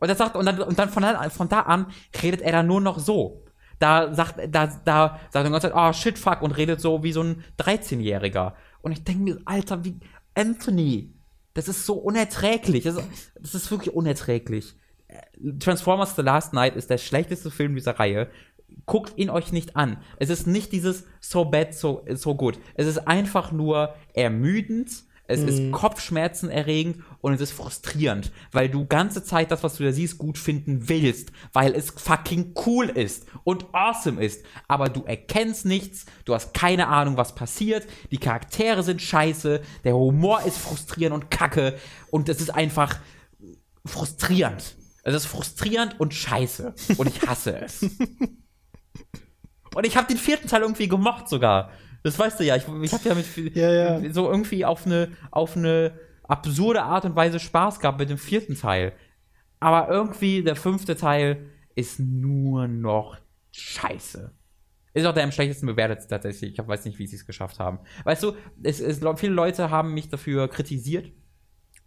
und er sagt, und dann, und dann von, von da an redet er dann nur noch so da sagt, da, da sagt er die ganze Zeit, oh shit, fuck, und redet so wie so ein 13-Jähriger. Und ich denke mir, Alter, wie Anthony, das ist so unerträglich. Das ist, das ist wirklich unerträglich. Transformers The Last Night ist der schlechteste Film dieser Reihe. Guckt ihn euch nicht an. Es ist nicht dieses so bad, so, so gut. Es ist einfach nur ermüdend es mhm. ist kopfschmerzenerregend und es ist frustrierend, weil du ganze Zeit das, was du da siehst, gut finden willst, weil es fucking cool ist und awesome ist. Aber du erkennst nichts, du hast keine Ahnung, was passiert, die Charaktere sind scheiße, der Humor ist frustrierend und kacke und es ist einfach frustrierend. Es ist frustrierend und scheiße und ich hasse es. Und ich habe den vierten Teil irgendwie gemocht sogar. Das weißt du ja. Ich, ich habe ja mit ja, ja. so irgendwie auf eine, auf eine absurde Art und Weise Spaß gehabt mit dem vierten Teil. Aber irgendwie der fünfte Teil ist nur noch scheiße. Ist auch der am schlechtesten bewertet tatsächlich. Ich weiß nicht, wie sie es geschafft haben. Weißt du, es, es, viele Leute haben mich dafür kritisiert,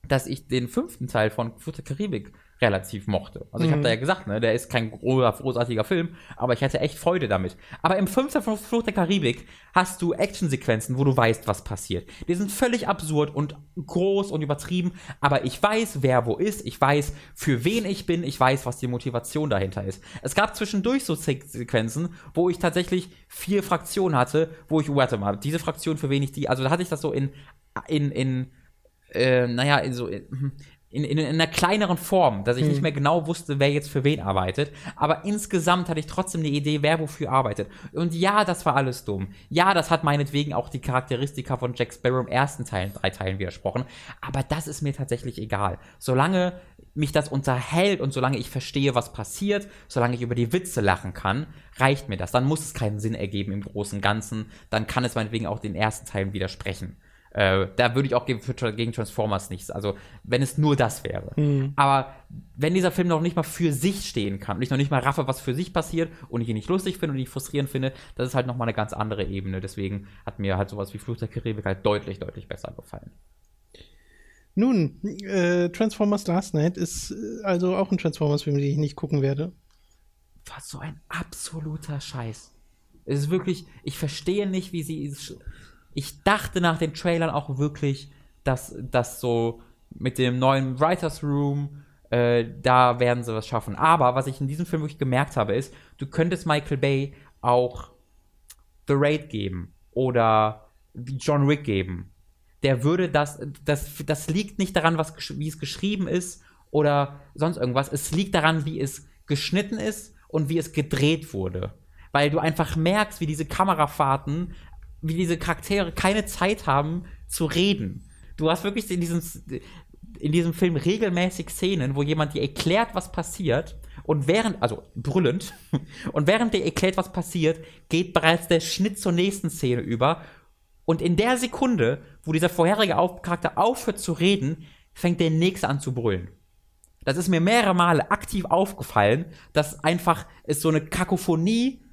dass ich den fünften Teil von Flucht der Karibik relativ mochte. Also ich habe mhm. da ja gesagt, ne, der ist kein großartiger Film, aber ich hatte echt Freude damit. Aber im fünften Flucht der Karibik hast du Actionsequenzen, wo du weißt, was passiert. Die sind völlig absurd und groß und übertrieben, aber ich weiß, wer wo ist, ich weiß, für wen ich bin, ich weiß, was die Motivation dahinter ist. Es gab zwischendurch so Sequenzen, wo ich tatsächlich vier Fraktionen hatte, wo ich, warte mal, diese Fraktion, für wen ich die, also da hatte ich das so in, in, in, äh, naja, in so, in, hm, in, in, in einer kleineren Form, dass ich hm. nicht mehr genau wusste, wer jetzt für wen arbeitet. Aber insgesamt hatte ich trotzdem eine Idee, wer wofür arbeitet. Und ja, das war alles dumm. Ja, das hat meinetwegen auch die Charakteristika von Jack Sparrow im ersten Teil, drei Teilen widersprochen. Aber das ist mir tatsächlich egal. Solange mich das unterhält und solange ich verstehe, was passiert, solange ich über die Witze lachen kann, reicht mir das. Dann muss es keinen Sinn ergeben im großen Ganzen. Dann kann es meinetwegen auch den ersten Teilen widersprechen. Äh, da würde ich auch gegen, gegen, Transformers nichts. Also, wenn es nur das wäre. Mhm. Aber wenn dieser Film noch nicht mal für sich stehen kann und ich noch nicht mal raffe, was für sich passiert und ich ihn nicht lustig finde und nicht frustrierend finde, das ist halt nochmal eine ganz andere Ebene. Deswegen hat mir halt sowas wie Fluch der Karibik halt deutlich, deutlich besser gefallen. Nun, äh, Transformers Last Night ist äh, also auch ein Transformers-Film, den ich nicht gucken werde. Was so ein absoluter Scheiß. Es ist wirklich, ich verstehe nicht, wie sie ich dachte nach den Trailern auch wirklich, dass das so mit dem neuen Writers Room, äh, da werden sie was schaffen. Aber was ich in diesem Film wirklich gemerkt habe, ist, du könntest Michael Bay auch The Raid geben oder John Wick geben. Der würde das, das, das liegt nicht daran, was, wie es geschrieben ist oder sonst irgendwas. Es liegt daran, wie es geschnitten ist und wie es gedreht wurde. Weil du einfach merkst, wie diese Kamerafahrten, wie diese Charaktere keine Zeit haben zu reden. Du hast wirklich in diesem, in diesem Film regelmäßig Szenen, wo jemand dir erklärt, was passiert und während, also brüllend, und während der erklärt, was passiert, geht bereits der Schnitt zur nächsten Szene über und in der Sekunde, wo dieser vorherige Charakter aufhört zu reden, fängt der nächste an zu brüllen. Das ist mir mehrere Male aktiv aufgefallen, dass einfach es so eine Kakophonie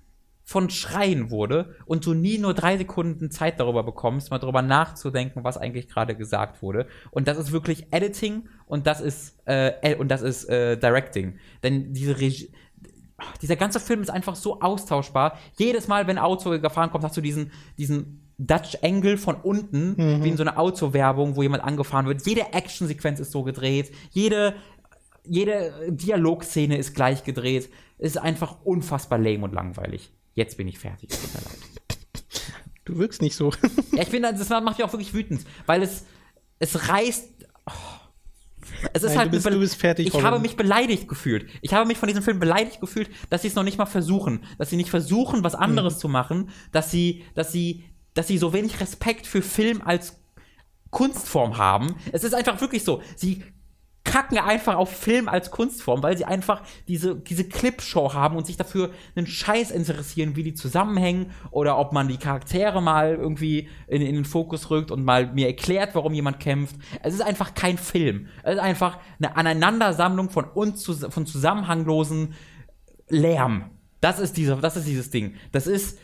von Schreien wurde und du nie nur drei Sekunden Zeit darüber bekommst, mal darüber nachzudenken, was eigentlich gerade gesagt wurde. Und das ist wirklich Editing und das ist äh, und das ist äh, Directing. Denn diese Regie dieser ganze Film ist einfach so austauschbar. Jedes Mal, wenn ein Auto gefahren kommt, hast du diesen, diesen Dutch Angle von unten, mhm. wie in so einer Autowerbung, wo jemand angefahren wird. Jede Actionsequenz ist so gedreht. Jede, jede Dialogszene ist gleich gedreht. Es ist einfach unfassbar lame und langweilig. Jetzt bin ich fertig. Du wirkst nicht so. ja, ich finde, das macht mich auch wirklich wütend, weil es, es reißt. Oh. Es ist Nein, halt du bist, du bist fertig. Ich habe mich beleidigt gefühlt. Ich habe mich von diesem Film beleidigt gefühlt, dass sie es noch nicht mal versuchen, dass sie nicht versuchen, was anderes mhm. zu machen, dass sie, dass sie, dass sie so wenig Respekt für Film als Kunstform haben. Es ist einfach wirklich so. Sie kacken einfach auf Film als Kunstform, weil sie einfach diese, diese Clipshow haben und sich dafür einen Scheiß interessieren, wie die zusammenhängen oder ob man die Charaktere mal irgendwie in, in den Fokus rückt und mal mir erklärt, warum jemand kämpft. Es ist einfach kein Film. Es ist einfach eine Aneinandersammlung von, unzus von zusammenhanglosen Lärm. Das ist, diese, das ist dieses Ding. Das ist,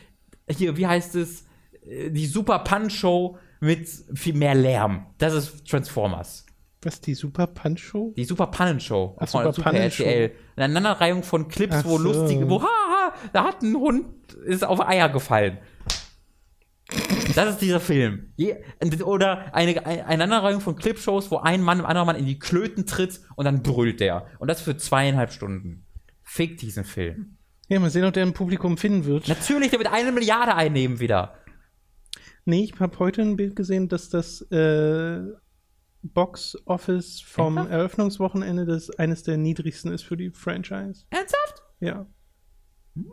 hier, wie heißt es, die Super Punch-Show mit viel mehr Lärm. Das ist Transformers. Was, die Super Punch Show? Die Super Pannen Show Ach, von Super, Super RTL. Eine Aneinanderreihung von Clips, Ach wo so. lustige, wo, haha, da hat ein Hund, ist auf Eier gefallen. Das ist dieser Film. Je, oder eine, eine Aneinanderreihung von Clipshows, wo ein Mann dem anderen Mann in die Klöten tritt und dann brüllt der. Und das für zweieinhalb Stunden. Fick diesen Film. Ja, mal sehen, ob der im Publikum finden wird. Natürlich, der wird eine Milliarde einnehmen wieder. Nee, ich habe heute ein Bild gesehen, dass das äh, Box Office vom Ernsthaft? Eröffnungswochenende das eines der niedrigsten ist für die Franchise. Ernsthaft? Ja. Hm.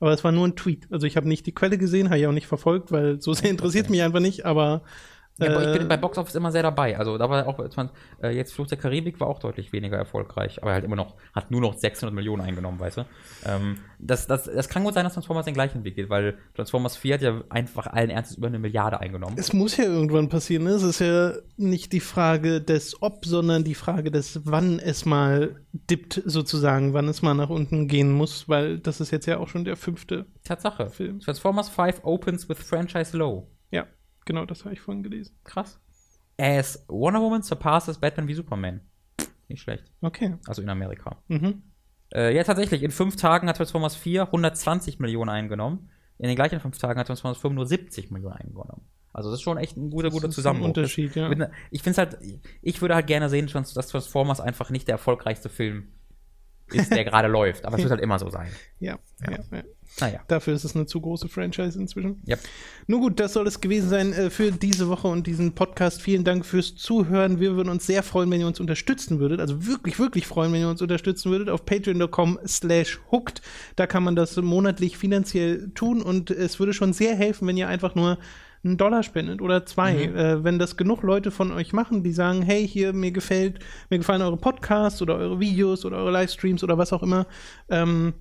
Aber es war nur ein Tweet. Also ich habe nicht die Quelle gesehen, habe ich auch nicht verfolgt, weil so sehr interessiert okay. mich einfach nicht, aber ja, ich bin äh, bei Box Office immer sehr dabei. Also da war auch äh, jetzt Fluch der Karibik war auch deutlich weniger erfolgreich, aber halt immer noch hat nur noch 600 Millionen eingenommen, weißt du. Ähm, das, das, das kann gut sein, dass Transformers den gleichen Weg geht, weil Transformers 4 hat ja einfach allen Ernstes über eine Milliarde eingenommen. Es muss ja irgendwann passieren. Ne? Es ist ja nicht die Frage des Ob, sondern die Frage des Wann es mal dippt sozusagen, wann es mal nach unten gehen muss, weil das ist jetzt ja auch schon der fünfte Tatsache. Film. Transformers 5 opens with franchise low. Ja. Genau, das habe ich vorhin gelesen. Krass. As Wonder Woman surpasses Batman wie Superman. Nicht schlecht. Okay. Also in Amerika. Mhm. Äh, ja, tatsächlich. In fünf Tagen hat Transformers 4 120 Millionen eingenommen. In den gleichen fünf Tagen hat Transformers 5 nur 70 Millionen eingenommen. Also das ist schon echt ein guter, guter Zusammenhang. Unterschied, ja. Ich finde es halt, ich würde halt gerne sehen, dass Transformers einfach nicht der erfolgreichste Film ist, der gerade läuft. Aber es wird halt immer so sein. Ja, ja, ja. Naja. Dafür ist es eine zu große Franchise inzwischen. Ja. Nun gut, das soll es gewesen sein äh, für diese Woche und diesen Podcast. Vielen Dank fürs Zuhören. Wir würden uns sehr freuen, wenn ihr uns unterstützen würdet. Also wirklich, wirklich freuen, wenn ihr uns unterstützen würdet auf patreon.com slash hooked. Da kann man das monatlich finanziell tun und es würde schon sehr helfen, wenn ihr einfach nur einen Dollar spendet oder zwei. Mhm. Äh, wenn das genug Leute von euch machen, die sagen, hey, hier, mir gefällt, mir gefallen eure Podcasts oder eure Videos oder eure Livestreams oder was auch immer, ähm,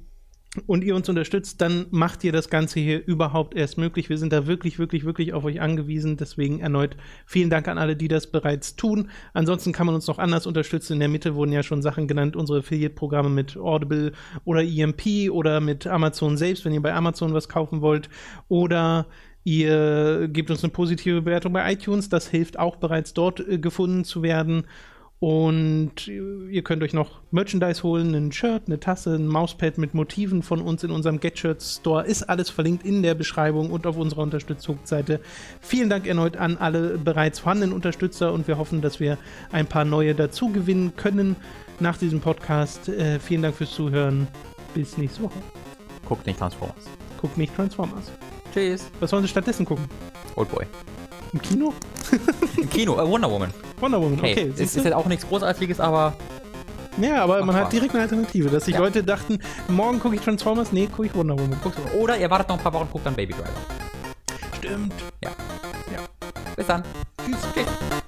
und ihr uns unterstützt, dann macht ihr das Ganze hier überhaupt erst möglich. Wir sind da wirklich, wirklich, wirklich auf euch angewiesen. Deswegen erneut vielen Dank an alle, die das bereits tun. Ansonsten kann man uns noch anders unterstützen. In der Mitte wurden ja schon Sachen genannt, unsere Affiliate-Programme mit Audible oder EMP oder mit Amazon selbst, wenn ihr bei Amazon was kaufen wollt. Oder Ihr gebt uns eine positive Bewertung bei iTunes. Das hilft auch bereits dort äh, gefunden zu werden. Und ihr könnt euch noch Merchandise holen, ein Shirt, eine Tasse, ein Mauspad mit Motiven von uns in unserem Get Store. Ist alles verlinkt in der Beschreibung und auf unserer Unterstützungsseite. Vielen Dank erneut an alle bereits vorhandenen Unterstützer und wir hoffen, dass wir ein paar neue dazu gewinnen können nach diesem Podcast. Äh, vielen Dank fürs Zuhören. Bis nächste Woche. Guckt nicht Transformers. Guckt nicht Transformers. Tschüss. Was sollen Sie stattdessen gucken? Oldboy. Im Kino? Im Kino, äh, Wonder Woman. Wonder Woman, okay. Hey, ist, ist jetzt auch nichts Großartiges, aber Ja, aber man hat direkt eine Alternative, dass sich Ja. Leute dachten, morgen gucke ich Transformers, nee, gucke ich Wonder Woman. Guck's mal. Oder ihr wartet noch ein paar Wochen, guckt dann Baby Driver. Stimmt. Ja. Bis dann. Tschüss. Tschüss.